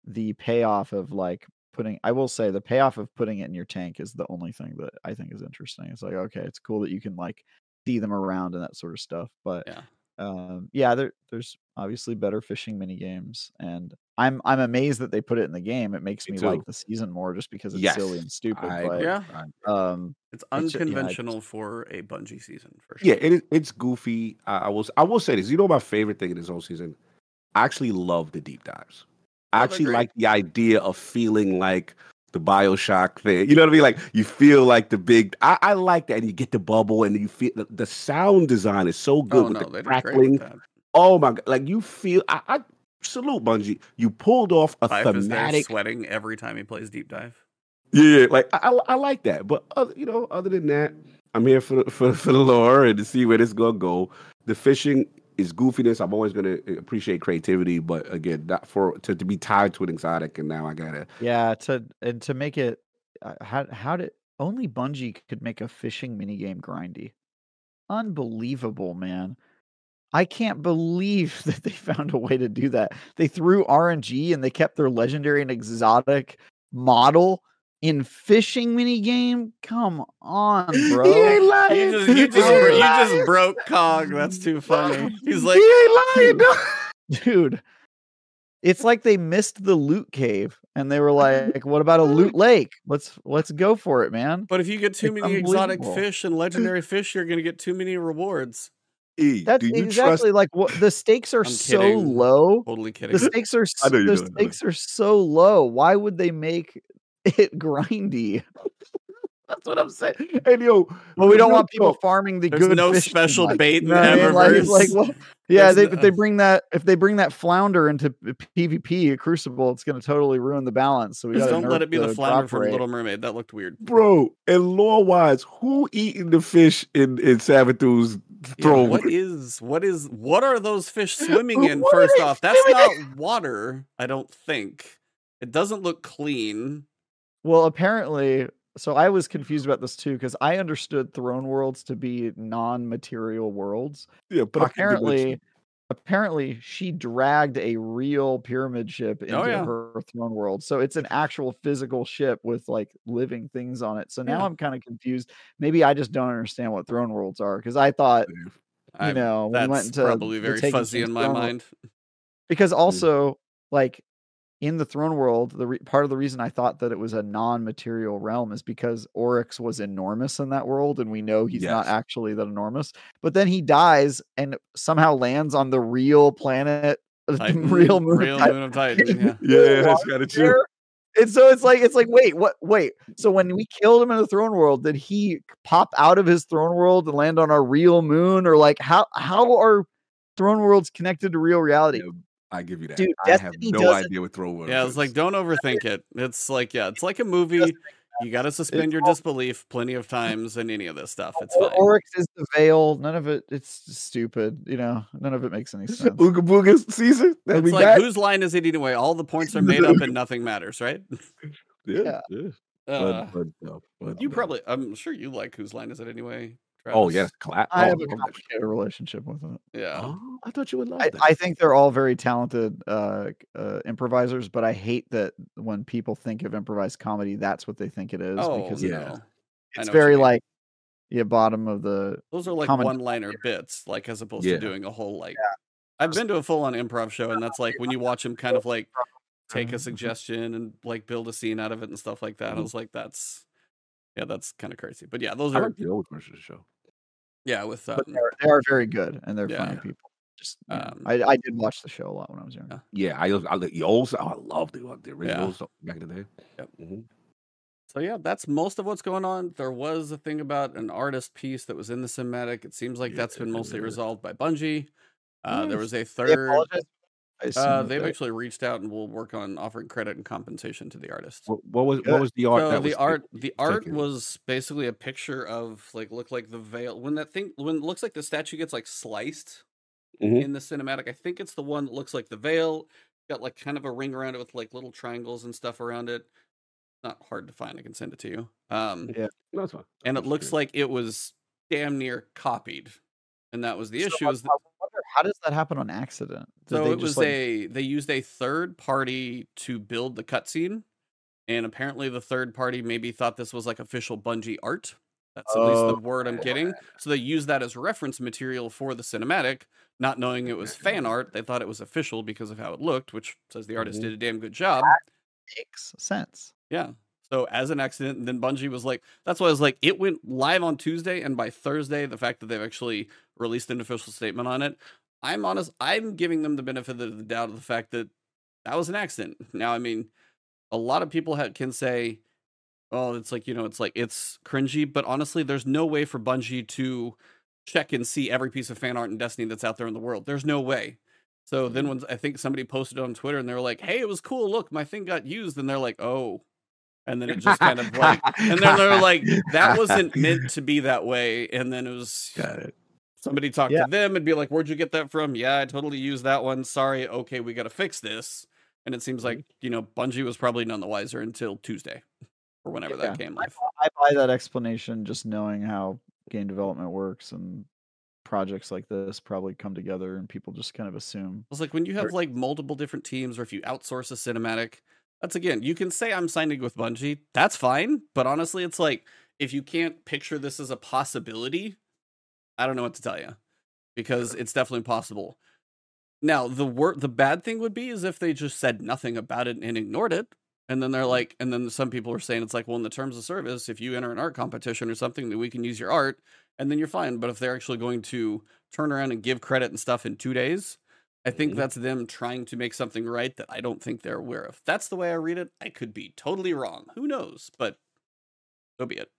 Speaker 3: the payoff of like putting I will say the payoff of putting it in your tank is the only thing that I think is interesting. It's like, okay, it's cool that you can like see them around and that sort of stuff, but
Speaker 2: Yeah.
Speaker 3: um, yeah, there, there's obviously better fishing mini games, and I'm I'm amazed that they put it in the game. It makes
Speaker 1: Me
Speaker 3: me, like the season more just because it's
Speaker 1: Yes,
Speaker 3: silly and stupid.
Speaker 1: I
Speaker 3: but.
Speaker 2: Yeah.
Speaker 3: Um,
Speaker 2: It's
Speaker 3: It's ju- yeah, I
Speaker 2: unconventional for a Bungie season for sure.
Speaker 1: Yeah, it is. It's goofy. I, I will. I will say this. You know, my favorite thing in this whole season. I actually love the deep dives. I actually
Speaker 2: great.
Speaker 1: like the idea of feeling like the Bioshock thing. You know what I mean? Like you feel like the big. I, I like that, and you get the bubble, and you feel the, the sound design is so good
Speaker 2: Oh
Speaker 1: with
Speaker 2: no,
Speaker 1: the
Speaker 2: they did great
Speaker 1: crackling.
Speaker 2: with.
Speaker 1: Oh my god! Like you feel. I, I salute Bungie. You pulled off a
Speaker 2: Fife is
Speaker 1: thematic.
Speaker 2: sweating every time he plays deep dive.
Speaker 1: Yeah, yeah. like I, I, I like that. But other, you know, other than that, I'm here for the, for for the lore and to see where this gonna go. The fishing, it's goofiness. I'm always gonna appreciate creativity, but again, not for to, to be tied to an exotic, and now I gotta.
Speaker 3: Yeah, to and to make it, uh, how how did only Bungie could make a fishing minigame grindy? Unbelievable, man! I can't believe that they found a way to do that. They threw RNG and they kept their legendary and exotic model in fishing minigame. Come on, bro!
Speaker 1: He ain't lying.
Speaker 2: You just, you just, bro- you just broke Cog. That's too funny. He's like,
Speaker 1: he ain't lying. No.
Speaker 3: dude it's like they missed the loot cave and they were like what about a loot lake let's let's go for it man
Speaker 2: but if you get too
Speaker 3: It's
Speaker 2: many exotic fish and legendary fish, you're gonna get too many rewards.
Speaker 1: E,
Speaker 3: that's
Speaker 1: do you trust?
Speaker 3: exactly like what the stakes are
Speaker 2: I'm
Speaker 3: so
Speaker 2: kidding.
Speaker 3: low
Speaker 2: Totally kidding.
Speaker 3: the stakes are
Speaker 1: I
Speaker 3: s- the
Speaker 1: doing it.
Speaker 3: stakes are so low why would they make it grindy
Speaker 1: That's what I'm saying. And yo,
Speaker 3: well we don't
Speaker 1: real
Speaker 3: want people farming the
Speaker 2: There's
Speaker 3: good
Speaker 2: no
Speaker 3: fish too
Speaker 2: special
Speaker 3: much,
Speaker 2: bait
Speaker 3: you
Speaker 2: in
Speaker 3: know what Like, like well, yeah they,
Speaker 2: no-
Speaker 3: if they bring that if they bring that flounder into pvp at crucible it's going to totally ruin the balance so we
Speaker 2: Just don't let it be the flounder
Speaker 3: drop
Speaker 2: from
Speaker 3: rate.
Speaker 2: Little Mermaid. That looked weird.
Speaker 1: bro. And lore wise, who eating the fish in in Savathun's
Speaker 2: Yeah,
Speaker 1: throne?
Speaker 2: what is what is what are those fish swimming in? First off, that's not water. I don't think it doesn't look clean.
Speaker 3: Well, apparently, so I was confused about this too because I understood throne worlds to be non-material worlds,
Speaker 1: yeah,
Speaker 3: but apparently,
Speaker 1: dimension.
Speaker 3: apparently she dragged a real pyramid ship oh, into
Speaker 2: Oh, yeah.
Speaker 3: her throne world. So it's an actual physical ship with like living things on it. So now
Speaker 2: Yeah.
Speaker 3: I'm kind of confused. Maybe I just don't understand what throne worlds are because I thought, you
Speaker 2: I-
Speaker 3: know, when we went into
Speaker 2: probably very fuzzy in my
Speaker 3: throne world-
Speaker 2: mind.
Speaker 3: because hmm. also like in the throne world the re- part of the reason i thought that it was a non-material realm is because oryx was enormous in that world and we know he's not actually that enormous but then he dies and somehow lands on the real planet
Speaker 2: Titan,
Speaker 3: real moon, of
Speaker 2: real
Speaker 3: Titan.
Speaker 2: moon of Titan. Yeah.
Speaker 1: Yeah, that's kind of true.
Speaker 3: There- and so it's like it's like wait what wait so when we killed him in the throne world did he pop out of his throne world and land on our real moon or like how how are throne worlds connected to real reality
Speaker 1: Yeah, I give you that.
Speaker 3: Dude,
Speaker 1: I have no
Speaker 3: doesn't-
Speaker 1: idea what throw world
Speaker 2: Yeah, it's like don't overthink it. It's like yeah, it's like a movie. You got to suspend your disbelief plenty of times in any of this stuff. It's
Speaker 3: Or-
Speaker 2: fine.
Speaker 3: Oryx is the veil. None of it. It's stupid. You know, none of it makes any sense.
Speaker 1: Ooga Booga Caesar. That'll
Speaker 2: It's like
Speaker 1: back.
Speaker 2: whose line is it anyway? All the points are made up and nothing matters, right?
Speaker 1: yeah, yeah.
Speaker 2: Uh,
Speaker 1: Fun, fun stuff, fun
Speaker 2: you
Speaker 1: stuff.
Speaker 2: probably, I'm sure you like whose line is it anyway.
Speaker 1: Oh yes, clap.
Speaker 3: I
Speaker 1: oh,
Speaker 3: have a
Speaker 1: love that shit.
Speaker 3: complicated relationship with it.
Speaker 2: yeah.
Speaker 1: Oh, I thought you would love
Speaker 3: I. I think they're all very talented uh, uh, improvisers, but I hate that when people think of improvised comedy, that's what they think it is
Speaker 2: Oh
Speaker 3: because
Speaker 1: yeah.
Speaker 3: It's
Speaker 2: know what you
Speaker 3: very like yeah, bottom of the.
Speaker 2: those are like one-liner bits, like as opposed
Speaker 1: Yeah.
Speaker 2: to doing a whole like. I've been to a full-on improv show, and that's like when you watch them kind of like take a
Speaker 3: Mhm.
Speaker 2: suggestion and like build a scene out of it and stuff like that. I
Speaker 1: Mhm.
Speaker 2: was like, that's yeah, that's kind of crazy. But yeah, those
Speaker 1: I
Speaker 2: are
Speaker 1: like the old version of the show.
Speaker 2: yeah with um,
Speaker 3: they're, they are very good and they're
Speaker 2: Yeah.
Speaker 3: funny people. Just know,
Speaker 2: Um,
Speaker 3: I I did watch the show a lot when I was younger.
Speaker 1: Yeah, I I the old. Oh, I love the the original
Speaker 2: Yeah.
Speaker 1: back in the day.
Speaker 2: Yep.
Speaker 1: Mhm.
Speaker 2: So yeah, that's most of what's going on. There was a thing about an artist piece that was in the cinematic. It seems like that's been mostly resolved by Bungie. Uh, there was a third.
Speaker 3: Apologize. I assume
Speaker 2: Uh, they've
Speaker 3: they-
Speaker 2: actually reached out and we'll work on offering credit and compensation to the artist.
Speaker 1: What, what was what was the art?
Speaker 2: So
Speaker 1: that
Speaker 2: the
Speaker 1: was
Speaker 2: art, the art
Speaker 1: taken?
Speaker 2: was basically a picture of like looked like the veil when that thing when it looks like the statue gets like sliced
Speaker 1: Mhm.
Speaker 2: in the cinematic. I think it's the one that looks like the veil. Got like kind of a ring around it with like little triangles and stuff around it. Not hard to find. I can send it to you. Um,
Speaker 3: Yeah.
Speaker 1: That's fine.
Speaker 2: and it looks
Speaker 1: good.
Speaker 2: like it was damn near copied, and that was the
Speaker 3: So
Speaker 2: issue.
Speaker 3: I-
Speaker 2: Is
Speaker 3: I wonder, how does that happen on accident? Did
Speaker 2: so
Speaker 3: they
Speaker 2: it was
Speaker 3: like,
Speaker 2: a they used a third party to build the cutscene, and apparently the third party maybe thought this was like official Bungie art. That's at least the word I'm getting. So they used that as reference material for the cinematic, not knowing it was fan art. They thought it was official because of how it looked, which says the artist
Speaker 1: Mhm.
Speaker 2: did a damn good job.
Speaker 3: makes sense.
Speaker 2: Yeah. So as an accident, and then Bungie was like, that's why I was like, it went live on Tuesday, and by Thursday, the fact that they've actually released an official statement on it, I'm honest, I'm giving them the benefit of the doubt of the fact that that was an accident. Now, I mean, a lot of people ha- can say, oh, it's like, you know, it's like, it's cringy, but honestly, there's no way for Bungie to check and see every piece of fan art in Destiny that's out there in the world. There's no way. So then mm-hmm. when I think somebody posted on Twitter and they were like, hey, it was cool. Look, my thing got used. And they're like, oh. And then it just kind of like, and then they're like, that wasn't meant to be that way. And then it was
Speaker 1: Got it.
Speaker 2: somebody talk
Speaker 3: Yeah.
Speaker 2: to them and be like, "Where'd you get that from?" Yeah, I totally used that one. Sorry. Okay, we got to fix this. And it seems mm-hmm. like you know Bungie was probably none the wiser until Tuesday or whenever
Speaker 3: Yeah.
Speaker 2: that came
Speaker 3: I. I buy that explanation just knowing how game development works and projects like this probably come together and people just kind of assume
Speaker 2: It's like when you have like multiple different teams, or if you outsource a cinematic. That's again, you can say I'm signing with Bungie. That's fine, but honestly, it's like if you can't picture this as a possibility, I don't know what to tell you because it's definitely possible. Now, the wor- the bad thing would be is if they just said nothing about it and ignored it. And then they're like, and then some people are saying it's like, well, in the terms of service, if you enter an art competition or something, then we can use your art, and then you're fine. But if they're actually going to turn around and give credit and stuff in two days, I think
Speaker 1: Mhm.
Speaker 2: that's them trying to make something right that I don't think they're aware of. That's the way I read it. I could be totally wrong. Who knows? But so be it.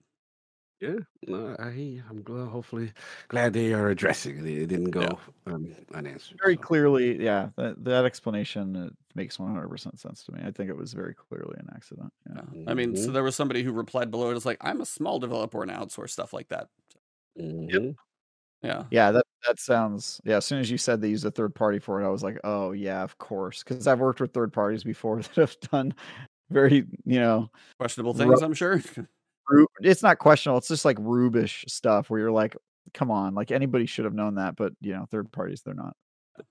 Speaker 1: Yeah, no, I, I'm glad. Hopefully, glad they are addressing it. It didn't go um, unanswered.
Speaker 3: very
Speaker 1: so.
Speaker 3: clearly yeah that, that explanation uh, makes 100% sense to me i think it was very clearly an accident yeah.
Speaker 2: Yeah. I mean, so
Speaker 1: Mhm.
Speaker 2: there was somebody who replied below it. It's like, I'm a small developer and I outsource stuff like that.
Speaker 1: Mhm.
Speaker 2: Yeah.
Speaker 3: Yeah, that that sounds. Yeah, as soon as you said they use a third party for it, I was like, oh yeah, of course, because I've worked with third parties before that have done very, you know,
Speaker 2: Questionable
Speaker 3: Ru-
Speaker 2: things, I'm sure.
Speaker 3: ru- it's not questionable. It's just like rubish stuff where you're like, come on, like anybody should have known that, but you know, third parties they're not.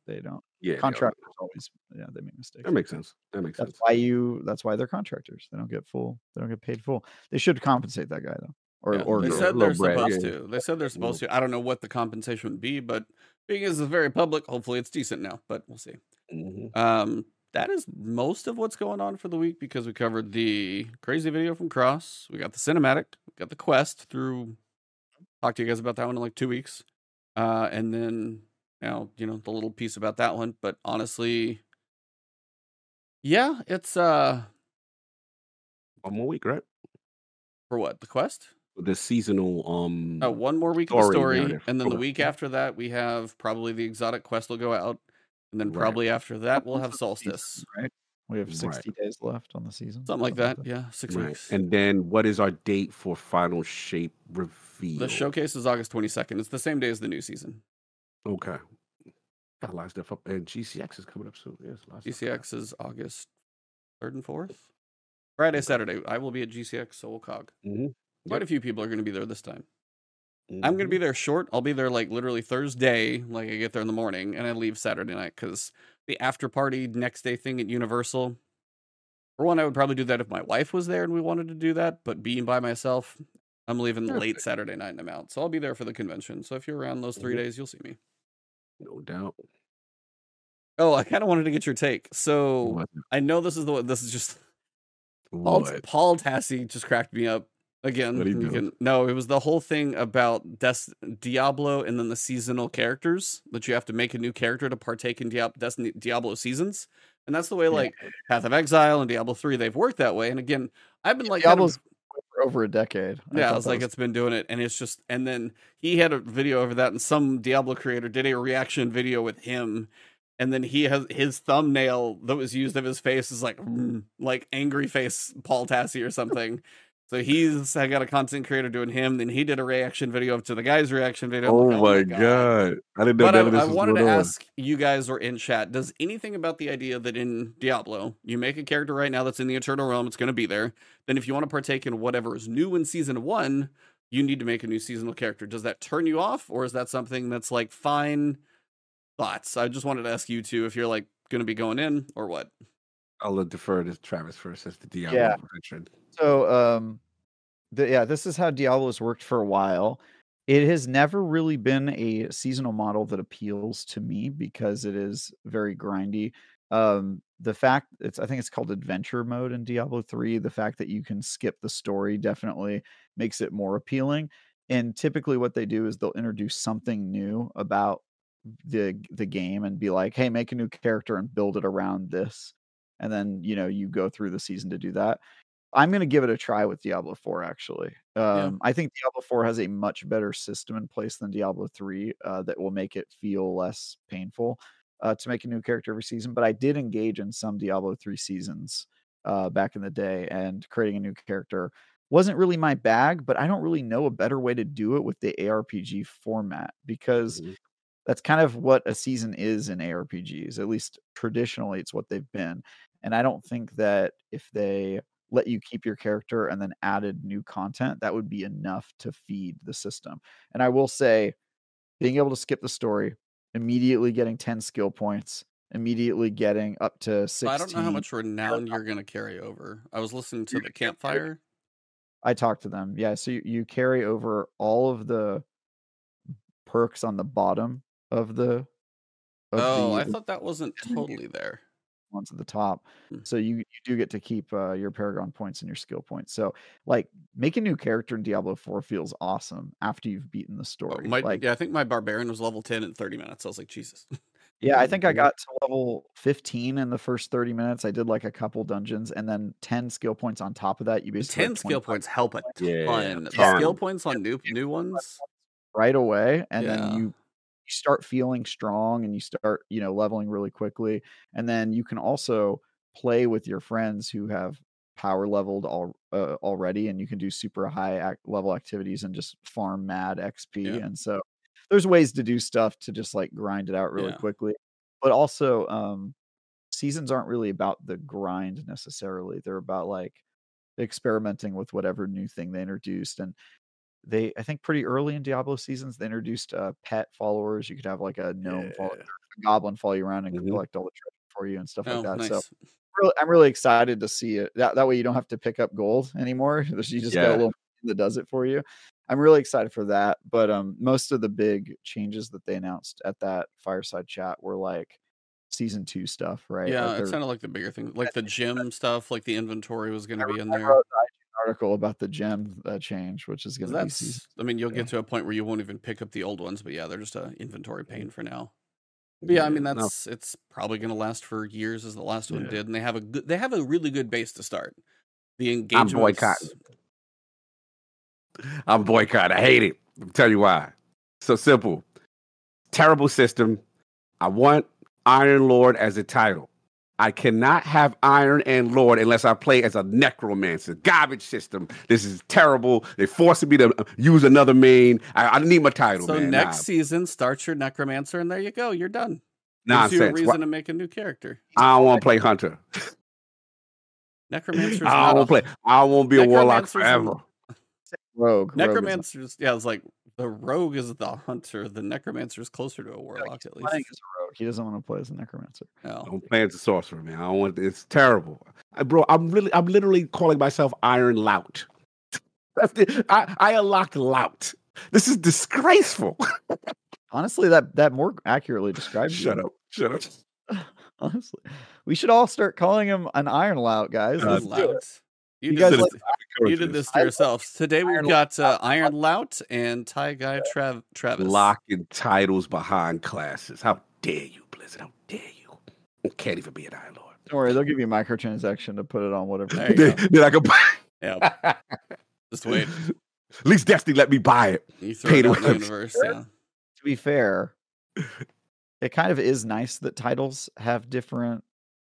Speaker 3: They don't.
Speaker 1: Yeah.
Speaker 3: Contractors always, yeah, they make mistakes.
Speaker 1: That makes sense. That makes
Speaker 3: That's
Speaker 1: sense.
Speaker 3: why you. That's why they're contractors. They don't get full. They don't get paid full. They should compensate that guy though, or
Speaker 2: Yeah,
Speaker 3: or
Speaker 2: they said they're
Speaker 3: break.
Speaker 2: supposed
Speaker 1: yeah.
Speaker 2: to. They said they're supposed to. I don't know what the compensation would be, but being as it's very public, hopefully it's decent now. But we'll see.
Speaker 1: Mhm.
Speaker 2: Um, that is most of what's going on for the week because we covered the crazy video from Cross. We got the cinematic. We got the quest through. Talk to you guys about that one in like two weeks, uh, and then now you know the little piece about that one. But honestly, yeah, it's uh
Speaker 1: One more week, right?
Speaker 2: for what the quest.
Speaker 1: The seasonal. Um.
Speaker 2: Oh, one more week of the
Speaker 1: story
Speaker 2: story,
Speaker 1: narrative.
Speaker 2: and then the week after that, we have probably the exotic quest will go out, and then
Speaker 1: Right.
Speaker 2: probably after that, we'll have
Speaker 3: of the season,
Speaker 2: solstice,
Speaker 3: right? We have
Speaker 1: Right.
Speaker 3: 60 days left on the season.
Speaker 2: something like that. Yeah, six
Speaker 1: Right.
Speaker 2: weeks.
Speaker 1: And then, what is our date for final shape reveal?
Speaker 2: The showcase is August 22nd. It's the same day as the new season.
Speaker 1: Okay. Got a lot of stuff up, and GCX is coming up soon. Yes, a lot of stuff coming up.
Speaker 2: GCX is August 3rd and 4th. Friday, Saturday. I will be at GCX Soul Cog.
Speaker 1: Mhm.
Speaker 2: Quite
Speaker 1: Yep.
Speaker 2: a few people are going to be there this time. I'm going to be there short. I'll be there like literally Thursday, like I get there in the morning, and I leave Saturday night because the after party next day thing at Universal. For one, I would probably do that if my wife was there and we wanted to do that, but being by myself, I'm leaving
Speaker 1: Yeah,
Speaker 2: late Saturday night and I'm out. So I'll be there for the convention. So if you're around those 3
Speaker 1: Mhm.
Speaker 2: days, you'll see me.
Speaker 1: No doubt.
Speaker 2: Oh, I kind of wanted to get your take. So
Speaker 1: What?
Speaker 2: I know this is the one. This is just Paul, Paul Tassi just cracked me up again. Can no, it was the whole thing about Des- Diablo and then the seasonal characters that you have to make a new character to partake in Diab- Destiny Diablo seasons, and that's the way
Speaker 3: Yeah.
Speaker 2: like Path of Exile and Diablo three they've worked that way. And again, I've been like kind of,
Speaker 3: for over a decade.
Speaker 2: yeah, I was
Speaker 3: that
Speaker 2: like it's been doing it, and it's just and then he had a video over that, and some Diablo creator did a reaction video with him. And then he has his thumbnail that was used of his face is like mm, like angry face Paul Tassi or something. So he's I got a content creator doing him. Then he did a reaction video to the guy's reaction video. Oh I'm
Speaker 1: Oh, my god. I didn't know
Speaker 2: But I, I wanted to
Speaker 1: on.
Speaker 2: ask you guys or in chat, does anything about the idea that in Diablo you make a character right now that's in the Eternal Realm, it's going to be there. Then if you want to partake in whatever is new in season one, you need to make a new seasonal character. Does that turn you off, or is that something that's like fine? Thoughts. I just wanted to ask you two if you're like going to be going in or what.
Speaker 1: I'll defer to Travis first as the Diablo
Speaker 3: Yeah.
Speaker 1: veteran.
Speaker 3: So, um, the, yeah, this is how Diablo's worked for a while. It has never really been a seasonal model that appeals to me because it is very grindy. Um, the fact it's I think it's called adventure mode in Diablo 3. The fact that you can skip the story definitely makes it more appealing. And typically what they do is they'll introduce something new about the the game and be like, "Hey, make a new character and build it around this." And then, you know, you go through the season to do that. I'm going to give it a try with Diablo 4 actually. Um, I think Diablo 4 has a much better system in place than Diablo 3 uh, that will make it feel less painful uh, to make a new character every season. But I did engage in some Diablo 3 seasons uh, back in the day, and creating a new character wasn't really my bag, but I don't really know a better way to do it with the ARPG format because
Speaker 1: Mhm.
Speaker 3: that's kind of what a season is in ARPGs. At least traditionally, it's what they've been. And I don't think that if they let you keep your character and then added new content, that would be enough to feed the system. And I will say, being able to skip the story, immediately getting 10 skill points, immediately getting up to 16.
Speaker 2: I don't know how much renown you're going to carry over. I was listening to the campfire.
Speaker 3: I talked to them. Yeah, so you, you carry over all of the perks on the bottom of the of
Speaker 2: Oh,
Speaker 3: the
Speaker 2: I thought that wasn't
Speaker 3: and then you-
Speaker 2: totally there.
Speaker 3: Ones at the top.
Speaker 2: Hmm.
Speaker 3: So you you do get to keep uh, your paragon points and your skill points. So like make a new character in Diablo 4 feels awesome after you've beaten the
Speaker 2: Oh,
Speaker 3: story.
Speaker 2: my,
Speaker 3: like
Speaker 2: yeah, I think my barbarian was level 10 in 30 minutes. I was like, Jesus.
Speaker 3: Yeah, I think I got to level 15 in the first 30 minutes. I did like a couple dungeons and then 10 skill points on top of that. You basically
Speaker 2: 10 skill points help a
Speaker 1: Yeah,
Speaker 2: ton. The skill points on new new ones.
Speaker 3: right away and
Speaker 2: Yeah.
Speaker 3: then you you start feeling strong and you start, you know, leveling really quickly. And then you can also play with your friends who have power leveled all, uh, already and you can do super high ac- level activities and just farm mad XP.
Speaker 2: Yeah.
Speaker 3: And so there's ways to do stuff to just like grind it out really
Speaker 2: Yeah.
Speaker 3: quickly. But also um seasons aren't really about the grind necessarily. They're about like experimenting with whatever new thing they introduced and they I think pretty early in Diablo seasons they introduced uh, pet followers. You could have like a gnome follow, a goblin follow you around and
Speaker 1: Mhm.
Speaker 3: collect all the treasure for you and stuff
Speaker 2: Oh,
Speaker 3: like that.
Speaker 2: nice.
Speaker 3: So really, I'm really excited to see it. That that way you don't have to pick up gold anymore. You just got a little that does it for you. I'm really excited for that. But um, most of the big changes that they announced at that fireside chat were like season two stuff, right?
Speaker 2: Yeah,
Speaker 3: Like
Speaker 2: it sounded like the bigger thing, like the gem stuff, like the inventory was going to be in there.
Speaker 3: wrote an IG article about the gem uh, change, which is going to be season.
Speaker 2: I mean, you'll
Speaker 3: yeah.
Speaker 2: get to a point where you won't even pick up the old ones, but yeah, they're just a inventory pain for now. But yeah, I mean
Speaker 1: no.
Speaker 2: that's it's probably going to last for years as the last one did, and they have a good, they have a really good base to start. The engagement.
Speaker 1: I'm
Speaker 2: engagement.
Speaker 1: boycotting. I'm boycott. I hate it. I'll tell you why. So simple. Terrible system. I want Iron Lord as a title. I cannot have Iron and Lord unless I play as a necromancer. Garbage system. This is terrible. They're forcing me to uh, use another main. I, I need my title,
Speaker 2: So
Speaker 1: man.
Speaker 2: next
Speaker 1: Nah,
Speaker 2: season, start your necromancer, and there you go. You're done. Gives you a
Speaker 1: nonsense.
Speaker 2: reason
Speaker 1: Why-
Speaker 2: to make a new character.
Speaker 1: I don't want to play Hunter.
Speaker 2: Necromancer's
Speaker 1: I
Speaker 2: not
Speaker 1: don't want to play. I won't be a warlock
Speaker 2: Necromancer's a-
Speaker 1: forever.
Speaker 3: Rogue. Rogue is
Speaker 2: Necromancer's yeah, it's like the rogue is the hunter. The necromancer is closer to a warlock at
Speaker 3: playing
Speaker 2: least.
Speaker 3: as a rogue. He doesn't want to play as a necromancer.
Speaker 2: No.
Speaker 1: I'm playing as a sorcerer, man. I don't want. It's terrible, I, bro. I'm really, I'm literally calling myself Iron Lout. That's the, I, I unlocked Lout. This is disgraceful.
Speaker 3: Honestly, that that more accurately describes
Speaker 1: Shut
Speaker 3: you.
Speaker 1: up. Shut up.
Speaker 3: Honestly, we should all start calling him an Iron Lout, guys.
Speaker 1: Uh,
Speaker 3: Let's.
Speaker 2: Lout. You,
Speaker 3: You
Speaker 2: did
Speaker 3: guys
Speaker 2: this,
Speaker 3: like
Speaker 2: you did this to
Speaker 3: like
Speaker 2: yourselves. Today we've
Speaker 3: Iron
Speaker 2: got uh, Iron Lout and Tie Guy Trav- Travis.
Speaker 1: locking titles behind classes. How dare you, Blizzard? How dare you? I can't even be an Iron Lord.
Speaker 3: Don't worry, they'll give you a microtransaction to put it on whatever.
Speaker 2: There you
Speaker 1: Then,
Speaker 2: go.
Speaker 1: then I can buy.
Speaker 2: Yeah, just wait.
Speaker 1: At least Destiny let me buy it.
Speaker 2: You throw
Speaker 1: Pay
Speaker 2: it out the universe. Yeah.
Speaker 3: to be fair, it kind of is nice that titles have different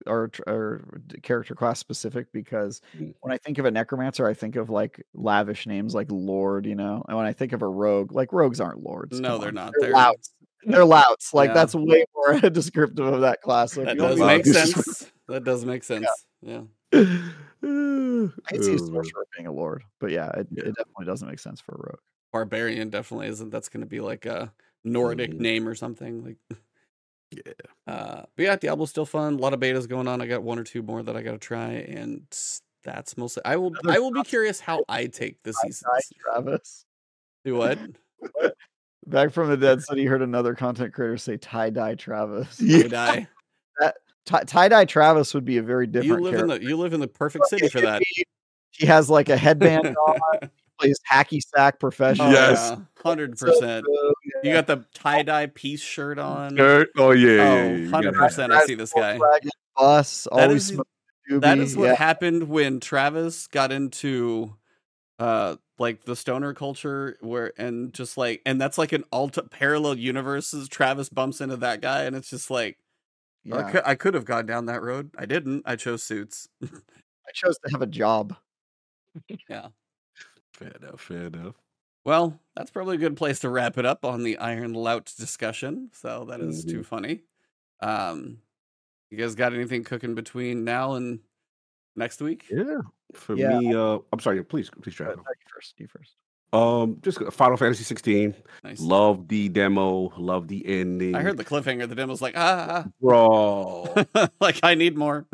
Speaker 3: or, tr- or character class specific because
Speaker 1: Mm.
Speaker 3: when I think of a necromancer, I think of like lavish names like Lord, you know. And when I think of a rogue, like rogues aren't lords.
Speaker 2: No, they're
Speaker 3: on.
Speaker 2: not.
Speaker 3: They're,
Speaker 2: They're-
Speaker 3: louts. They're louts. Like
Speaker 2: Yeah.
Speaker 3: that's way more descriptive of that class. Like,
Speaker 2: That
Speaker 3: you
Speaker 2: does make
Speaker 1: this is-
Speaker 2: sense. That does make sense. Yeah.
Speaker 3: I can see a sorcerer being a lord, but yeah, it,
Speaker 1: Yeah.
Speaker 3: it definitely doesn't make sense for a rogue.
Speaker 2: Barbarian definitely isn't. That's going to be like a Nordic
Speaker 1: Mhm.
Speaker 2: name or something. Like,
Speaker 1: Yeah.
Speaker 2: uh, but yeah, Diablo's still fun. A lot of betas going on. I got one or two more that I got to try, and that's mostly. I will. I will be curious how I take the
Speaker 3: Hi,
Speaker 2: seasons.
Speaker 3: Travis.
Speaker 2: Do what?
Speaker 3: Back from the dead said he heard another content creator say tie dye Travis.
Speaker 2: Did I?
Speaker 3: Tie dye Travis would be a very different.
Speaker 2: You live in the. You live in the perfect city for that.
Speaker 3: He has like a headband on, plays hacky sack professional.
Speaker 2: Oh,
Speaker 1: Yes.
Speaker 2: hundred
Speaker 3: So
Speaker 2: percent.
Speaker 3: good,
Speaker 2: You got the tie dye piece shirt on.
Speaker 1: Shirt? Oh yeah, yeah,
Speaker 2: Oh,
Speaker 1: yeah, you gotta have
Speaker 2: 100%. I see this guy.
Speaker 3: Volkswagen Bus,
Speaker 2: That
Speaker 3: always
Speaker 2: is-
Speaker 3: smoking
Speaker 2: That
Speaker 3: doobie,
Speaker 2: is what
Speaker 3: yeah.
Speaker 2: happened when Travis got into uh like the stoner culture where and just like and that's like an alter parallel universes Travis bumps into that guy and it's just like I, could, I could have gone down that road. I didn't. I chose suits.
Speaker 3: I chose to have a job.
Speaker 2: yeah.
Speaker 1: Fair enough. Fair enough.
Speaker 2: Well, that's probably a good place to wrap it up on the Iron Lout discussion. So that is too funny. Um, you guys got anything cooking between now and next week?
Speaker 1: Yeah. For
Speaker 3: Yeah.
Speaker 1: me, uh, I'm sorry. Please, please try.
Speaker 3: Uh, you first. You first.
Speaker 1: Um, just Final Fantasy 16.
Speaker 2: Nice.
Speaker 1: Love the demo. Love the ending.
Speaker 2: I heard the cliffhanger. The demo's like, ah,
Speaker 1: bro.
Speaker 2: ah, ah." like I need more.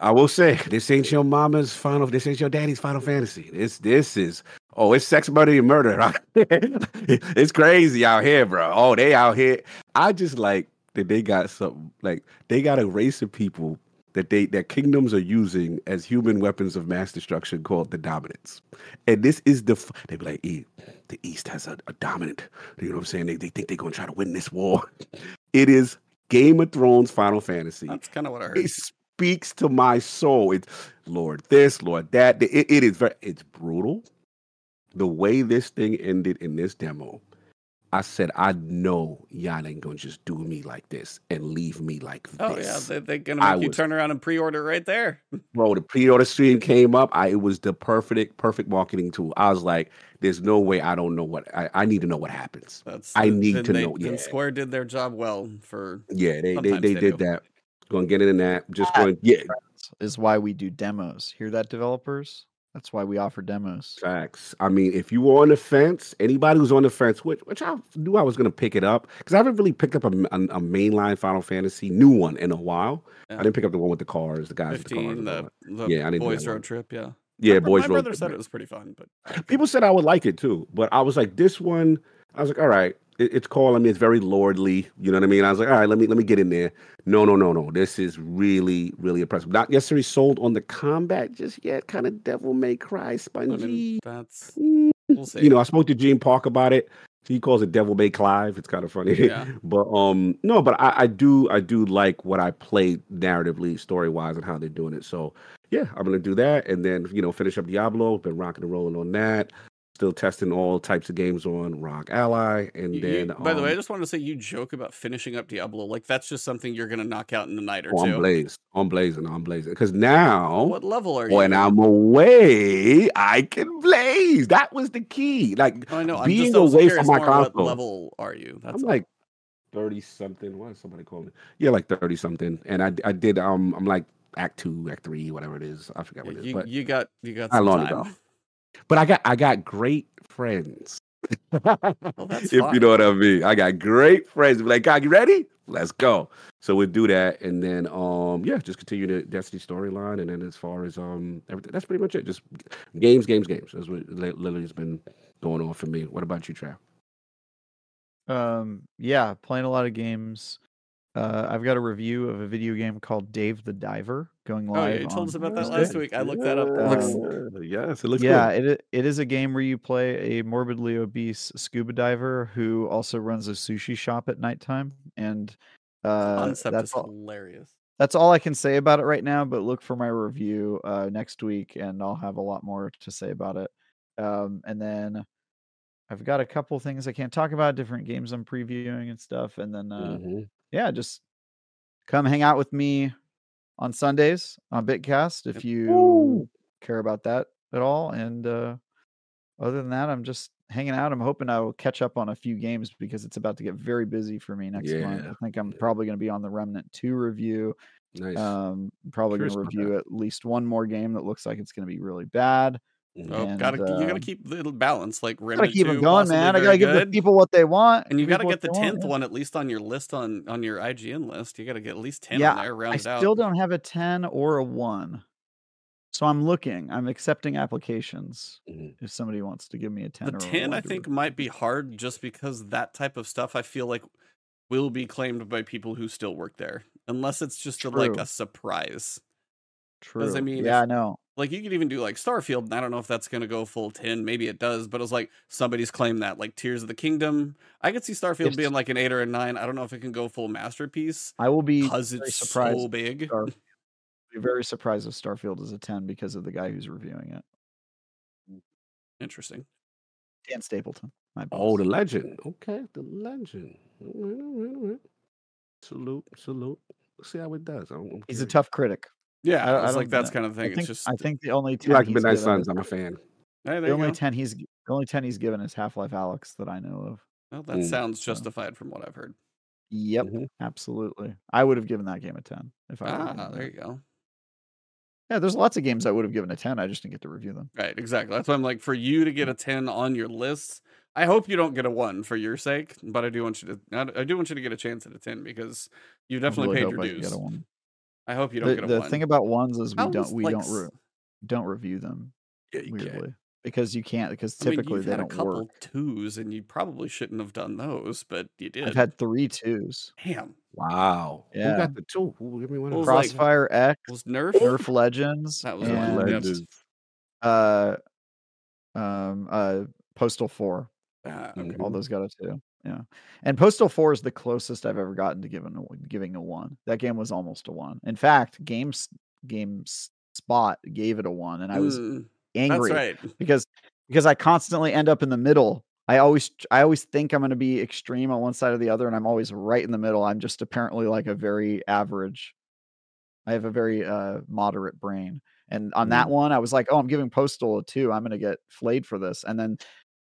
Speaker 1: I will say this ain't your mama's final. This ain't your daddy's Final Fantasy. This this is oh, it's sex, murder, and murder. it's crazy out here, bro. Oh, they out here. I just like that they got something like they got a race of people that they that kingdoms are using as human weapons of mass destruction called the dominants. And this is the they be like, e, the East has a, a dominant. You know what I'm saying? They, they think they're gonna try to win this war. It is Game of Thrones Final Fantasy
Speaker 2: That's kind of what I heard.
Speaker 1: it speaks to my soul. It's Lord this, Lord that. It, it is very, it's brutal. The way this thing ended in this demo, I said, I know y'all ain't gonna just do me like this and leave me like this.
Speaker 2: Oh yeah, they, they're gonna
Speaker 1: I
Speaker 2: make you
Speaker 1: was-
Speaker 2: turn around and pre-order right there.
Speaker 1: Bro, the pre-order stream came up. I it was the perfect, perfect marketing tool. I was like, there's no way I don't know what I, I need to know what happens.
Speaker 2: That's
Speaker 1: I need to
Speaker 2: they-
Speaker 1: know, yeah.
Speaker 2: Square did their job well for
Speaker 1: Yeah, they they, they
Speaker 2: they
Speaker 1: did
Speaker 2: do.
Speaker 1: that. Gonna get in that. Just
Speaker 3: Ah.
Speaker 1: going, yeah,
Speaker 3: Is why we do demos. Hear that, developers? That's why we offer demos.
Speaker 1: Facts. I mean, if you were on the fence, anybody who's on the fence, which which I knew I was going to pick it up because I haven't really picked up a, a, a mainline Final Fantasy new one in a while.
Speaker 2: Yeah.
Speaker 1: I didn't pick up the one with the cars, the guys with the cars.
Speaker 2: fifteen.
Speaker 1: and all
Speaker 2: The, the
Speaker 1: Yeah, I didn't
Speaker 2: boys road trip. Yeah,
Speaker 1: Yeah,
Speaker 2: My,
Speaker 1: boys.
Speaker 2: My
Speaker 1: Road
Speaker 2: brother said
Speaker 1: Trip.
Speaker 2: it was pretty fun, but
Speaker 1: People said I would like it too, but I was like, this one. I was like, all right, it, it's calling me. It's very lordly. You know what I mean? I was like, all right, let me let me get in there. No, no, no, no. This is really, really impressive. Not necessarily sold on the combat just yet. Kind of Devil May Cry,
Speaker 2: I
Speaker 1: spongy.
Speaker 2: mean that's
Speaker 1: Mm,
Speaker 2: we'll see.
Speaker 1: you know, I spoke to Gene Park about it. He calls it Devil May Clive. It's kind of funny.
Speaker 2: Yeah.
Speaker 1: but um no, but I, I do I do like what I played narratively, story wise, and how they're doing it. So yeah, I'm gonna do that and then you know finish up Diablo. Been rocking and rolling on that. Still testing all types of games on ROG Ally, and
Speaker 2: You-
Speaker 1: then
Speaker 2: you- by the way, I
Speaker 1: um,
Speaker 2: just wanted to say you joke about finishing up Diablo. Like that's just something you're gonna knock out in a night or
Speaker 1: oh, I'm
Speaker 2: two.
Speaker 1: Blaze, I'm blazing, I'm blazing. Because now
Speaker 2: What level are you?
Speaker 1: when I'm away, I can blaze. That was the key. Like
Speaker 2: Oh, I know. I'm
Speaker 1: being
Speaker 2: just
Speaker 1: away from my
Speaker 2: more what level are you? That's
Speaker 1: I'm
Speaker 2: all.
Speaker 1: like thirty something. What is somebody calling me? Yeah, like thirty something. And I I did um I'm like act two, act three, whatever it is. I forgot what it is.
Speaker 2: you,
Speaker 1: But
Speaker 2: you got you got some
Speaker 1: long
Speaker 2: time.
Speaker 1: ago. But I got I got great friends.
Speaker 2: Well, that's
Speaker 1: if you know what I mean. I got great friends. Be like, God, you ready? Let's go. So we'll do that, and then um yeah, just continue the Destiny storyline, and then as far as um everything, that's pretty much it. Just games, games, games. That's what li- literally has been going on for me. What about you, Trav?
Speaker 3: Um, yeah, playing a lot of games. Uh, I've got a review of a video game called Dave the Diver going live.
Speaker 2: Oh, yeah, you told
Speaker 3: on
Speaker 2: us about that
Speaker 3: Thursday.
Speaker 2: last week. I looked that up. It looks-
Speaker 1: yes, it looks
Speaker 3: yeah,
Speaker 1: good.
Speaker 3: it it is a game where you play a morbidly obese scuba diver who also runs a sushi shop at nighttime, and uh,
Speaker 2: concept
Speaker 3: that's
Speaker 2: is
Speaker 3: all,
Speaker 2: hilarious.
Speaker 3: that's all I can say about it right now. But look for my review uh, next week, and I'll have a lot more to say about it. Um, and then I've got a couple things I can't talk about, different games I'm previewing and stuff, and then uh,
Speaker 1: Mhm.
Speaker 3: yeah, just come hang out with me on Sundays on Bitcast if you
Speaker 1: Woo!
Speaker 3: care about that at all. And uh, other than that, I'm just hanging out. I'm hoping I will catch up on a few games because it's about to get very busy for me next month. I think I'm
Speaker 1: yeah.
Speaker 3: probably going to be on the Remnant 2 review.
Speaker 1: Nice.
Speaker 3: Um, probably going to review at least one more game that looks like it's going to be really bad.
Speaker 2: Oh,
Speaker 3: and,
Speaker 2: gotta you gotta
Speaker 3: um,
Speaker 2: keep the balance. Like
Speaker 3: Gotta keep
Speaker 2: 2,
Speaker 3: them going, man. I gotta give the people what they want,
Speaker 2: and you got to get the
Speaker 3: they want,
Speaker 2: tenth one at least on your list on on your IGN list. You got to get at least ten
Speaker 3: Yeah,
Speaker 2: there, round
Speaker 3: I
Speaker 2: it out.
Speaker 3: still don't have a 10 or a 1. So I'm looking. I'm accepting applications
Speaker 1: Mhm.
Speaker 3: if somebody wants to give me a 10
Speaker 2: The
Speaker 3: or a
Speaker 2: ten,
Speaker 3: 1
Speaker 2: I think, might be hard just because that type of stuff I feel like will be claimed by people who still work there, unless it's just a, like a surprise.
Speaker 3: True.
Speaker 2: I mean,
Speaker 3: yeah,
Speaker 2: if-
Speaker 3: I know.
Speaker 2: Like you could even do like Starfield. and I don't know if that's gonna go full ten. Maybe it does, but it was like somebody's claimed that like Tears of the Kingdom. I could see Starfield
Speaker 3: If-
Speaker 2: being like an eight or a nine. I don't know if it can go full masterpiece
Speaker 3: I will be
Speaker 2: because
Speaker 3: very
Speaker 2: it's
Speaker 3: surprised.
Speaker 2: so big.
Speaker 3: Star- be very surprised if Starfield is a 10 because of the guy who's reviewing it. Mm.
Speaker 2: Interesting.
Speaker 3: Dan Stapleton. My boss.
Speaker 1: Oh, the legend. Okay, the legend. All right, all right, all right. Salute, salute. Let's see how it does. I'm, I'm
Speaker 3: He's a tough critic.
Speaker 2: Yeah,
Speaker 3: I- I
Speaker 2: like that's kind of
Speaker 3: I
Speaker 2: thing.
Speaker 3: think,
Speaker 2: It's just
Speaker 3: I think the only 10
Speaker 1: like Midnight Suns? I'm a fan.
Speaker 2: Hey,
Speaker 3: The only
Speaker 2: go.
Speaker 3: ten he's the only ten he's given is Half-Life: Alyx that I know of.
Speaker 2: Well, that
Speaker 1: Mm.
Speaker 2: sounds
Speaker 3: So-
Speaker 2: justified from what I've heard.
Speaker 3: Yep,
Speaker 1: Mhm.
Speaker 3: absolutely. I would have given that game a ten if I.
Speaker 2: Ah, there you go.
Speaker 3: Yeah, there's lots of games I would have given a ten. I just didn't get to review them.
Speaker 2: Right, exactly. That's why I'm like, for you to get a 10 on your list, I hope you don't get a one for your sake, but I do want you to. I I do want you to get a chance at a 10 because you
Speaker 3: I
Speaker 2: definitely
Speaker 3: really
Speaker 2: paid your dues.
Speaker 3: Get a one.
Speaker 2: I hope you don't
Speaker 3: The,
Speaker 2: get a
Speaker 3: the
Speaker 2: one.
Speaker 3: thing about ones is we
Speaker 2: How
Speaker 3: don't
Speaker 2: was,
Speaker 3: we
Speaker 2: like,
Speaker 3: don't re- don't review them
Speaker 1: Yeah, you can't.
Speaker 3: weirdly because you can't because
Speaker 2: I mean,
Speaker 3: typically
Speaker 2: you've
Speaker 3: they
Speaker 2: had
Speaker 3: don't
Speaker 2: couple
Speaker 3: work.
Speaker 2: twos, and you probably shouldn't have done those, but you did.
Speaker 3: I've had three twos.
Speaker 2: Damn,
Speaker 1: Wow. Who
Speaker 3: Yeah.
Speaker 1: got the two? Who, give me one
Speaker 2: What
Speaker 1: of
Speaker 2: like,
Speaker 3: Crossfire X,
Speaker 2: was Nerf?
Speaker 3: Nerf Legends,
Speaker 2: That was one,
Speaker 3: and
Speaker 2: yep.
Speaker 1: Legends.
Speaker 3: uh, um, uh, Postal Four.
Speaker 2: Ah, okay.
Speaker 1: Mhm.
Speaker 3: All those got a two. Yeah, and Postal Four is the closest I've ever gotten to giving a, giving a one. That game was almost a one. In fact, Games Games Spot gave it a one, and I was
Speaker 2: Mm,
Speaker 3: angry
Speaker 2: That's right.
Speaker 3: because because I constantly end up in the middle. I always I always think I'm going to be extreme on one side or the other, and I'm always right in the middle. I'm just apparently like a very average. I have a very uh, moderate brain, and on that
Speaker 1: Mm.
Speaker 3: one, I was like, "Oh, I'm giving Postal a two. I'm going to get flayed for this." And then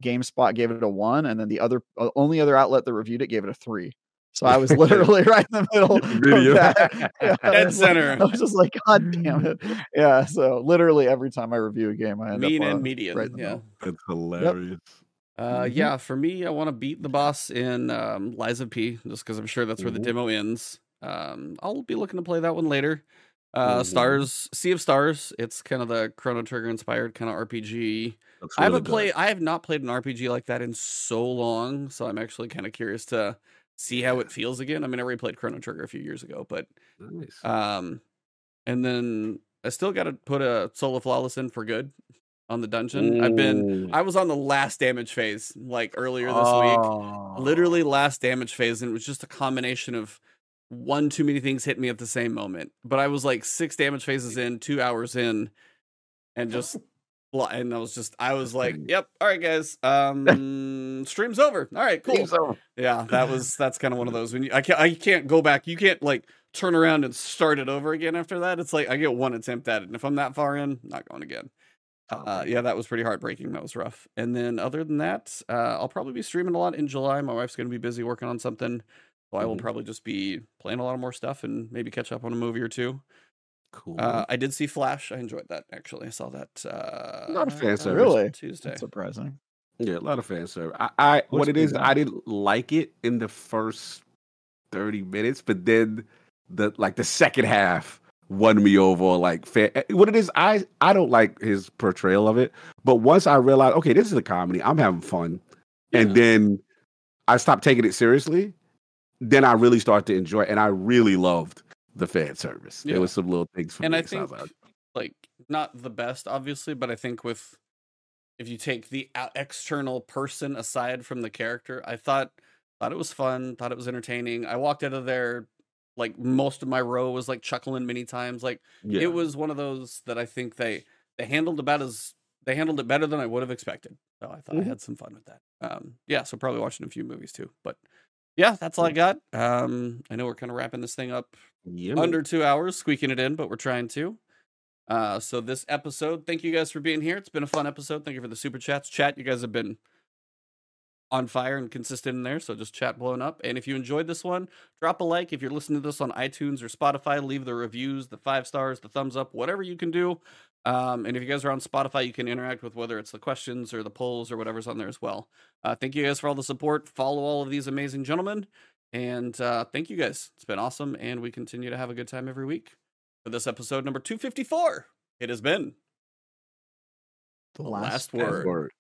Speaker 3: GameSpot gave it a one, and then the other only other outlet that reviewed it gave it a three. So I was literally right in the middle. of that. Yeah,
Speaker 2: Dead
Speaker 3: was like-
Speaker 2: center.
Speaker 3: I was just like, God damn it. Yeah. So literally every time I review a game, I end
Speaker 2: Mean
Speaker 3: up
Speaker 2: and
Speaker 3: uh,
Speaker 2: median.
Speaker 3: right
Speaker 2: yeah.
Speaker 3: middle.
Speaker 1: That's hilarious.
Speaker 2: Uh,
Speaker 3: Mhm.
Speaker 2: yeah, for me, I want to beat the boss in um, Lies of P, just because I'm sure that's where the
Speaker 1: Mhm.
Speaker 2: demo ends. Um, I'll be looking to play that one later. Uh,
Speaker 1: Mhm.
Speaker 2: Stars, Sea of Stars. It's kind of the Chrono Trigger inspired kind of RPG.
Speaker 1: Looks
Speaker 2: I
Speaker 1: really
Speaker 2: haven't
Speaker 1: good.
Speaker 2: played. I have not played an RPG like that in so long, so I'm actually kind of curious to see how it feels again. I mean, I already played Chrono Trigger a few years ago, but
Speaker 1: Nice.
Speaker 2: um, and then I still got to put a solo flawless in for good on the dungeon. I've been. I was on the last damage phase like earlier this week
Speaker 1: Oh.
Speaker 2: literally last damage phase and it was just a combination of one too many things hit me at the same moment but i was like six damage phases in two hours in and just and i was just i was like yep all right guys um stream's over all right cool yeah that was that's kind of one of those when you i can't i can't go back you can't like turn around and start it over again after that it's like i get one attempt at it and if i'm that far in not going again uh, yeah, that was pretty heartbreaking. That was rough. And then other than that, uh, I'll probably be streaming a lot in July. My wife's going to be busy working on something, so I will
Speaker 1: Mhm.
Speaker 2: probably just be playing a lot of more stuff and maybe catch up on a movie or two.
Speaker 1: Cool.
Speaker 2: Uh, I did see Flash. I enjoyed that actually. I saw that. Uh,
Speaker 1: lot of fan
Speaker 2: uh,
Speaker 1: service.
Speaker 3: Really?
Speaker 2: Tuesday.
Speaker 3: That's surprising.
Speaker 1: yeah, a lot of fan service. I, I what
Speaker 3: it is,
Speaker 1: it
Speaker 3: pretty
Speaker 1: is,
Speaker 3: good.
Speaker 1: I didn't like it in the first thirty minutes, but then the like the second half won me over. Like fan, eh, what it is, I I don't like his portrayal of it, but once I realized, okay, this is a comedy, I'm having fun, and then I stopped taking it seriously. Then I really started to enjoy, it, and I really loved the fan service.
Speaker 2: Yeah.
Speaker 1: There was some little things for
Speaker 2: and
Speaker 1: me.
Speaker 2: I think
Speaker 1: like,
Speaker 2: not the best, obviously, but I think with if you take the external person aside from the character, I thought thought it was fun, thought it was entertaining. I walked out of there like most of my row was like chuckling many times. Like
Speaker 1: yeah.
Speaker 2: it was one of those that I think they they handled about as they handled it better than I would have expected. So I thought I
Speaker 1: Mhm.
Speaker 2: had some fun with that. Um, yeah, so probably watching a few movies too. But yeah, that's all I got. Um, I know we're kind of wrapping this thing up Under two hours, squeaking it in, but we're trying to. Uh, so this episode, thank you guys for being here. It's been a fun episode. Thank you for the super chats. Chat, you guys have been on fire and consistent in there. So just chat blowing up. And if you enjoyed this one, drop a like. If you're listening to this on iTunes or Spotify, leave the reviews, the five stars, the thumbs up, whatever you can do. Um, and if you guys are on Spotify, you can interact with whether it's the questions or the polls or whatever's on there as well. Uh, thank you guys for all the support. Follow all of these amazing gentlemen. And uh, thank you guys. It's been awesome. And we continue to have a good time every week. For this episode number 254, it has been
Speaker 3: The last,
Speaker 2: last word.
Speaker 1: Word.